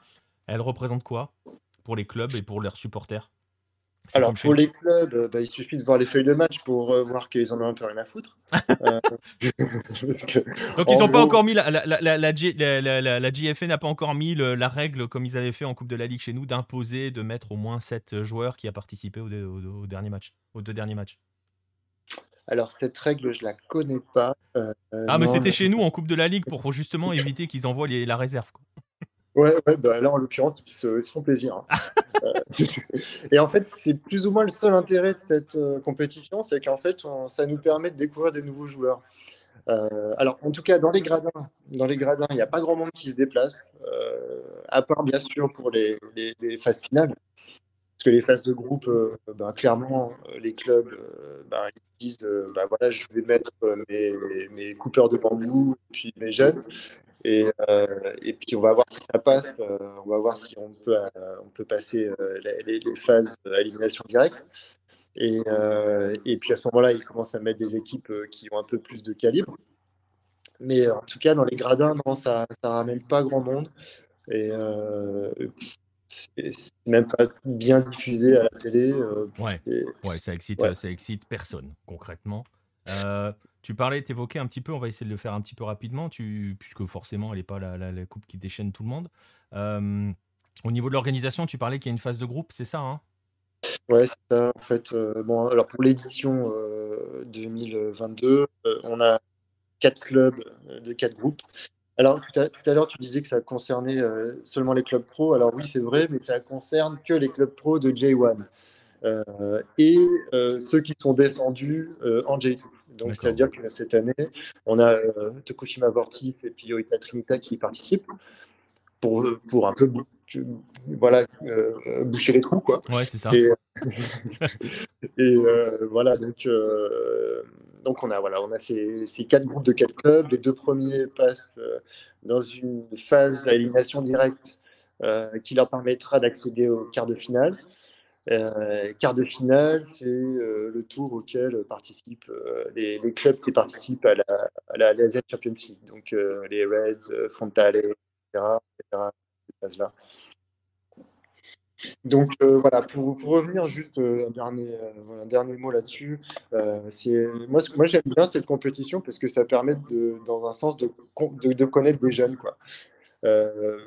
elle représente quoi pour les clubs et pour leurs supporters? Alors, pour les clubs, euh, bah, il suffit de voir les feuilles de match pour euh, voir qu'ils en ont un peu rien à foutre. Euh, Donc, ils n'ont pas encore mis. La, la, la, la JFA n'a pas encore mis la règle, comme ils avaient fait en Coupe de la Ligue chez nous, d'imposer de mettre au moins 7 joueurs qui a participé au, au, dernier match, aux deux derniers matchs. Alors, cette règle, je la connais pas. ah, mais c'était chez nous en Coupe de la Ligue pour justement éviter qu'ils envoient la réserve. Quoi. Ouais, ouais bah là en l'occurrence, ils se, font plaisir. Hein. Euh, et en fait, c'est plus ou moins le seul intérêt de cette euh, compétition, c'est qu'en fait, ça nous permet de découvrir des nouveaux joueurs. Euh, alors, en tout cas, dans les gradins, dans les gradins, il n'y a pas grand monde qui se déplace, à part bien sûr pour les, phases finales. Parce que les phases de groupe, ben, clairement, les clubs ben, ils disent ben, voilà, je vais mettre mes, mes coupeurs de bambou et puis mes jeunes. Et, euh, et, puis on va voir si ça passe, euh, on va voir si on peut, euh, on peut passer les, phases à élimination directe. Et, et, puis à ce moment-là, ils commencent à mettre des équipes qui ont un peu plus de calibre. Mais en tout cas, dans les gradins, non, ça ne ramène pas grand monde. Et c'est même pas bien diffusé à la télé. ouais, ouais, ça excite, ça excite personne, concrètement. Tu parlais, t'évoquais un petit peu, on va essayer de le faire un petit peu rapidement, tu, puisque forcément, elle n'est pas la, coupe qui déchaîne tout le monde. Euh, au niveau de l'organisation, tu parlais qu'il y a une phase de groupe, c'est ça hein? Ouais, c'est ça. En fait, euh, bon, alors pour l'édition 2022, euh, on a quatre clubs de quatre groupes. Alors, tout à, l'heure, tu disais que ça concernait seulement les clubs pro. Alors, oui, c'est vrai, mais ça concerne que les clubs pro de J1 et ceux qui sont descendus en J2. Donc, c'est-à-dire que cette année, on a euh, Tokushima Vortis et puis Yoita Trinita qui participent pour, pour un peu voilà, euh, boucher les trous. Quoi. Ouais, c'est ça. Et, euh, voilà, donc, donc on a, voilà, on a ces, ces, quatre groupes de quatre clubs. Les deux premiers passent dans une phase à élimination directe qui leur permettra d'accéder au quart de finale. Euh, quart de finale, c'est euh, le tour auquel participent euh, les, clubs qui participent à la, à Champions League, donc les Reds, Frontale, etc. Donc voilà, pour, pour, revenir juste un, dernier, un dernier mot là-dessus, moi, j'aime bien cette compétition parce que ça permet de, dans un sens de, de, de connaître des jeunes. Quoi. Il euh,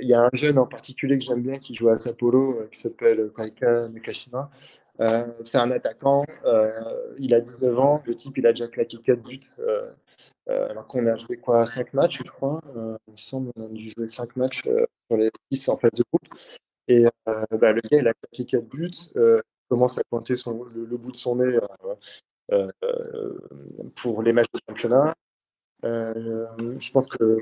y a un jeune en particulier que j'aime bien qui joue à Sapporo, euh, qui s'appelle Taika Nakashima. Euh, c'est un attaquant, il a 19 ans, le type il a déjà claqué 4 buts, alors qu'on a joué quoi 5 matchs je crois, il me semble qu'on a dû jouer 5 matchs sur les 6 en phase de groupe. Et bah, le gars il a claqué 4 buts, il commence à pointer son, le, bout de son nez pour les matchs de championnat. Euh, je pense que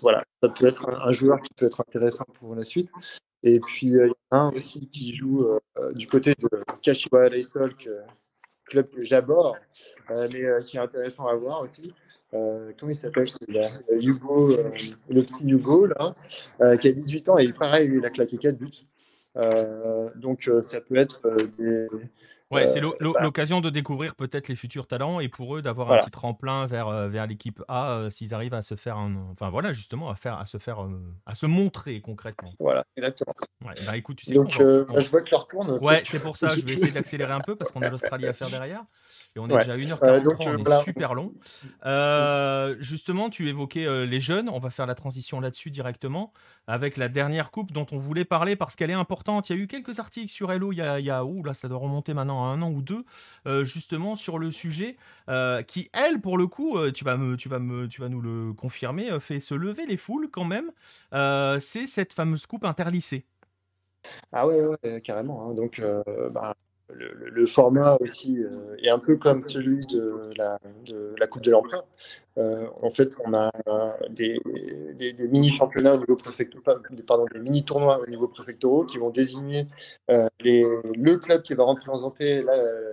voilà, ça peut être un, joueur qui peut être intéressant pour la suite. Et puis, euh, il y en a un aussi qui joue euh, du côté de Kashiwa Reysol, club que j'aborde, mais qui est intéressant à voir aussi. comment il s'appelle C'est Hugo, le petit Hugo, là, qui a 18 ans et pareil, il a claqué 4 buts. Donc, ça peut être des Ouais, c'est euh, l'occasion de découvrir peut-être les futurs talents et pour eux d'avoir un petit tremplin vers, euh, vers l'équipe A euh, s'ils arrivent à se faire un, enfin voilà justement à faire à se faire à se montrer concrètement. Voilà, exactement. Ouais, bah écoute, tu sais Donc bah, je vois que leur tourne. Ouais, c'est pour ça, je vais essayer d'accélérer un peu parce qu'on a l'Australie à faire derrière et on est déjà à 1h43, on est super long. justement, tu évoquais les jeunes, on va faire la transition là-dessus directement avec la dernière coupe dont on voulait parler parce qu'elle est importante. Il y a eu quelques articles sur Hello il y a, il y a là ça doit remonter maintenant un an ou deux, euh, justement sur le sujet, euh, qui elle, pour le coup, euh, tu vas me, tu vas me, tu vas nous le confirmer, fait se lever les foules quand même. c'est cette fameuse coupe interlissée. Ah ouais, carrément. Hein. Donc, bah, le, format aussi euh, est un peu comme celui de la, Coupe de l'Empereur. Euh, en fait, on a des, des, mini-championnats au niveau préfectoral, pardon, des mini-tournois au niveau préfectoraux qui vont désigner euh, le club qui va représenter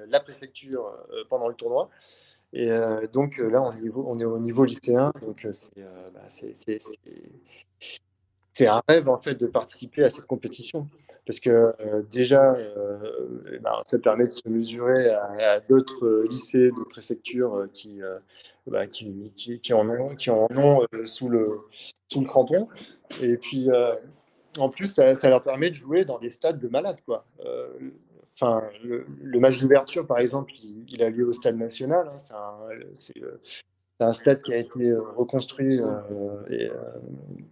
la, préfecture pendant le tournoi. Et donc là, on, est au niveau lycéen, donc bah, c'est un rêve en fait de participer à cette compétition parce que euh, déjà, euh, eh ben, ça permet de se mesurer à, d'autres lycées de préfecture euh, qui, bah, qui, qui, en ont, qui en ont sous, le, sous le crampon. Et puis, en plus, ça, leur permet de jouer dans des stades de malades. Quoi. Le, match d'ouverture, par exemple, il, a lieu au stade national. Hein, c'est c'est un stade qui a été euh, reconstruit euh, et euh,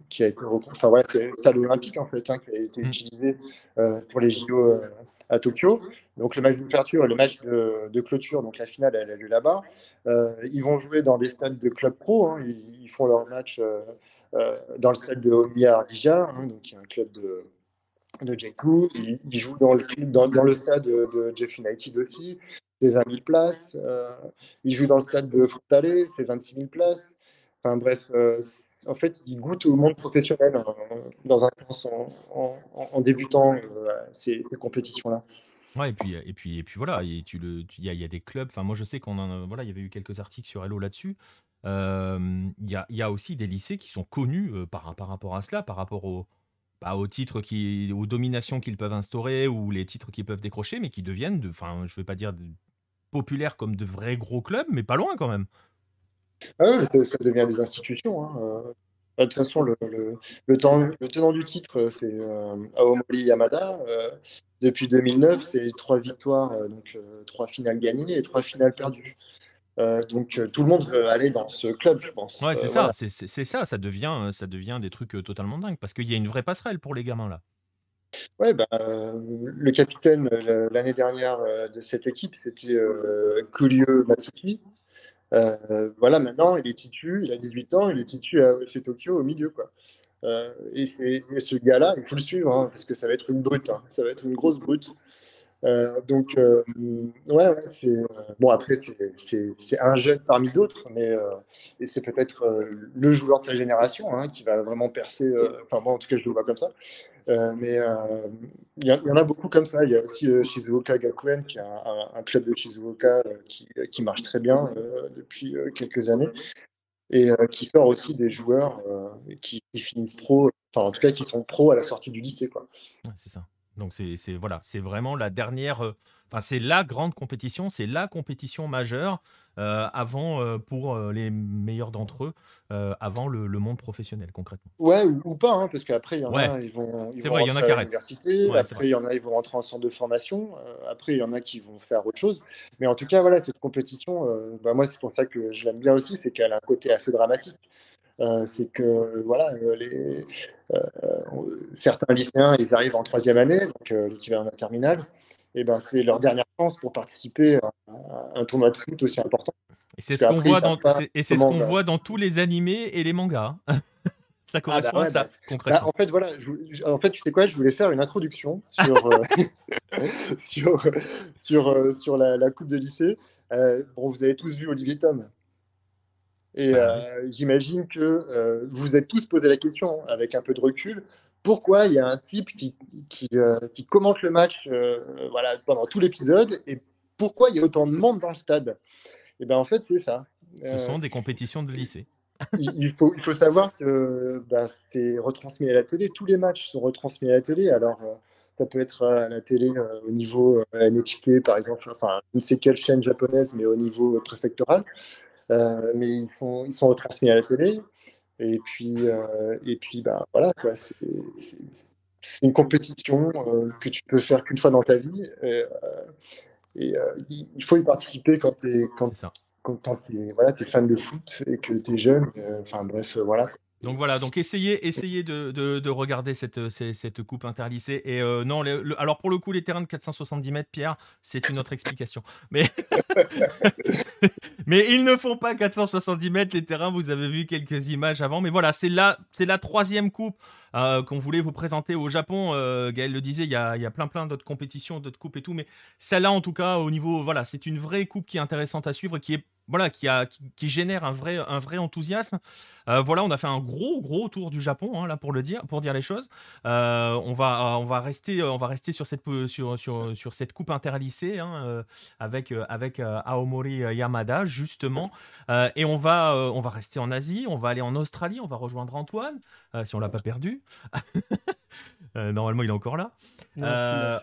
qui a été enfin voilà, c'est un stade olympique en fait hein, qui a été mm. utilisé pour les JO à Tokyo. Donc le match d'ouverture et le match de, clôture, donc la finale, elle a lieu là-bas. ils vont jouer dans des stades de club pro. Hein. ils, font leur match dans le stade de Omiya Ardija, hein, donc qui est un club de de Jeku. Ils, jouent dans le, dans, dans le stade de, de Jeff United aussi c'est 20 000 places. Euh, il joue dans le stade de Frontale, c'est 26 000 places. Enfin bref, euh, en fait, il goûte au monde professionnel hein, dans un sens en, débutant euh, ces, compétitions-là. Ouais, et puis, et puis, et puis voilà, il y, a, des clubs. Enfin, moi, je sais qu'on voilà, il y avait eu quelques articles sur Hello là-dessus. Il y, a, aussi des lycées qui sont connus par, par rapport à cela, par rapport au, bah, aux titres qui, aux dominations qu'ils peuvent instaurer ou les titres qu'ils peuvent décrocher, mais qui deviennent, enfin, je vais pas dire populaires comme de vrais gros clubs, mais pas loin quand même. Ah ça, devient des institutions. Hein. Euh. De toute façon, le, le, temps, le tenant du titre, c'est euh, Aomori Yamada. Euh, depuis 2009, c'est trois victoires, donc trois finales gagnées et trois finales perdues. donc tout le monde veut aller dans ce club, je pense. Ouais, c'est ça, c'est ça, ça devient, ça devient des trucs totalement dingues parce qu'il y a une vraie passerelle pour les gamins là. Ouais, bah, le capitaine l'année dernière de cette équipe, c'était euh, Matsuki. voilà, maintenant, il est titu, il a 18 ans, il est titu à FC Tokyo au milieu. Quoi. et, ce gars-là, il faut le suivre, hein, parce que ça va être une brute, hein. ça va être une grosse brute. donc, ouais, c'est. bon, après, c'est un jeune parmi d'autres, mais et c'est peut-être le joueur de sa génération hein, qui va vraiment percer. Enfin, moi, en tout cas, je le vois comme ça. Euh, mais euh, il y, en a beaucoup comme ça. Il y a aussi euh, Shizuoka Gakuen, qui est un, club de Shizuoka qui, qui, marche très bien depuis quelques années et qui sort aussi des joueurs qui, finissent pro, enfin en tout cas qui sont pro à la sortie du lycée. C'est ça. Donc c'est voilà, c'est vraiment la dernière Enfin, c'est la grande compétition, c'est la compétition majeure euh, avant euh, pour euh, les meilleurs d'entre eux, avant le, monde professionnel concrètement. Ouais, ou, pas, hein, parce qu'après il y en a, ils vont, ils vont vrai, y en a à l'université, après il y en a, ils vont rentrer en centre de formation, après il y en a qui vont faire autre chose. Mais en tout cas, voilà, cette compétition, bah, moi c'est pour ça que je l'aime bien aussi, c'est qu'elle a un côté assez dramatique. c'est que voilà, les, certains lycéens, ils arrivent en troisième année, donc l'équivalent de la terminale, et ben, c'est leur dernière chance pour participer à un tournoi de foot aussi important. Et c'est ce qu'on voit, dans, et c'est ce qu'on voit dans tous les animés et les mangas. ça ah, correspond bah à ça, bah, concrètement. Bah, en fait, voilà, en fait, tu sais quoi, je voulais faire une introduction sur, euh, sur, sur, euh, sur la, coupe de lycée. Euh, bon, vous avez tous vu Olivier Tom. Et j'imagine que vous vous êtes tous posé la question, avec un peu de recul, pourquoi il y a un type qui, qui, euh, commente le match euh, voilà, pendant tout l'épisode et pourquoi il y a autant de monde dans le stade? Et eh bien en fait, c'est ça. Ce euh, sont des compétitions de lycée. il, faut, il faut savoir que bah, c'est retransmis à la télé. Tous les matchs sont retransmis à la télé. Alors, ça peut être à la télé au niveau NHK, par exemple, enfin, je ne sais quelle chaîne japonaise, mais au niveau préfectoral. mais ils sont, ils sont retransmis à la télé. Et puis, euh, et puis bah, voilà, quoi, c'est, une compétition euh, que tu peux faire qu'une fois dans ta vie. Et, euh, il faut y participer quand tu es, quand, quand, quand voilà, fan de foot et que tu es jeune. Enfin bref, voilà. Donc voilà, donc essayez, essayez de, de, regarder cette, cette, coupe interlycée. Et euh, non, alors pour le coup, les terrains de 470 mètres, Pierre, c'est une autre explication. Mais, mais ils ne font pas 470 mètres les terrains. Vous avez vu quelques images avant. Mais voilà, c'est la, c'est la troisième coupe. Qu'on voulait vous présenter au Japon. Gaël le disait, il y a, plein plein d'autres compétitions, d'autres coupes et tout, mais celle-là en tout cas au niveau, voilà, c'est une vraie coupe qui est intéressante à suivre, qui est voilà, qui, a, qui, génère un vrai, un vrai enthousiasme. Euh, voilà, on a fait un gros, gros tour du Japon, hein, là, pour le dire, pour dire les choses. Euh, on, va, on, va rester, on va rester sur cette, sur, sur, sur cette coupe interlycée hein, euh, avec, avec Aomori Yamada, justement. et on va, on va rester en Asie, on va aller en Australie, on va rejoindre Antoine, si on l'a pas perdu. normalement, il est encore là.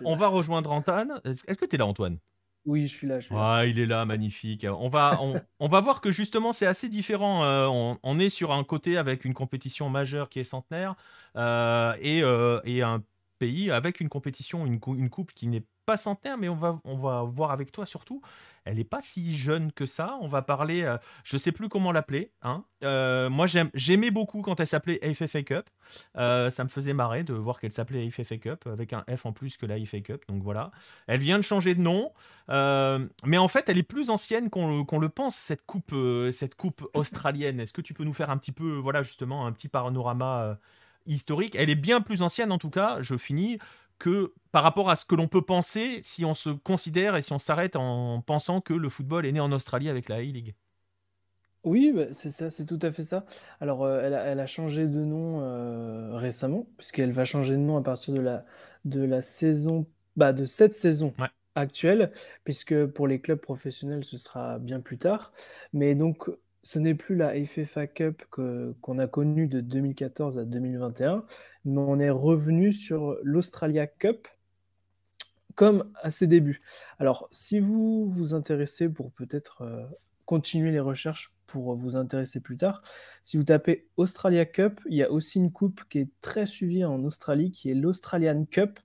On va rejoindre Antoine. Est-ce que tu es là, Antoine? Oui, je suis là. Ah, il est là, magnifique. On va, on, va voir que justement, c'est assez différent. Euh, on, est sur un côté avec une compétition majeure qui est centenaire euh, et, euh, et, un pays avec une compétition, une, une coupe qui n'est pas centenaire, mais on va, on va voir avec toi surtout elle n'est pas si jeune que ça. On va parler, je euh, je sais plus comment l'appeler. Hein. Euh, moi, j'aimais beaucoup quand elle s'appelait FFA Cup. Euh, ça me faisait marrer de voir qu'elle s'appelait FFA Cup avec un F en plus que la FA Cup. Donc voilà. Elle vient de changer de nom, mais en fait, elle est plus ancienne qu'on le pense cette coupe, cette coupe australienne. Est-ce que tu peux nous faire un petit peu, voilà, justement, un petit panorama historique? Elle est bien plus ancienne en tout cas. Je finis que par rapport à ce que l'on peut penser si on se considère et si on s'arrête en pensant que le football est né en Australie avec la A-League. Oui, bah, c'est ça, c'est tout à fait ça. Alors, euh, elle, a, changé de nom euh, récemment, puisqu'elle va changer de nom à partir de la, de la saison, bah, de cette saison actuelle, puisque pour les clubs professionnels, ce sera bien plus tard. Mais donc, ce n'est plus la FFA Cup qu'on a connue de 2014 à 2021, mais on est revenu sur l'Australia Cup comme à ses débuts. Alors, si vous vous intéressez pour peut-être euh, continuer les recherches pour vous intéresser plus tard, si vous tapez Australia Cup, il y a aussi une coupe qui est très suivie en Australie, qui est l'Australian Cup,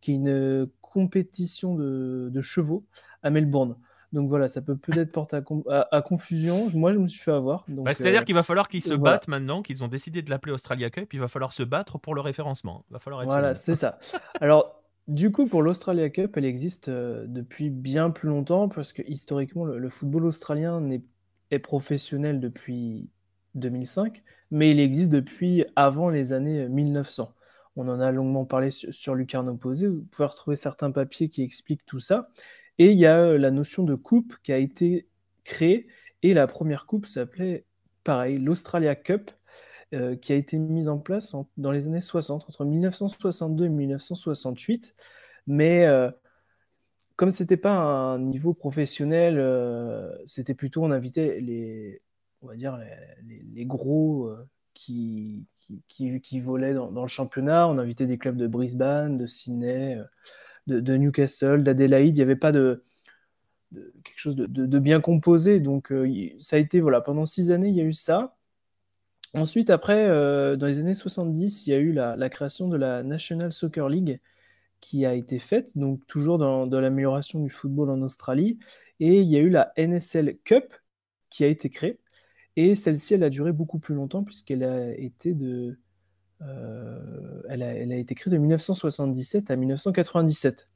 qui est une compétition de chevaux à Melbourne. Donc voilà, ça peut peut-être porter à, confusion. Moi, je me suis fait avoir. Bah, c'est-à-dire euh, qu'il va falloir qu'ils se battent maintenant, qu'ils ont décidé de l'appeler Australia Cup, il va falloir se battre pour le référencement. va falloir voilà, c'est ça. Alors, du coup, pour l'Australia Cup, elle existe euh, depuis bien plus longtemps, parce que historiquement, le, football australien est, est, professionnel depuis 2005, mais il existe depuis avant les années 1900. On en a longuement parlé sur, sur Lucarno Posé. Vous pouvez retrouver certains papiers qui expliquent tout ça. Et il y a euh, la notion de coupe qui a été créée. Et la première coupe s'appelait, pareil, l'Australia Cup, euh, qui a été mise en place dans les années 60, entre 1962 et 1968. Mais euh, comme ce n'était pas un niveau professionnel, c'était plutôt on invitait les, on va dire les, gros qui, volaient dans, le championnat. On invitait des clubs de Brisbane, de Sydney, de, Newcastle, d'Adélaïde. Il n'y avait pas de, quelque chose de, bien composé. Donc euh, ça a été, voilà, pendant six années, il y a eu ça. Ensuite, après, euh, dans les années 70, il y a eu la, création de la National Soccer League qui a été faite, donc toujours dans, dans l'amélioration du football en Australie. Et il y a eu la NSL Cup qui a été créée. Et celle-ci, elle a duré beaucoup plus longtemps puisqu'elle a été de euh, elle, a, été créée de 1977 à 1997.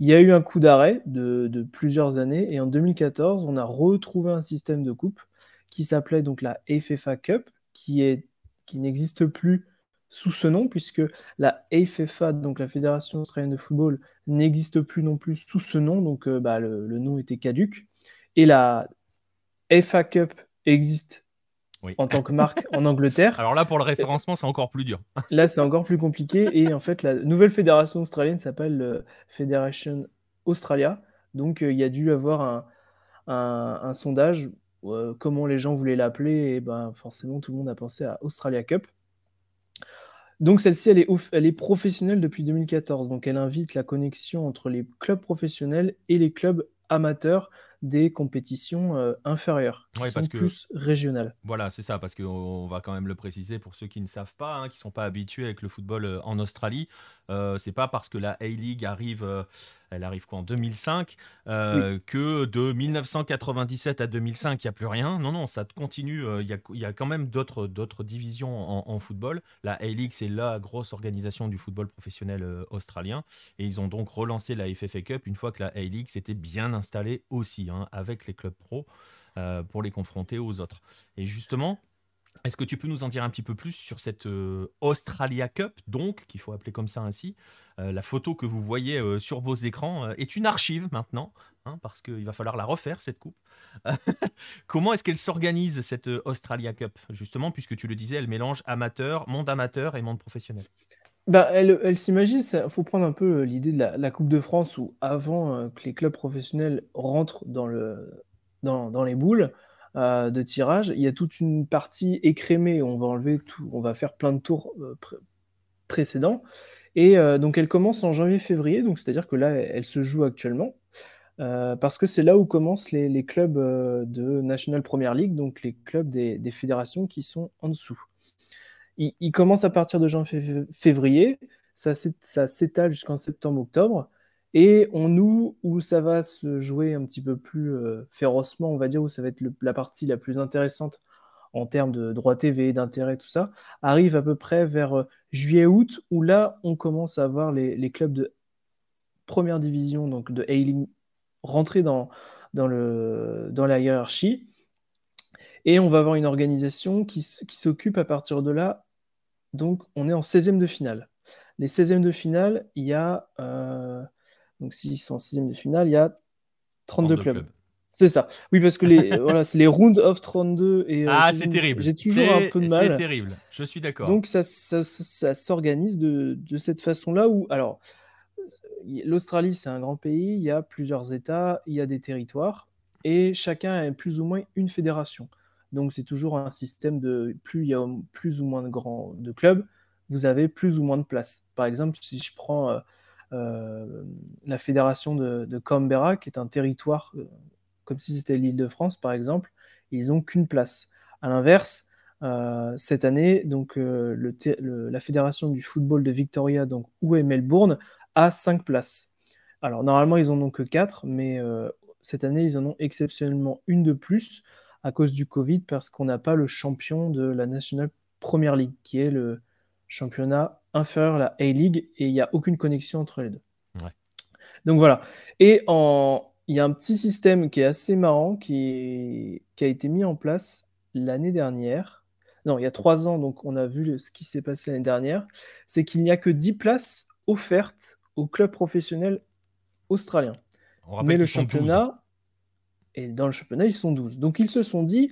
Il y a eu un coup d'arrêt de, plusieurs années et en 2014, on a retrouvé un système de coupe qui s'appelait donc la FFA Cup, qui, n'existe plus sous ce nom, puisque la FFA, donc la Fédération australienne de football, n'existe plus non plus sous ce nom, donc euh, bah, le, le, nom était caduque. Et la FA Cup existe en tant que marque en Angleterre. Alors là, pour le référencement, c'est encore plus dur. là, c'est encore plus compliqué. Et en fait, la nouvelle fédération australienne s'appelle euh, Federation Australia. Donc, euh, il y a dû avoir un, un, sondage, euh, comment les gens voulaient l'appeler. Et ben, forcément, tout le monde a pensé à Australia Cup. Donc, celle-ci, elle est, elle est professionnelle depuis 2014. Donc, elle invite la connexion entre les clubs professionnels et les clubs amateurs des compétitions euh, inférieures, qui sont plus régionales. Voilà, c'est ça, parce qu'on va quand même le préciser pour ceux qui ne savent pas, hein, qui ne sont pas habitués avec le football euh, en Australie. Euh, c'est pas parce que la A-League arrive, euh, elle arrive quoi en 2005, que de 1997 à 2005, il n'y a plus rien. Non, non, ça continue. Il y, a, quand même d'autres, d'autres divisions en, football. La A-League, c'est la grosse organisation du football professionnel australien. Et ils ont donc relancé la FFA Cup une fois que la A-League s'était bien installée aussi, hein, avec les clubs pro, pour les confronter aux autres. Et justement, Est-ce que tu peux nous en dire un petit peu plus sur cette euh, Australia Cup, donc, qu'il faut appeler comme ça ainsi euh, La photo que vous voyez euh, sur vos écrans est une archive maintenant, hein, parce qu'il va falloir la refaire, cette coupe. Comment est-ce qu'elle s'organise, cette Australia Cup, justement, puisque tu le disais, elle mélange amateur, monde amateur et monde professionnel? Bah, elle, s'imagine, il faut prendre un peu l'idée de la, Coupe de France où avant que les clubs professionnels rentrent dans, le, dans, dans les boules, euh, de tirage, il y a toute une partie écrémée. On va enlever tout, on va faire plein de tours euh, précédents. Et euh, donc elle commence en janvier-février, donc c'est-à-dire que là, elle se joue actuellement. parce que c'est là où commencent les, clubs de National Premier League, donc les clubs des, fédérations qui sont en dessous. Il, commence à partir de janvier-février, ça s'étale jusqu'en septembre-octobre. Et on nous, où ça va se jouer un petit peu plus euh, férocement, on va dire, où ça va être la partie la plus intéressante en termes de droits TV, d'intérêt, tout ça, arrive à peu près vers euh, juillet-août, où là, on commence à voir les, clubs de première division, donc de A-League, rentrer dans, dans, le, dans la hiérarchie. Et on va avoir une organisation qui, s'occupe à partir de là. Donc, on est en 16e de finale. Les 16e de finale, il y a. Euh, donc s'ils sont en sixième de finale, il y a 32, clubs. C'est ça. Oui, parce que les, voilà, c'est les round of 32. Et, euh, ah, c'est terrible. J'ai toujours un peu de mal. C'est terrible. Je suis d'accord. Donc ça, ça, s'organise de, de, cette façon-là où, alors, l'Australie, c'est un grand pays, il y a plusieurs États, il y a des territoires, et chacun a plus ou moins une fédération. Donc c'est toujours un système de plus il y a plus ou moins de grands de clubs, vous avez plus ou moins de place. Par exemple, si je prends euh, la fédération de, Canberra, qui est un territoire, euh, comme si c'était l'île de France par exemple, ils n'ont qu'une place. À l'inverse, euh, cette année, donc la fédération du football de Victoria, donc où est Melbourne, a cinq places. Alors normalement ils en ont que quatre, mais cette année ils en ont exceptionnellement une de plus à cause du Covid parce qu'on n'a pas le champion de la National Premier League, qui est le championnat inférieur à la A-League et il n'y a aucune connexion entre les deux. Donc voilà. Et en... il y a un petit système qui est assez marrant qui, qui a été mis en place l'année dernière. Non, il y a trois ans, donc on a vu ce qui s'est passé l'année dernière. C'est qu'il n'y a que 10 places offertes aux clubs professionnels australiens. Mais le championnat, et dans le championnat, ils sont 12. Donc ils se sont dit,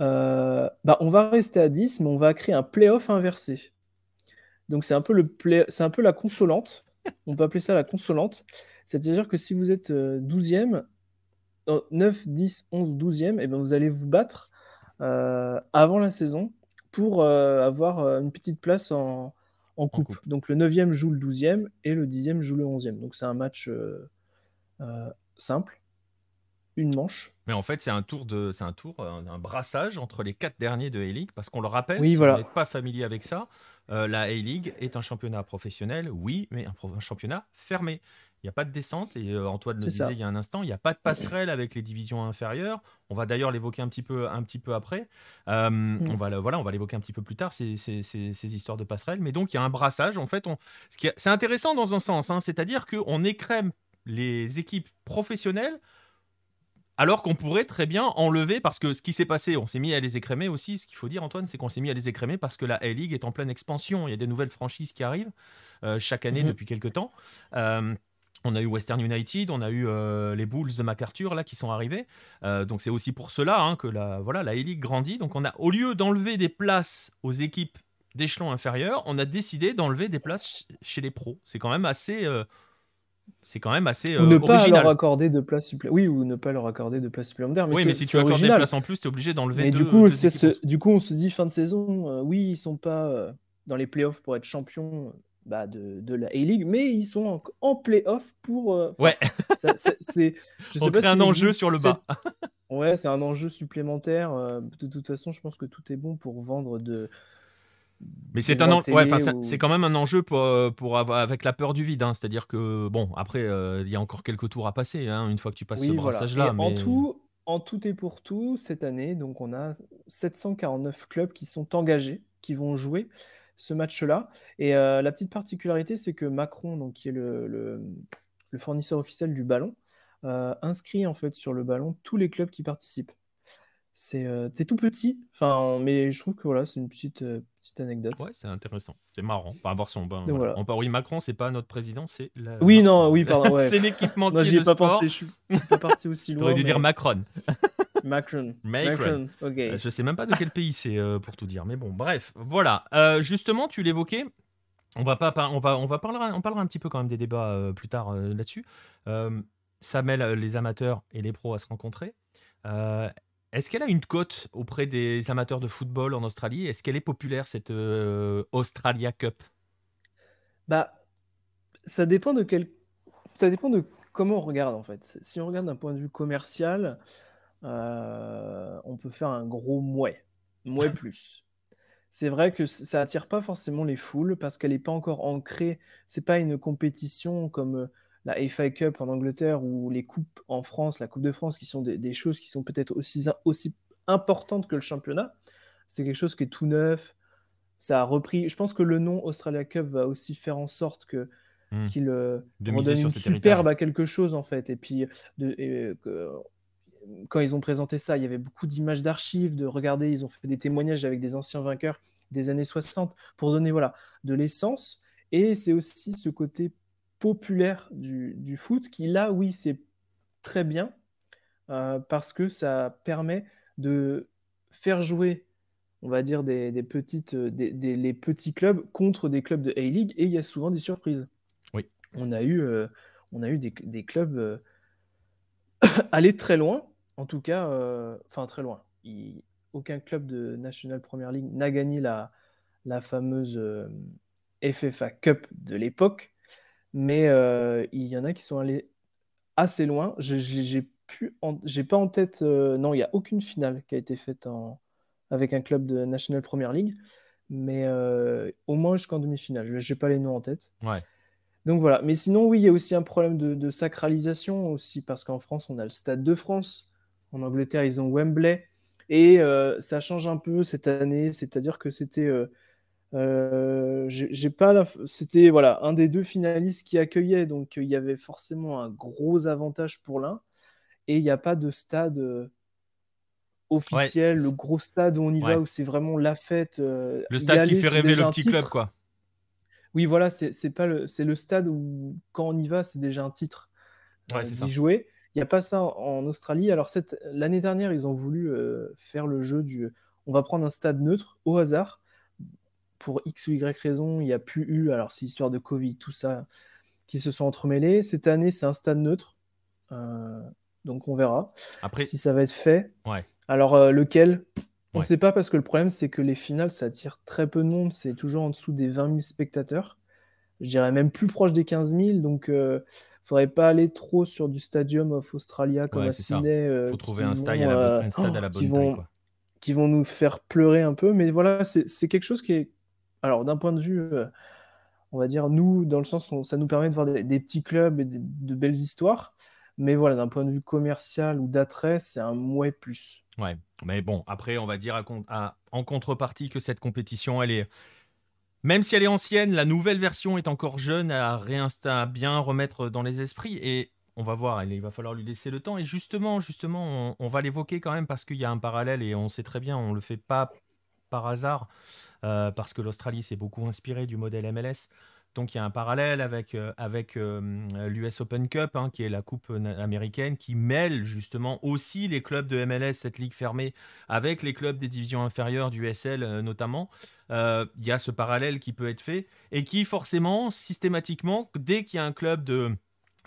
euh, bah, on va rester à 10, mais on va créer un playoff inversé. Donc c'est un peu le c'est un peu la consolante. On peut appeler ça la consolante. C'est-à-dire que si vous êtes 12e, 9, 10, 11, 12e, et ben vous allez vous battre euh, avant la saison pour euh, avoir euh, une petite place en, coupe. Donc le 9e joue le 12e et le 10e joue le 11e. Donc c'est un match simple, une manche. Mais en fait, c'est un tour de, c'est un tour, un, brassage entre les quatre derniers de A-League, parce qu'on le rappelle, oui, si voilà. vous n'êtes pas familier avec ça, euh, la A-League est un championnat professionnel, oui, mais un, championnat fermé. Il n'y a pas de descente, et euh, Antoine le disait il y a un instant, il n'y a pas de passerelle avec les divisions inférieures. On va d'ailleurs l'évoquer un petit peu, un petit peu après. Euh, mm. On va, voilà, on va l'évoquer un petit peu plus tard, ces, ces, histoires de passerelle. Mais donc, il y a un brassage. En fait, on, c'est intéressant dans un sens, hein, c'est-à-dire qu'on écrème les équipes professionnelles alors qu'on pourrait très bien enlever, parce que ce qui s'est passé, on s'est mis à les écrémer aussi. Ce qu'il faut dire, Antoine, c'est qu'on s'est mis à les écrémer parce que la A-League est en pleine expansion. Il y a des nouvelles franchises qui arrivent euh, chaque année mhm. depuis quelques temps. Euh, on a eu Western United, on a eu euh, les Bulls de MacArthur là qui sont arrivés. donc c'est aussi pour cela hein, que la voilà la A-League grandit. Donc on a au lieu d'enlever des places aux équipes d'échelon inférieur, on a décidé d'enlever des places chez les pros. C'est quand même assez c'est quand même assez ou ne euh, pas leur accorder de place supplémentaire. Oui, ou ne pas leur accorder de place supplémentaire. Mais oui, mais si tu accordes des places en plus, tu es obligé d'enlever. du coup, ce... du coup, on se dit fin de saison, euh, oui, ils sont pas euh, dans les playoffs pour être champions bah, de, de, la A-League, mais ils sont en, en playoffs pour. ouais. c'est. on crée un enjeu sur le bas. ouais, c'est un enjeu supplémentaire. de toute façon, je pense que tout est bon pour vendre de mais c'est un ouais, c'est quand même un enjeu pour, euh, pour avoir, avec la peur du vide. Hein. C'est-à-dire que, bon, après, euh, il y a encore quelques tours à passer hein, une fois que tu passes ce brassage-là. Mais... En, tout, en tout et pour tout, cette année, donc on a 749 clubs qui sont engagés, qui vont jouer ce match-là. Et euh, la petite particularité, c'est que Macron, donc, qui est le, le, le fournisseur officiel du ballon, inscrit en fait sur le ballon tous les clubs qui participent. C'est tout petit, enfin, mais je trouve que voilà, c'est une petite, petite anecdote. Ouais, c'est intéressant, c'est marrant. Enfin, voir son bain. Voilà. Oui, Macron, c'est pas notre président, c'est Oui, non, oui, pardon. c'est l'équipementier j'y ai pas pensé, je suis pas parti aussi loin. T'aurais dû dire Macron. Macron. Macron. ok. Je sais même pas de quel pays c'est pour tout dire, mais bon, bref, voilà. justement, tu l'évoquais. On va pas, on va, on va parler, on parlera un petit peu quand même des débats plus tard là-dessus. ça mêle les amateurs et les pros à se rencontrer. Est-ce qu'elle a une cote auprès des amateurs de football en Australie? Est-ce qu'elle est populaire, cette euh, Australia Cup? Bah, ça dépend de quel... Ça dépend de comment on regarde, en fait. Si on regarde d'un point de vue commercial, euh, on peut faire un gros mouet. Mouet plus. C'est vrai que ça attire pas forcément les foules parce qu'elle n'est pas encore ancrée. C'est pas une compétition comme euh, la FA Cup en Angleterre ou les coupes en France, la Coupe de France, qui sont des, choses qui sont peut-être aussi, aussi importantes que le championnat. C'est quelque chose qui est tout neuf. Ça a repris. Je pense que le nom Australia Cup va aussi faire en sorte que hmm. qu'il euh, redonne une superbe à quelque chose en fait. Et puis de, quand ils ont présenté ça, il y avait beaucoup d'images d'archives, de regarder, ils ont fait des témoignages avec des anciens vainqueurs des années 60 pour donner voilà de l'essence. Et c'est aussi ce côté populaire du, foot, qui là, oui, c'est très bien, euh, parce que ça permet de faire jouer, on va dire, des, petites, des, les petits clubs contre des clubs de A-League, et il y a souvent des surprises. Oui. On a eu, euh, on a eu des, clubs euh, aller très loin, en tout cas, enfin très loin. aucun club de National Premier League n'a gagné la, la fameuse FFA Cup de l'époque mais euh, il y en a qui sont allés assez loin. Je j'ai j'ai pas en tête. Euh, non, il n'y a aucune finale qui a été faite en, avec un club de National Premier League, mais euh, au moins jusqu'en demi-finale. Je n'ai pas les noms en tête. Ouais. Donc voilà. Mais sinon, oui, il y a aussi un problème de, de sacralisation aussi, parce qu'en France, on a le Stade de France. En Angleterre, ils ont Wembley. Et ça change un peu cette année, c'est-à-dire que c'était euh, j'ai pas C'était voilà, un des deux finalistes qui accueillait, donc il y avait forcément un gros avantage pour l'un. Et il n'y a pas de stade euh, officiel, le gros stade où on y va, où c'est vraiment la fête. Euh, le stade qui fait rêver le petit club, quoi. Oui, voilà, c'est pas le, c'est le stade où quand on y va, c'est déjà un titre d'y jouer. Il n'y a pas ça en, Australie. Alors l'année dernière, ils ont voulu faire le jeu du, on va prendre un stade neutre au hasard pour X ou Y raison, il n'y a plus eu, alors c'est histoire de Covid, tout ça, qui se sont entremêlés. Cette année, c'est un stade neutre. Euh, donc on verra Après... si ça va être fait. Ouais. Alors euh, lequel? On ne sait pas parce que le problème, c'est que les finales, ça attire très peu de monde. C'est toujours en dessous des 20 000 spectateurs. Je dirais même plus proche des 15 000. Donc il euh, ne faudrait pas aller trop sur du Stadium of Australia comme à Sydney. Il faut trouver un, stade, à la, à bonne taille. Quoi. Qui vont nous faire pleurer un peu. Mais voilà, c'est quelque chose qui est alors, d'un point de vue, euh, on va dire, nous, dans le sens où ça nous permet de voir des, petits clubs et de, belles histoires. Mais voilà, d'un point de vue commercial ou d'attrait, c'est un mouet plus. Ouais, mais bon, après, on va dire en contrepartie que cette compétition, elle est. Même si elle est ancienne, la nouvelle version est encore jeune à, bien remettre dans les esprits. Et on va voir, il va falloir lui laisser le temps. Et justement, justement, on va l'évoquer quand même parce qu'il y a un parallèle et on sait très bien, on ne le fait pas par hasard. Euh, parce que l'Australie s'est beaucoup inspirée du modèle MLS. Donc il y a un parallèle avec, euh, avec euh, l'US Open Cup, hein, qui est la coupe américaine, qui mêle justement aussi les clubs de MLS, cette ligue fermée, avec les clubs des divisions inférieures du SL notamment. Il y a ce parallèle qui peut être fait et qui forcément, systématiquement, dès qu'il y a un club de,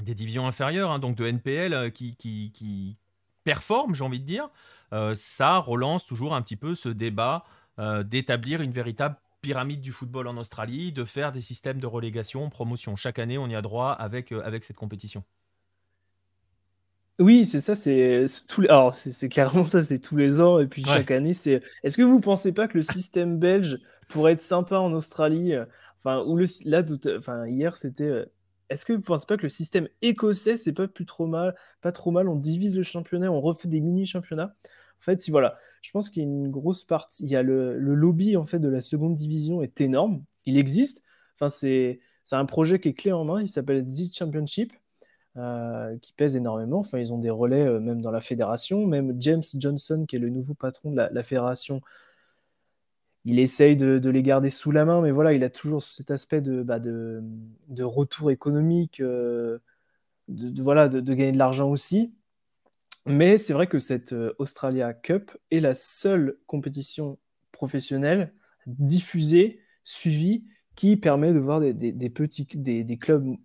des divisions inférieures, hein, donc de NPL, qui, qui, qui performe, j'ai envie de dire, ça relance toujours un petit peu ce débat euh, d'établir une véritable pyramide du football en Australie, de faire des systèmes de relégation, promotion. Chaque année, on y a droit avec, euh, avec cette compétition. Oui, c'est ça, c'est alors c'est clairement ça, c'est tous les ans et puis chaque année, c'est. Est-ce que vous pensez pas que le système belge pourrait être sympa en Australie Enfin, ou le là, enfin hier c'était. Euh, est-ce que vous pensez pas que le système écossais c'est pas plus trop mal, pas trop mal On divise le championnat, on refait des mini championnats. Fait, si voilà, je pense qu'il y a une grosse partie. Il y a le, lobby en fait de la seconde division est énorme. Il existe. Enfin, c'est c'est un projet qui est clé en main. Il s'appelle The Championship. qui pèsent énormément. Enfin, ils ont des relais même dans la fédération. Même James Johnson, qui est le nouveau patron de la, fédération, il essaye de, les garder sous la main, mais voilà, il a toujours cet aspect de, bah, de, retour économique, de, voilà, de, gagner de l'argent aussi. Mais c'est vrai que cette Australia Cup est la seule compétition professionnelle diffusée, suivie, qui permet de voir des, petits des, clubs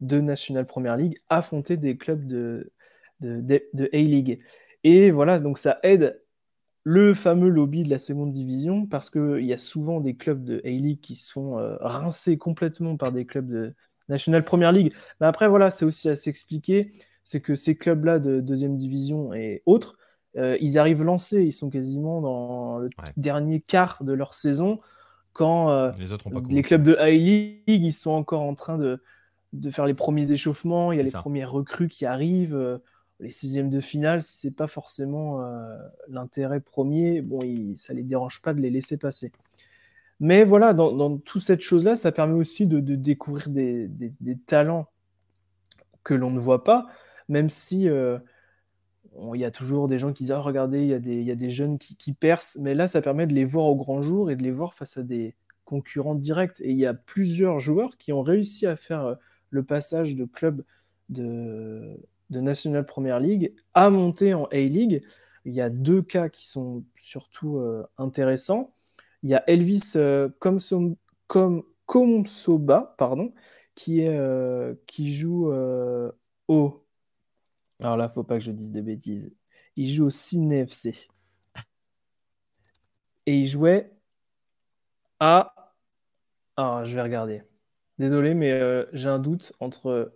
de National Premier League affronter des clubs de, A-League. Et voilà, donc ça aide le fameux lobby de la seconde division parce qu'il y a souvent des clubs de A-League qui se font euh, rincer complètement par des clubs de National Premier League. Mais après, voilà, c'est aussi à s'expliquer c'est que ces clubs-là de deuxième division et autres, euh, ils arrivent lancés, ils sont quasiment dans le dernier quart de leur saison quand euh, les, clubs de High League, ils sont encore en train de, de faire les premiers échauffements, il y a les premiers recrues qui arrivent, euh, les sixièmes de finale, si c'est pas forcément l'intérêt premier, bon, il, ça les dérange pas de les laisser passer. Mais voilà, dans, dans toute cette chose-là, ça permet aussi de, de découvrir des, des, des, talents que l'on ne voit pas même si euh, il y a toujours des gens qui disent ah, regardez, il y, a des, jeunes qui, percent, mais là, ça permet de les voir au grand jour et de les voir face à des concurrents directs. Et il y a plusieurs joueurs qui ont réussi à faire euh, le passage de club de, National Premier League à monter en A-League. Il y a deux cas qui sont surtout euh, intéressants. Il y a Elvis Komsom, Komsoba, qui joue au alors là, faut pas que je dise de bêtises. Il joue au Sydney FC. Et il jouait à. Ah, je vais regarder. Désolé, mais euh, j'ai un doute entre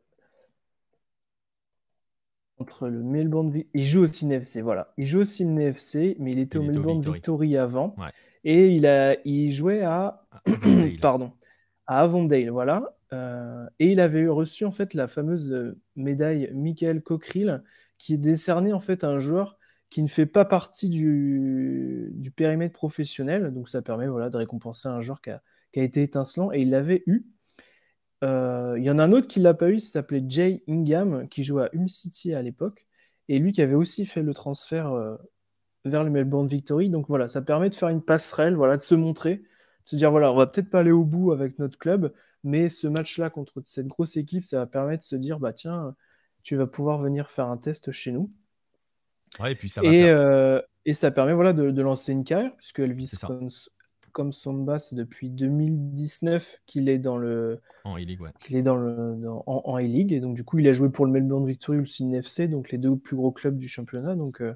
entre le Melbourne. Il joue au Sydney FC, voilà. Il joue au Sydney FC, mais il était au Melbourne Victory, avant. Et il, a, il jouait à. Pardon. À Avondale, voilà. Euh, et il avait reçu en fait la fameuse euh, médaille Michael Cockerill, qui est décernée en fait à un joueur qui ne fait pas partie du, périmètre professionnel. Donc ça permet voilà, de récompenser un joueur qui a, été étincelant et il l'avait eu. Euh, il y en a un autre qui l'a pas eu, il s'appelait Jay Ingham, qui jouait à Hull City à l'époque, et lui qui avait aussi fait le transfert vers le Melbourne Victory. Donc voilà, ça permet de faire une passerelle, voilà, de se montrer, de se dire voilà, on va peut-être pas aller au bout avec notre club, mais ce match-là contre cette grosse équipe, ça va permettre de se dire, bah tiens, tu vas pouvoir venir faire un test chez nous. et puis ça euh, et, ça permet voilà, de, lancer une carrière, puisque Elvis comme Somba, c'est depuis 2019 qu'il est dans le en E-League, est dans le en, E-League. Et donc du coup il a joué pour le Melbourne Victory ou le Sydney FC, donc les deux plus gros clubs du championnat, donc euh,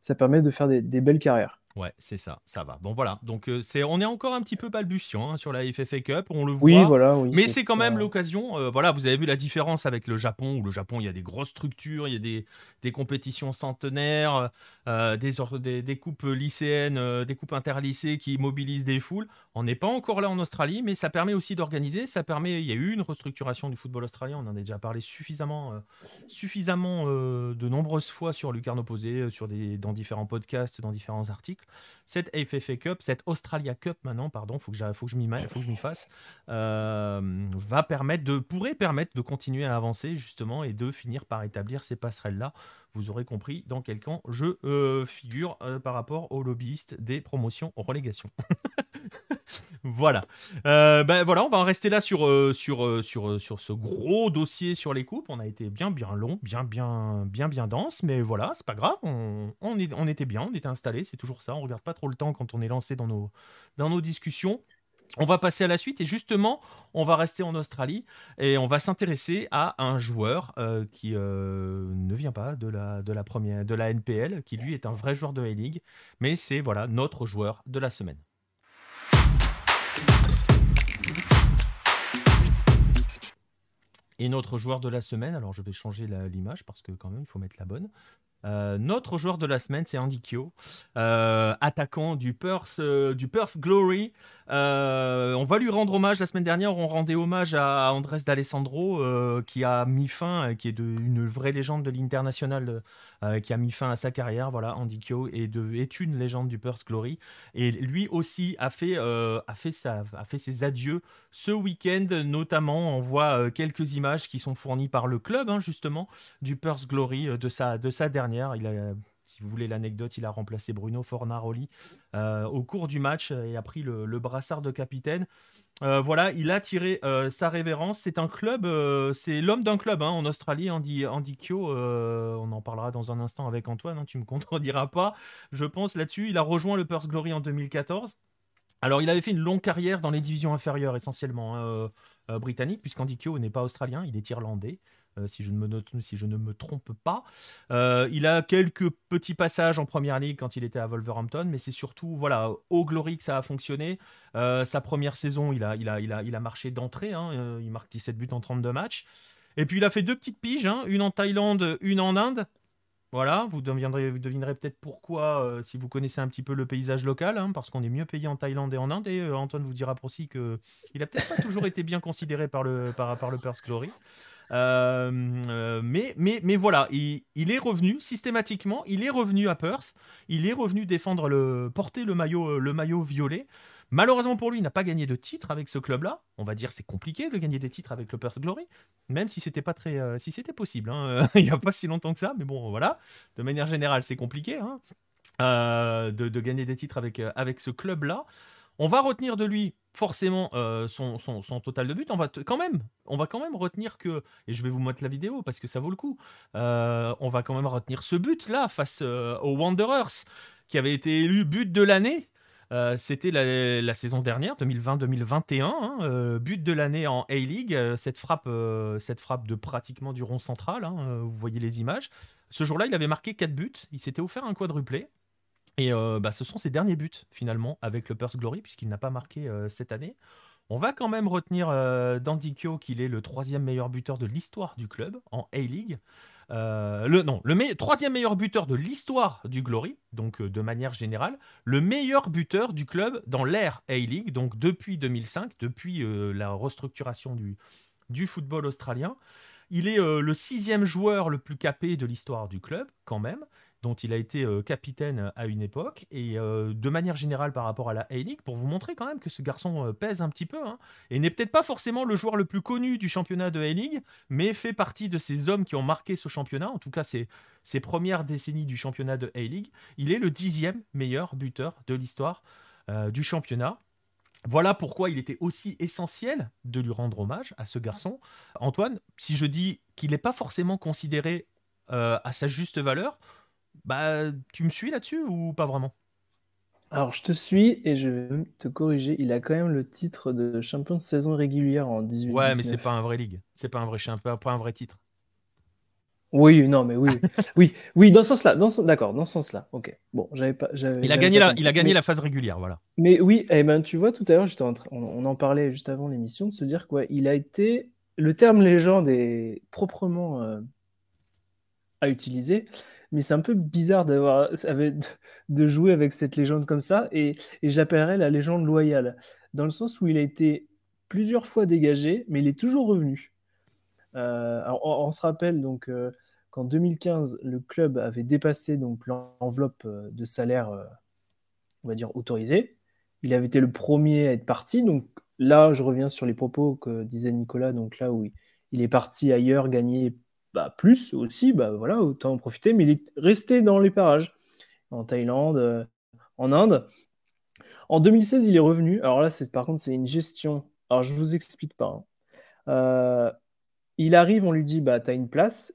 ça, permet de faire des belles carrières. Ouais, c'est ça, ça va. Bon voilà, donc euh, c'est, on est encore un petit peu balbutiant hein, sur la FFA Cup, on le voit. Oui, voilà. mais c'est quand même l'occasion. Euh, voilà, vous avez vu la différence avec le Japon, où le Japon, il y a des grosses structures, il y a des, des compétitions centenaires, euh, des, des, des, coupes lycéennes, des coupes interlycées qui mobilisent des foules. On n'est pas encore là en Australie, mais ça permet aussi d'organiser. Ça permet, il y a eu une restructuration du football australien. On en a déjà parlé suffisamment, suffisamment de nombreuses fois sur Lucarne Opposé, sur des, dans différents podcasts, dans différents articles cette FFA Cup, cette Australia Cup maintenant, pardon, faut que, faut que je m'y fasse, euh, va permettre de, pourrait permettre de continuer à avancer justement et de finir par établir ces passerelles là. Vous aurez compris dans quel camp je euh, figure euh, par rapport aux lobbyistes des promotions en relégation. voilà. ben voilà, on va en rester là sur, sur, sur, sur ce gros dossier sur les coupes. On a été bien bien long, bien bien bien bien dense, mais voilà, c'est pas grave. On, on, était bien, on était installé, c'est toujours ça. On regarde pas trop le temps quand on est lancé dans nos, dans nos discussions. On va passer à la suite et justement, on va rester en Australie et on va s'intéresser à un joueur euh, qui euh, ne vient pas de la, de la première, de la NPL, qui lui est un vrai joueur de A-League, mais c'est voilà notre joueur de la semaine. Et notre joueur de la semaine, alors je vais changer l'image parce que quand même il faut mettre la bonne. Euh, notre joueur de la semaine, c'est Andy Kyo, euh, attaquant du Perth, euh, Glory. on va lui rendre hommage. La semaine dernière, on rendait hommage à Andrés D'Alessandro, qui a mis fin, qui est une vraie légende de l'international qui a mis fin à sa carrière. Voilà, Andy Kyo est, une légende du Perth Glory. Et lui aussi a fait, fait ses adieux ce week-end, notamment. On voit quelques images qui sont fournies par le club, hein, justement, du Perth Glory de sa, de sa dernière. Si vous voulez l'anecdote, il a remplacé Bruno Fornaroli euh, au cours du match et a pris le, brassard de capitaine. Euh, voilà, il a tiré euh, sa révérence. C'est un club, c'est l'homme d'un club hein, en Australie, Andy, Andy Kyo. on en parlera dans un instant avec Antoine, hein, tu me contrediras pas, je pense, là-dessus. Il a rejoint le Perth Glory en 2014. Alors, il avait fait une longue carrière dans les divisions inférieures, essentiellement hein, britanniques, puisqu'Andy Kyo n'est pas australien, il est irlandais. Euh, si, je ne me si trompe pas. Euh, il a quelques petits passages en première ligue quand il était à Wolverhampton, mais c'est surtout voilà, au Glory que ça a fonctionné. Euh, sa première saison, il a, il a, il a, il a marché d'entrée, hein, il marque 17 buts en 32 matchs. Et puis il a fait deux petites piges, hein, une en Thaïlande, une en Inde. Voilà, vous devinerez, vous devinerez peut-être pourquoi si vous connaissez un petit peu le paysage local, hein, parce qu'on est mieux payé en Thaïlande et en Inde. Et Antoine vous dira pour aussi qu'il n'a peut-être pas toujours été bien considéré par le, par, par le Perth Glory. Euh, euh, mais, mais, mais voilà, il, est revenu systématiquement, il est revenu à Perth, il est revenu défendre le, porter le maillot, euh, le maillot violet. Malheureusement pour lui, il n'a pas gagné de titre avec ce club-là. On va dire c'est compliqué de gagner des titres avec le Perth Glory, même si c'était pas très, si c'était possible. Hein. il n'y a pas si longtemps que ça, mais bon, voilà. De manière générale, c'est compliqué hein, de, de, gagner des titres avec, avec ce club-là. On va retenir de lui forcément euh, son, total de but. On va quand même, on va quand même retenir que, et je vais vous mettre la vidéo parce que ça vaut le coup. Euh, on va quand même retenir ce but là face euh, aux Wanderers qui avait été élu but de l'année. C'était la, saison dernière, 2020-2021, hein, but de l'année en A-League, cette frappe, cette frappe de pratiquement du rond central, hein, vous voyez les images. Ce jour-là, il avait marqué 4 buts, il s'était offert un quadruplé, et euh, bah, ce sont ses derniers buts, finalement, avec le Perth Glory, puisqu'il n'a pas marqué euh, cette année. On va quand même retenir euh, Dandikyo, qu'il est le troisième meilleur buteur de l'histoire du club en A-League. le, non, le troisième meilleur buteur de l'histoire du Glory, donc de manière générale. Le meilleur buteur du club dans l'ère A-League, donc depuis 2005, depuis la restructuration du football australien. Il est le sixième joueur le plus capé de l'histoire du club, quand même dont il a été euh, capitaine à une époque, et euh, de manière générale par rapport à la A-League, pour vous montrer quand même que ce garçon euh, pèse un petit peu, hein, et n'est peut-être pas forcément le joueur le plus connu du championnat de A-League, mais fait partie de ces hommes qui ont marqué ce championnat, en tout cas ses, ses premières décennies du championnat de A-League. Il est le dixième meilleur buteur de l'histoire du championnat. Voilà pourquoi il était aussi essentiel de lui rendre hommage à ce garçon. Antoine, si je dis qu'il n'est pas forcément considéré à sa juste valeur, bah, tu me suis là-dessus ou pas vraiment? Alors, je te suis et je vais te corriger. Il a quand même le titre de champion de saison régulière en 18 Ouais, mais c'est pas un vrai ligue. C'est pas un vrai champion, pas un vrai titre. Oui, non, mais oui, oui, oui, dans ce sens-là, dans d'accord, dans ce sens-là. Ok. Bon, j'avais pas. Il a gagné la, il a gagné la phase régulière, voilà. Mais oui, eh ben, tu vois, tout à l'heure, j'étais en train, on, en parlait juste avant l'émission, de se dire quoi, il a été, le terme légende est proprement euh, à utiliser mais c'est un peu bizarre de jouer avec cette légende comme ça, et, et je la légende loyale, dans le sens où il a été plusieurs fois dégagé, mais il est toujours revenu. Euh, on, se rappelle donc euh, qu'en 2015, le club avait dépassé donc l'enveloppe euh, de salaire, on va dire autorisée. Il avait été le premier à être parti. Donc là, je reviens sur les propos que disait Nicolas. Donc là où il est parti ailleurs, gagner bah, plus aussi, bah, voilà, autant en profiter, mais il est resté dans les parages, en Thaïlande, euh, en Inde. En 2016, il est revenu. Alors là, par contre, c'est une gestion. Alors, je vous explique pas. Hein. Euh, il arrive, on lui dit, bah, tu as une place.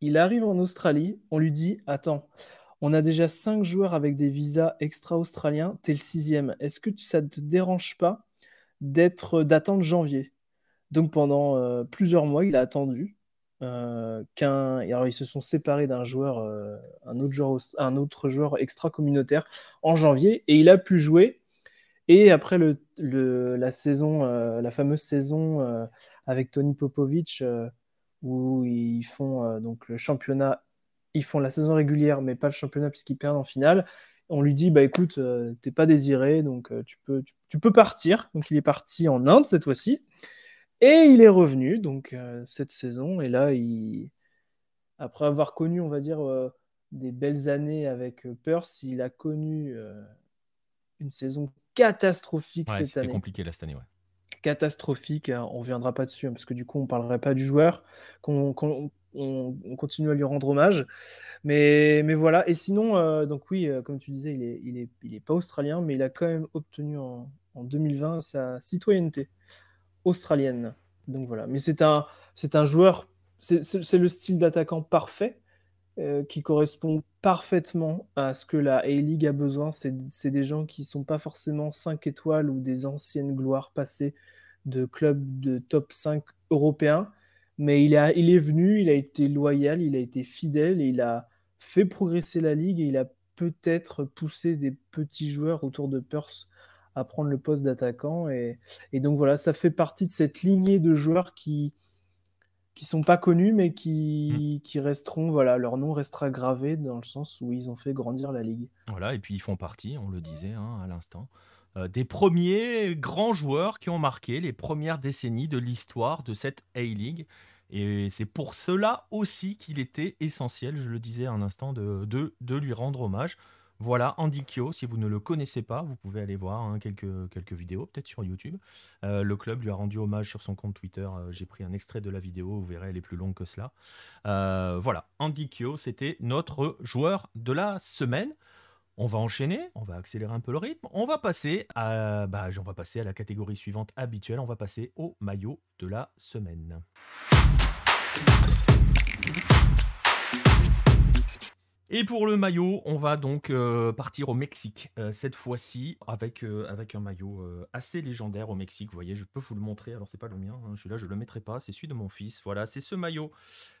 Il arrive en Australie, on lui dit, attends, on a déjà cinq joueurs avec des visas extra-australiens, tu es le sixième. Est-ce que ça ne te dérange pas d'attendre janvier? Donc pendant euh, plusieurs mois, il a attendu. Euh, qu'un. Ils se sont séparés d'un joueur, euh, un, autre joueur, un autre joueur extra-communautaire en janvier, et il a pu jouer. Et après le, la saison, euh, la fameuse saison avec Tony Popovic, où ils font donc le championnat, ils font la saison régulière, mais pas le championnat puisqu'ils perdent en finale. On lui dit bah écoute, t'es pas désiré, donc tu peux, tu peux partir. Donc il est parti en Inde cette fois-ci. Et il est revenu donc euh, cette saison. Et là, il... après avoir connu, on va dire, euh, des belles années avec Perth, il a connu une saison catastrophique cette année. C'était compliqué là cette année, ouais catastrophique. Hein, on ne reviendra pas dessus, hein, parce que du coup, on ne parlerait pas du joueur, qu'on on, continue à lui rendre hommage. Mais, mais voilà. Et sinon, euh, donc oui, euh, comme tu disais, il n'est il est, il est pas australien, mais il a quand même obtenu en, en 2020 sa citoyenneté australienne. Donc voilà. Mais c'est un, c'est un joueur, c'est le style d'attaquant parfait. Euh, qui correspond parfaitement à ce que la A-League a besoin. C'est des gens qui sont pas forcément 5 étoiles ou des anciennes gloires passées de clubs de top 5 européens, mais il, il est venu, il a été loyal, il a été fidèle et il a fait progresser la ligue et il a peut-être poussé des petits joueurs autour de Perth à prendre le poste d'attaquant. Et, donc voilà, ça fait partie de cette lignée de joueurs qui qui sont pas connus mais qui, mmh. qui resteront voilà leur nom restera gravé dans le sens où ils ont fait grandir la ligue. Voilà et puis ils font partie, on le disait hein, à l'instant, euh, des premiers grands joueurs qui ont marqué les premières décennies de l'histoire de cette A-League. Et c'est pour cela aussi qu'il était essentiel, je le disais un instant, de, de, lui rendre hommage. Voilà, Andy Kyo, si vous ne le connaissez pas, vous pouvez aller voir hein, quelques, vidéos, peut-être sur YouTube. Euh, le club lui a rendu hommage sur son compte Twitter. Euh, j'ai pris un extrait de la vidéo, vous verrez, elle est plus longue que cela. voilà, Andy Kyo, c'était notre joueur de la semaine. On va enchaîner, on va accélérer un peu le rythme. On va passer à, bah, on va passer à la catégorie suivante habituelle. On va passer au maillot de la semaine. Et pour le maillot, on va donc euh, partir au Mexique. Euh, cette fois-ci, avec, euh, avec un maillot assez légendaire au Mexique. Vous voyez, je peux vous le montrer. Alors, c'est pas le mien. Hein, je là, je le mettrai pas. C'est celui de mon fils. Voilà, c'est ce maillot.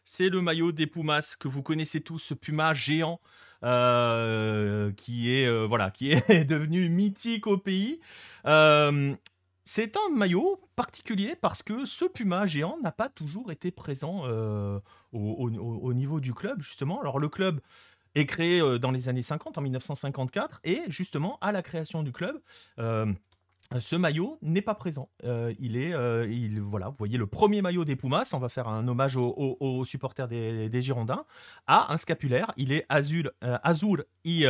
C'est le maillot des Pumas que vous connaissez tous, ce puma géant qui est voilà, qui est devenu mythique au pays. c'est un maillot particulier parce que ce puma géant n'a pas toujours été présent au, niveau du club justement. Alors le club est créé euh, dans les années 50, en 1954, et justement, à la création du club, euh, ce maillot n'est pas présent. Euh, il est, euh, il, voilà, vous voyez le premier maillot des Pumas. On va faire un hommage aux, supporters des, Girondins. A un scapulaire. Il est azul, euh, azur i,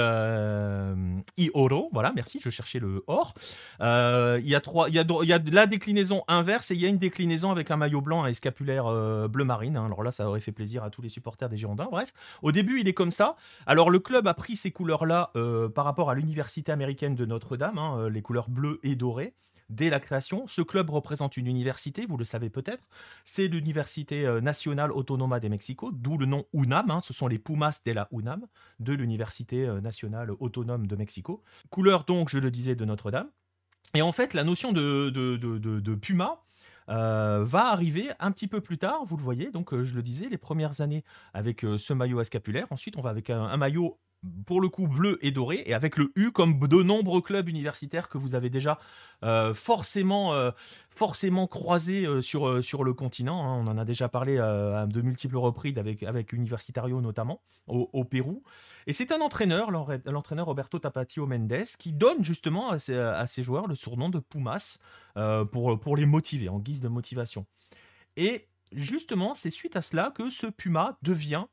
oro. Voilà, merci. Je cherchais le or. il y a trois, il y a, il y a la déclinaison inverse et il y a une déclinaison avec un maillot blanc et scapulaire bleu marine. Hein. Alors là, ça aurait fait plaisir à tous les supporters des Girondins. Bref, au début, il est comme ça. Alors le club a pris ces couleurs-là par rapport à l'université américaine de Notre-Dame, hein, les couleurs bleues et dorées dès la création. Ce club représente une université, vous le savez peut-être, c'est l'Université euh, nationale autonoma de Mexico, d'où le nom UNAM, hein. ce sont les Pumas de la UNAM, de l'Université euh, nationale autonome de Mexico. Couleur donc, je le disais, de Notre-Dame. Et en fait, la notion de, de, Puma, euh, va arriver un petit peu plus tard, vous le voyez, donc je le disais, les premières années avec ce maillot à scapulaire, ensuite on va avec un maillot pour le coup bleu et doré, et avec le U comme de nombreux clubs universitaires que vous avez déjà euh, forcément, euh, forcément croisés euh, sur, sur le continent. Hein. On en a déjà parlé de multiples reprises avec, avec Universitario notamment, au, Pérou. Et c'est un entraîneur, l'entraîneur Roberto Tapatio Mendes, qui donne justement à ses, joueurs le surnom de Pumas pour, pour les motiver, en guise de motivation. Et justement, c'est suite à cela que ce Puma devient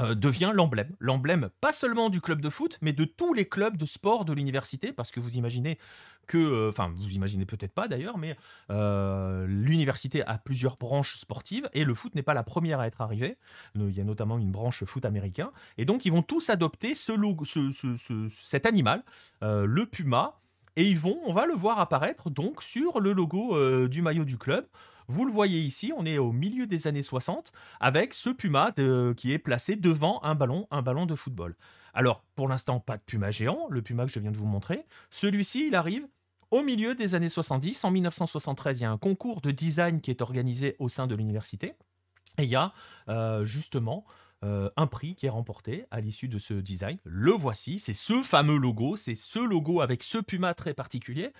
euh, devient l'emblème. L'emblème pas seulement du club de foot, mais de tous les clubs de sport de l'université, parce que vous imaginez que, euh, enfin vous imaginez peut-être pas d'ailleurs, mais euh, l'université a plusieurs branches sportives, et le foot n'est pas la première à être arrivée. Il y a notamment une branche foot américain, et donc ils vont tous adopter ce logo, cet animal, le puma, et ils vont, on va le voir apparaître donc sur le logo du maillot du club. Vous le voyez ici, on est au milieu des années 60 avec ce puma qui est placé devant un ballon, un ballon de football. Alors, pour l'instant, pas de puma géant, le puma que je viens de vous montrer. Celui-ci, il arrive au milieu des années 70. En 1973, il y a un concours de design qui est organisé au sein de l'université. Et il y a euh, justement euh, un prix qui est remporté à l'issue de ce design. Le voici, c'est ce fameux logo, c'est ce logo avec ce puma très particulier.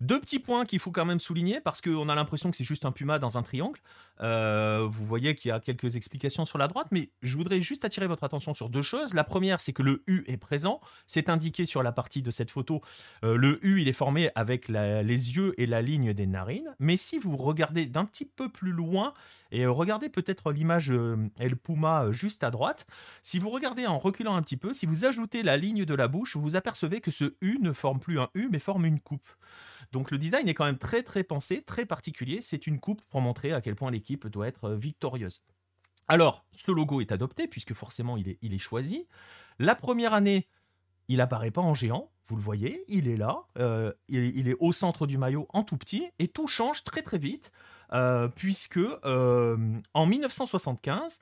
Deux petits points qu'il faut quand même souligner parce qu'on a l'impression que c'est juste un puma dans un triangle. Euh, vous voyez qu'il y a quelques explications sur la droite, mais je voudrais juste attirer votre attention sur deux choses. La première, c'est que le U est présent. C'est indiqué sur la partie de cette photo. Euh, le U, il est formé avec les yeux et la ligne des narines. Mais si vous regardez d'un petit peu plus loin et euh, regardez peut-être l'image El Puma juste à droite, si vous regardez en reculant un petit peu, si vous ajoutez la ligne de la bouche, vous apercevez que ce U ne forme plus un U, mais forme une coupe. Donc le design est quand même très très pensé, très particulier. C'est une coupe pour montrer à quel point l'équipe doit être euh, victorieuse. Alors, ce logo est adopté puisque forcément il est, choisi. La première année, il apparaît pas en géant, vous le voyez, il est là, euh, il, est au centre du maillot en tout petit, et tout change très très vite, euh, puisque en 1975,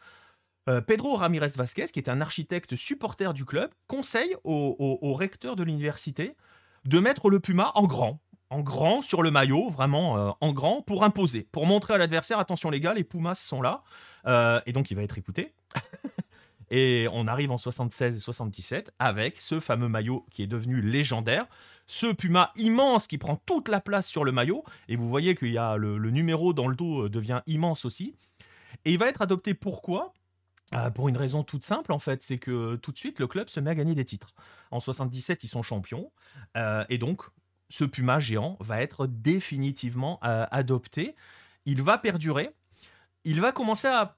Pedro Ramirez Vasquez, qui est un architecte supporter du club, conseille au recteur de l'université de mettre le Puma en grand, en grand sur le maillot, vraiment euh, en grand, pour imposer, pour montrer à l'adversaire, attention les gars, les Pumas sont là, euh, et donc il va être écouté. et on arrive en 76 et 77 avec ce fameux maillot qui est devenu légendaire, ce Puma immense qui prend toute la place sur le maillot, et vous voyez qu'il y a le, numéro dans le dos euh, devient immense aussi. Et il va être adopté pourquoi? Pour une raison toute simple, en fait, c'est que tout de suite, le club se met à gagner des titres. En 77, ils sont champions. et donc, ce puma géant va être définitivement euh, adopté. Il va perdurer. Il va commencer à,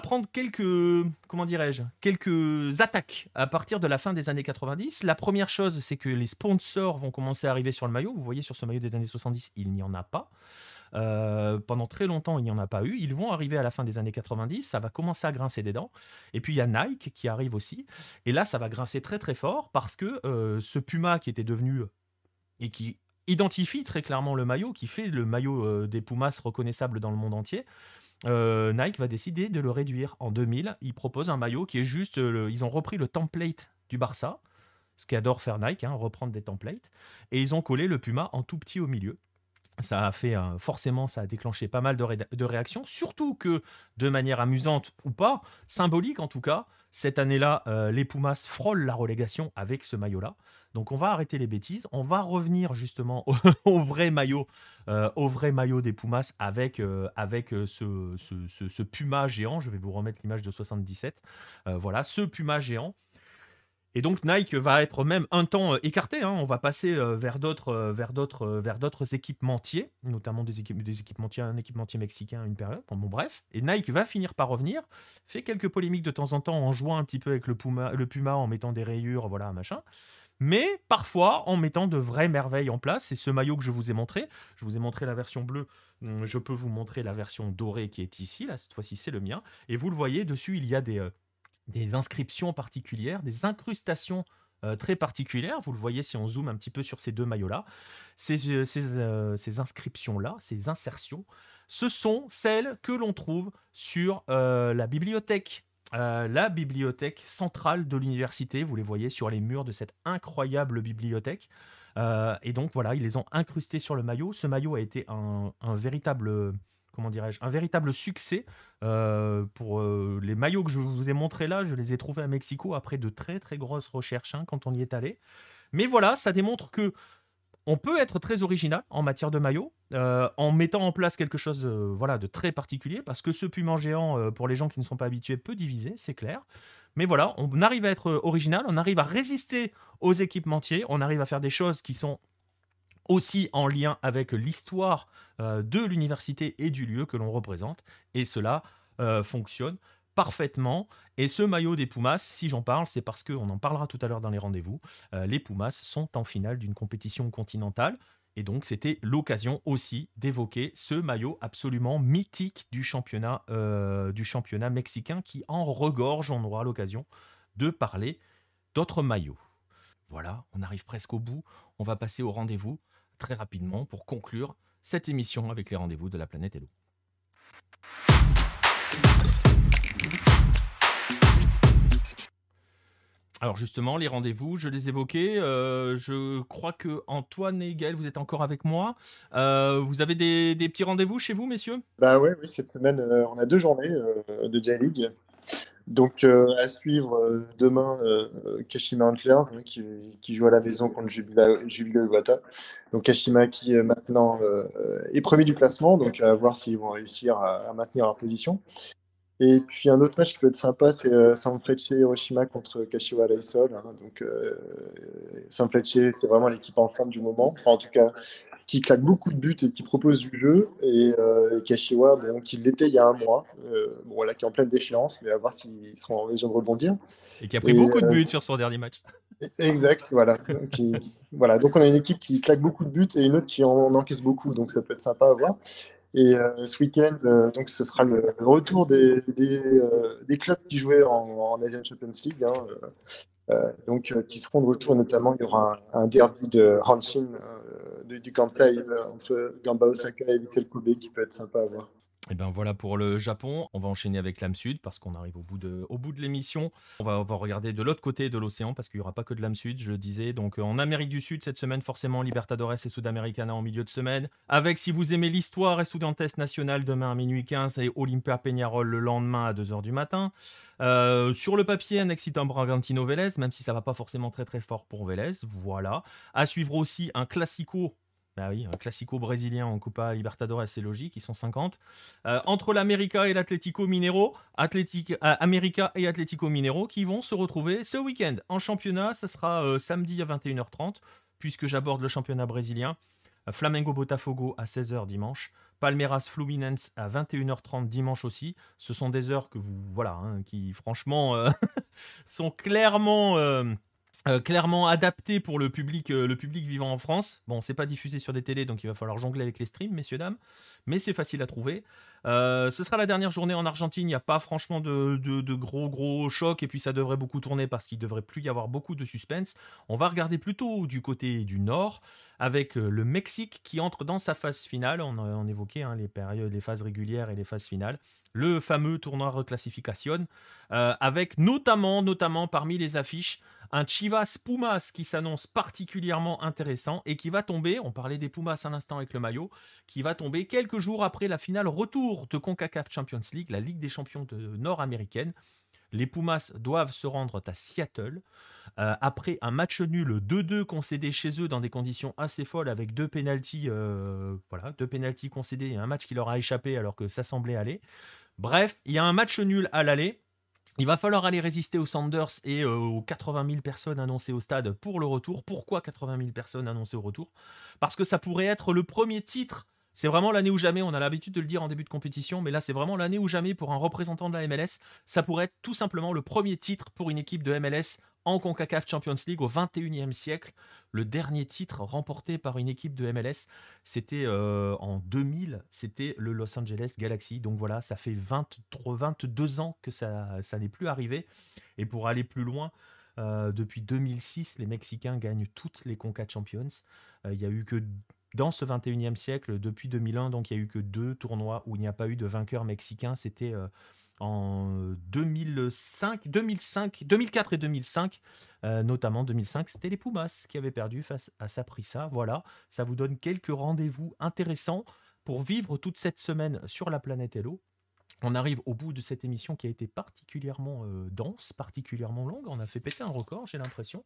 prendre quelques, comment dirais-je, quelques attaques à partir de la fin des années 90. La première chose, c'est que les sponsors vont commencer à arriver sur le maillot. Vous voyez sur ce maillot des années 70, il n'y en a pas. Euh, pendant très longtemps, il n'y en a pas eu. Ils vont arriver à la fin des années 90, ça va commencer à grincer des dents. Et puis il y a Nike qui arrive aussi. Et là, ça va grincer très très fort parce que euh, ce Puma qui était devenu et qui identifie très clairement le maillot, qui fait le maillot euh, des Pumas reconnaissable dans le monde entier, euh, Nike va décider de le réduire. En 2000, ils proposent un maillot qui est juste, euh, ils ont repris le template du Barça, ce qu'adore faire Nike, hein, reprendre des templates, et ils ont collé le Puma en tout petit au milieu. Ça a fait forcément, ça a déclenché pas mal de, réactions, surtout que de manière amusante ou pas, symbolique en tout cas, cette année-là, les Pumas frôlent la relégation avec ce maillot-là. Donc on va arrêter les bêtises, on va revenir justement au, vrai maillot, euh, au vrai maillot des Pumas avec, euh, euh, ce, Puma géant. Je vais vous remettre l'image de 77. voilà, ce Puma géant. Et donc Nike va être même un temps écarté. Hein. On va passer vers d'autres, vers équipementiers, notamment des, équipes, des un équipementier mexicain une période. Bon, bref. Et Nike va finir par revenir, fait quelques polémiques de temps en temps en jouant un petit peu avec le Puma, le Puma en mettant des rayures, voilà, machin mais parfois en mettant de vraies merveilles en place. C'est ce maillot que je vous ai montré. Je vous ai montré la version bleue. Hum, je peux vous montrer la version dorée qui est ici. Là, cette fois-ci, c'est le mien. Et vous le voyez, dessus, il y a des, euh, inscriptions particulières, des incrustations euh, très particulières. Vous le voyez si on zoome un petit peu sur ces deux maillots-là. Ces, euh, inscriptions-là, ces insertions, ce sont celles que l'on trouve sur la bibliothèque euh, la bibliothèque centrale de l'université. Vous les voyez sur les murs de cette incroyable bibliothèque. Euh, et donc voilà, ils les ont incrustés sur le maillot. Ce maillot a été un, véritable, comment dirais-je, un véritable succès. Euh, pour les maillots que je vous ai montrés là, je les ai trouvés à Mexico après de très très grosses recherches hein, quand on y est allé. Mais voilà, ça démontre que on peut être très original en matière de maillot, euh, en mettant en place quelque chose de, très particulier, parce que ce puma géant, euh, pour les gens qui ne sont pas habitués, peut diviser, c'est clair. Mais voilà, on arrive à être original, on arrive à résister aux équipementiers, on arrive à faire des choses qui sont aussi en lien avec l'histoire euh, de l'université et du lieu que l'on représente, et cela fonctionne parfaitement. Et ce maillot des Pumas, si j'en parle, c'est parce qu'on en parlera tout à l'heure dans les rendez-vous. Euh, les Pumas sont en finale d'une compétition continentale. Et donc, c'était l'occasion aussi d'évoquer ce maillot absolument mythique du championnat, euh, du championnat mexicain qui en regorge. On aura l'occasion de parler d'autres maillots. Voilà, on arrive presque au bout. On va passer au rendez-vous très rapidement pour conclure cette émission avec les rendez-vous de la planète Hello. Alors justement, les rendez-vous, je les évoquais. Euh, je crois que Antoine et Gaël, vous êtes encore avec moi. Euh, vous avez des, petits rendez-vous chez vous, messieurs? Bah oui, cette semaine, euh, on a deux journées de J-League. Donc à suivre demain Kashima Antlers hein, qui, joue à la maison contre Jubilo Iwata. Donc Kashima qui maintenant est premier du classement, donc à voir s'ils vont réussir à, maintenir leur position. Et puis un autre match qui peut être sympa, c'est euh, Sanfrecce Hiroshima contre Kashiwa Reysol. Hein. Donc euh, Sanfrecce, c'est vraiment l'équipe en forme du moment. Enfin, en tout cas, qui claque beaucoup de buts et qui propose du jeu. Et, euh, Kashiwa, bon, qui l'était il y a un mois, euh, bon, là, qui est en pleine déchéance, mais à voir s'ils seront en mesure de rebondir. Et qui a pris beaucoup de buts sur son dernier match. Exact, voilà. voilà. Donc on a une équipe qui claque beaucoup de buts et une autre qui en encaisse beaucoup, donc ça peut être sympa à voir. Et euh, ce week-end, euh, donc ce sera le, retour des, euh, des, clubs qui jouaient en, Asian Champions League. Hein, donc, qui seront de retour, notamment il y aura un, derby de Hanshin du Kansai entre Gamba Osaka et Vissel Kobe qui peut être sympa à voir. Et ben voilà pour le Japon. On va enchaîner avec l'âme sud parce qu'on arrive au bout de, l'émission. On va, regarder de l'autre côté de l'océan parce qu'il n'y aura pas que de l'âme sud, je le disais. Donc euh, en Amérique du Sud, cette semaine, forcément, Libertadores et Sudamericana en milieu de semaine. Avec, si vous aimez l'histoire, Estudiantes National demain à minuit 15 et Olympia Peñarol le lendemain à 2h du matin. Euh, sur le papier, un excitant Bragantino Vélez, même si ça va pas forcément très très fort pour Vélez. Voilà. À suivre aussi un Classico bah oui, classico brésilien en Copa Libertadores, c'est logique, ils sont 50. Euh, entre l'América et l'Atlético Minero, euh, América et Atlético Minero qui vont se retrouver ce week-end en championnat. Ce sera euh, samedi à 21h30, puisque j'aborde le championnat brésilien. Flamengo Botafogo à 16h dimanche. Palmeiras Fluminense à 21h30 dimanche aussi. Ce sont des heures que vous, voilà, hein, qui franchement sont clairement euh, clairement adapté pour le public, euh, le public vivant en France. Bon, c'est pas diffusé sur des télés, donc il va falloir jongler avec les streams, messieurs, dames. Mais c'est facile à trouver. Euh, ce sera la dernière journée en Argentine. Il n'y a pas franchement de, de, gros, gros chocs. Et puis ça devrait beaucoup tourner parce qu'il devrait plus y avoir beaucoup de suspense. On va regarder plutôt du côté du nord avec le Mexique qui entre dans sa phase finale. On, on évoquait hein, les périodes, les phases régulières et les phases finales. Le fameux tournoi reclassification. avec notamment, notamment parmi les affiches, un Chivas Pumas qui s'annonce particulièrement intéressant et qui va tomber, on parlait des Pumas un instant avec le maillot, qui va tomber quelques jours après la finale retour de CONCACAF Champions League, la Ligue des champions de nord-américaine. Les Pumas doivent se rendre à Seattle euh, après un match nul 2-2 concédé chez eux dans des conditions assez folles avec deux pénalties, euh, voilà, deux pénalties concédés et un match qui leur a échappé alors que ça semblait aller. Bref, il y a un match nul à l'aller il va falloir aller résister aux Sanders et euh, aux 80 000 personnes annoncées au stade pour le retour. Pourquoi 80 000 personnes annoncées au retour? Parce que ça pourrait être le premier titre. C'est vraiment l'année ou jamais, on a l'habitude de le dire en début de compétition, mais là c'est vraiment l'année ou jamais pour un représentant de la MLS. Ça pourrait être tout simplement le premier titre pour une équipe de MLS en CONCACAF Champions League au 21e siècle. Le dernier titre remporté par une équipe de MLS, c'était euh, en 2000, c'était le Los Angeles Galaxy. Donc voilà, ça fait 23, 22 ans que ça, n'est plus arrivé. Et pour aller plus loin, euh, depuis 2006, les Mexicains gagnent toutes les CONCACAF Champions. Euh, il y a eu que dans ce 21e siècle, depuis 2001, donc il y a eu que deux tournois où il n'y a pas eu de vainqueur mexicain. C'était en 2005, 2005, 2004 et 2005, euh, notamment 2005, c'était les Pumas qui avaient perdu face à Saprissa. Voilà, ça vous donne quelques rendez-vous intéressants pour vivre toute cette semaine sur la planète Hello. On arrive au bout de cette émission qui a été particulièrement euh, dense, particulièrement longue. On a fait péter un record, j'ai l'impression.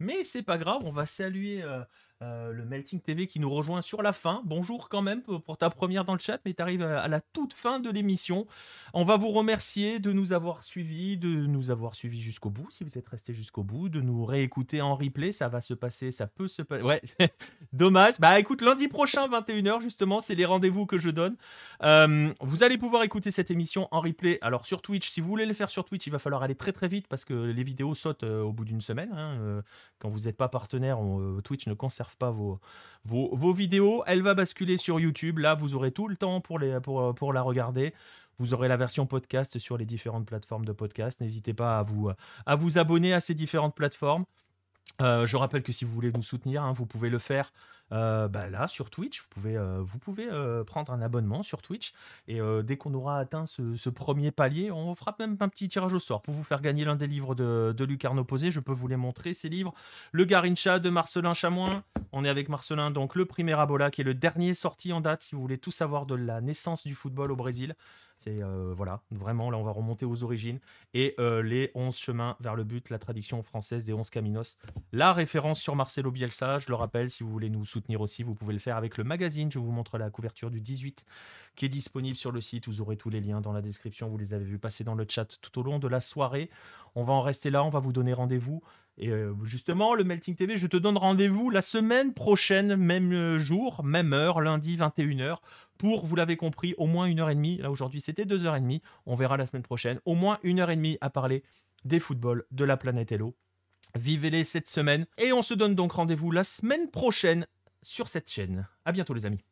Mais c'est pas grave, on va saluer euh, euh, le Melting TV qui nous rejoint sur la fin. Bonjour quand même pour ta première dans le chat, mais tu arrives à la toute fin de l'émission. On va vous remercier de nous avoir suivis, de nous avoir suivis jusqu'au bout, si vous êtes resté jusqu'au bout, de nous réécouter en replay. Ça va se passer, ça peut se passer. Ouais, dommage. Bah écoute, lundi prochain, 21h, justement, c'est les rendez-vous que je donne. Euh, vous allez pouvoir écouter cette émission en replay. Alors sur Twitch, si vous voulez le faire sur Twitch, il va falloir aller très très vite parce que les vidéos sautent euh, au bout d'une semaine. Hein, quand vous n'êtes pas partenaire, Twitch ne conserve pas vos, vos, vidéos. Elle va basculer sur YouTube. Là, vous aurez tout le temps pour, la regarder. Vous aurez la version podcast sur les différentes plateformes de podcast. N'hésitez pas à vous, à vous abonner à ces différentes plateformes. Euh, je rappelle que si vous voulez nous soutenir, hein, vous pouvez le faire euh, bah là sur Twitch. Vous pouvez, euh, vous pouvez euh, prendre un abonnement sur Twitch et dès qu'on aura atteint ce, premier palier, on fera même un petit tirage au sort pour vous faire gagner l'un des livres de, de Luc Arnaud Posé. Je peux vous les montrer ces livres. Le Garincha de Marcelin Chamoin. On est avec Marcelin, donc le premier Abola qui est le dernier sorti en date. Si vous voulez tout savoir de la naissance du football au Brésil, c'est voilà, vraiment là on va remonter aux origines et les 11 chemins vers le but, la traduction française des 11 caminos. La référence sur Marcelo Bielsa, je le rappelle, si vous voulez nous soutenir aussi, vous pouvez le faire avec le magazine. Je vous montre la couverture du 18 qui est disponible sur le site. Vous aurez tous les liens dans la description. Vous les avez vus passer dans le chat tout au long de la soirée. On va en rester là. On va vous donner rendez-vous. Et euh, justement, le Melting TV, je te donne rendez-vous la semaine prochaine, même euh, jour, même heure, lundi 21h, pour, vous l'avez compris, au moins une heure et demie. Là, aujourd'hui, c'était deux heures et demie. On verra la semaine prochaine. Au moins une heure et demie à parler des footballs de la planète Hello. Vivez-les cette semaine. Et on se donne donc rendez-vous la semaine prochaine sur cette chaîne. À bientôt les amis.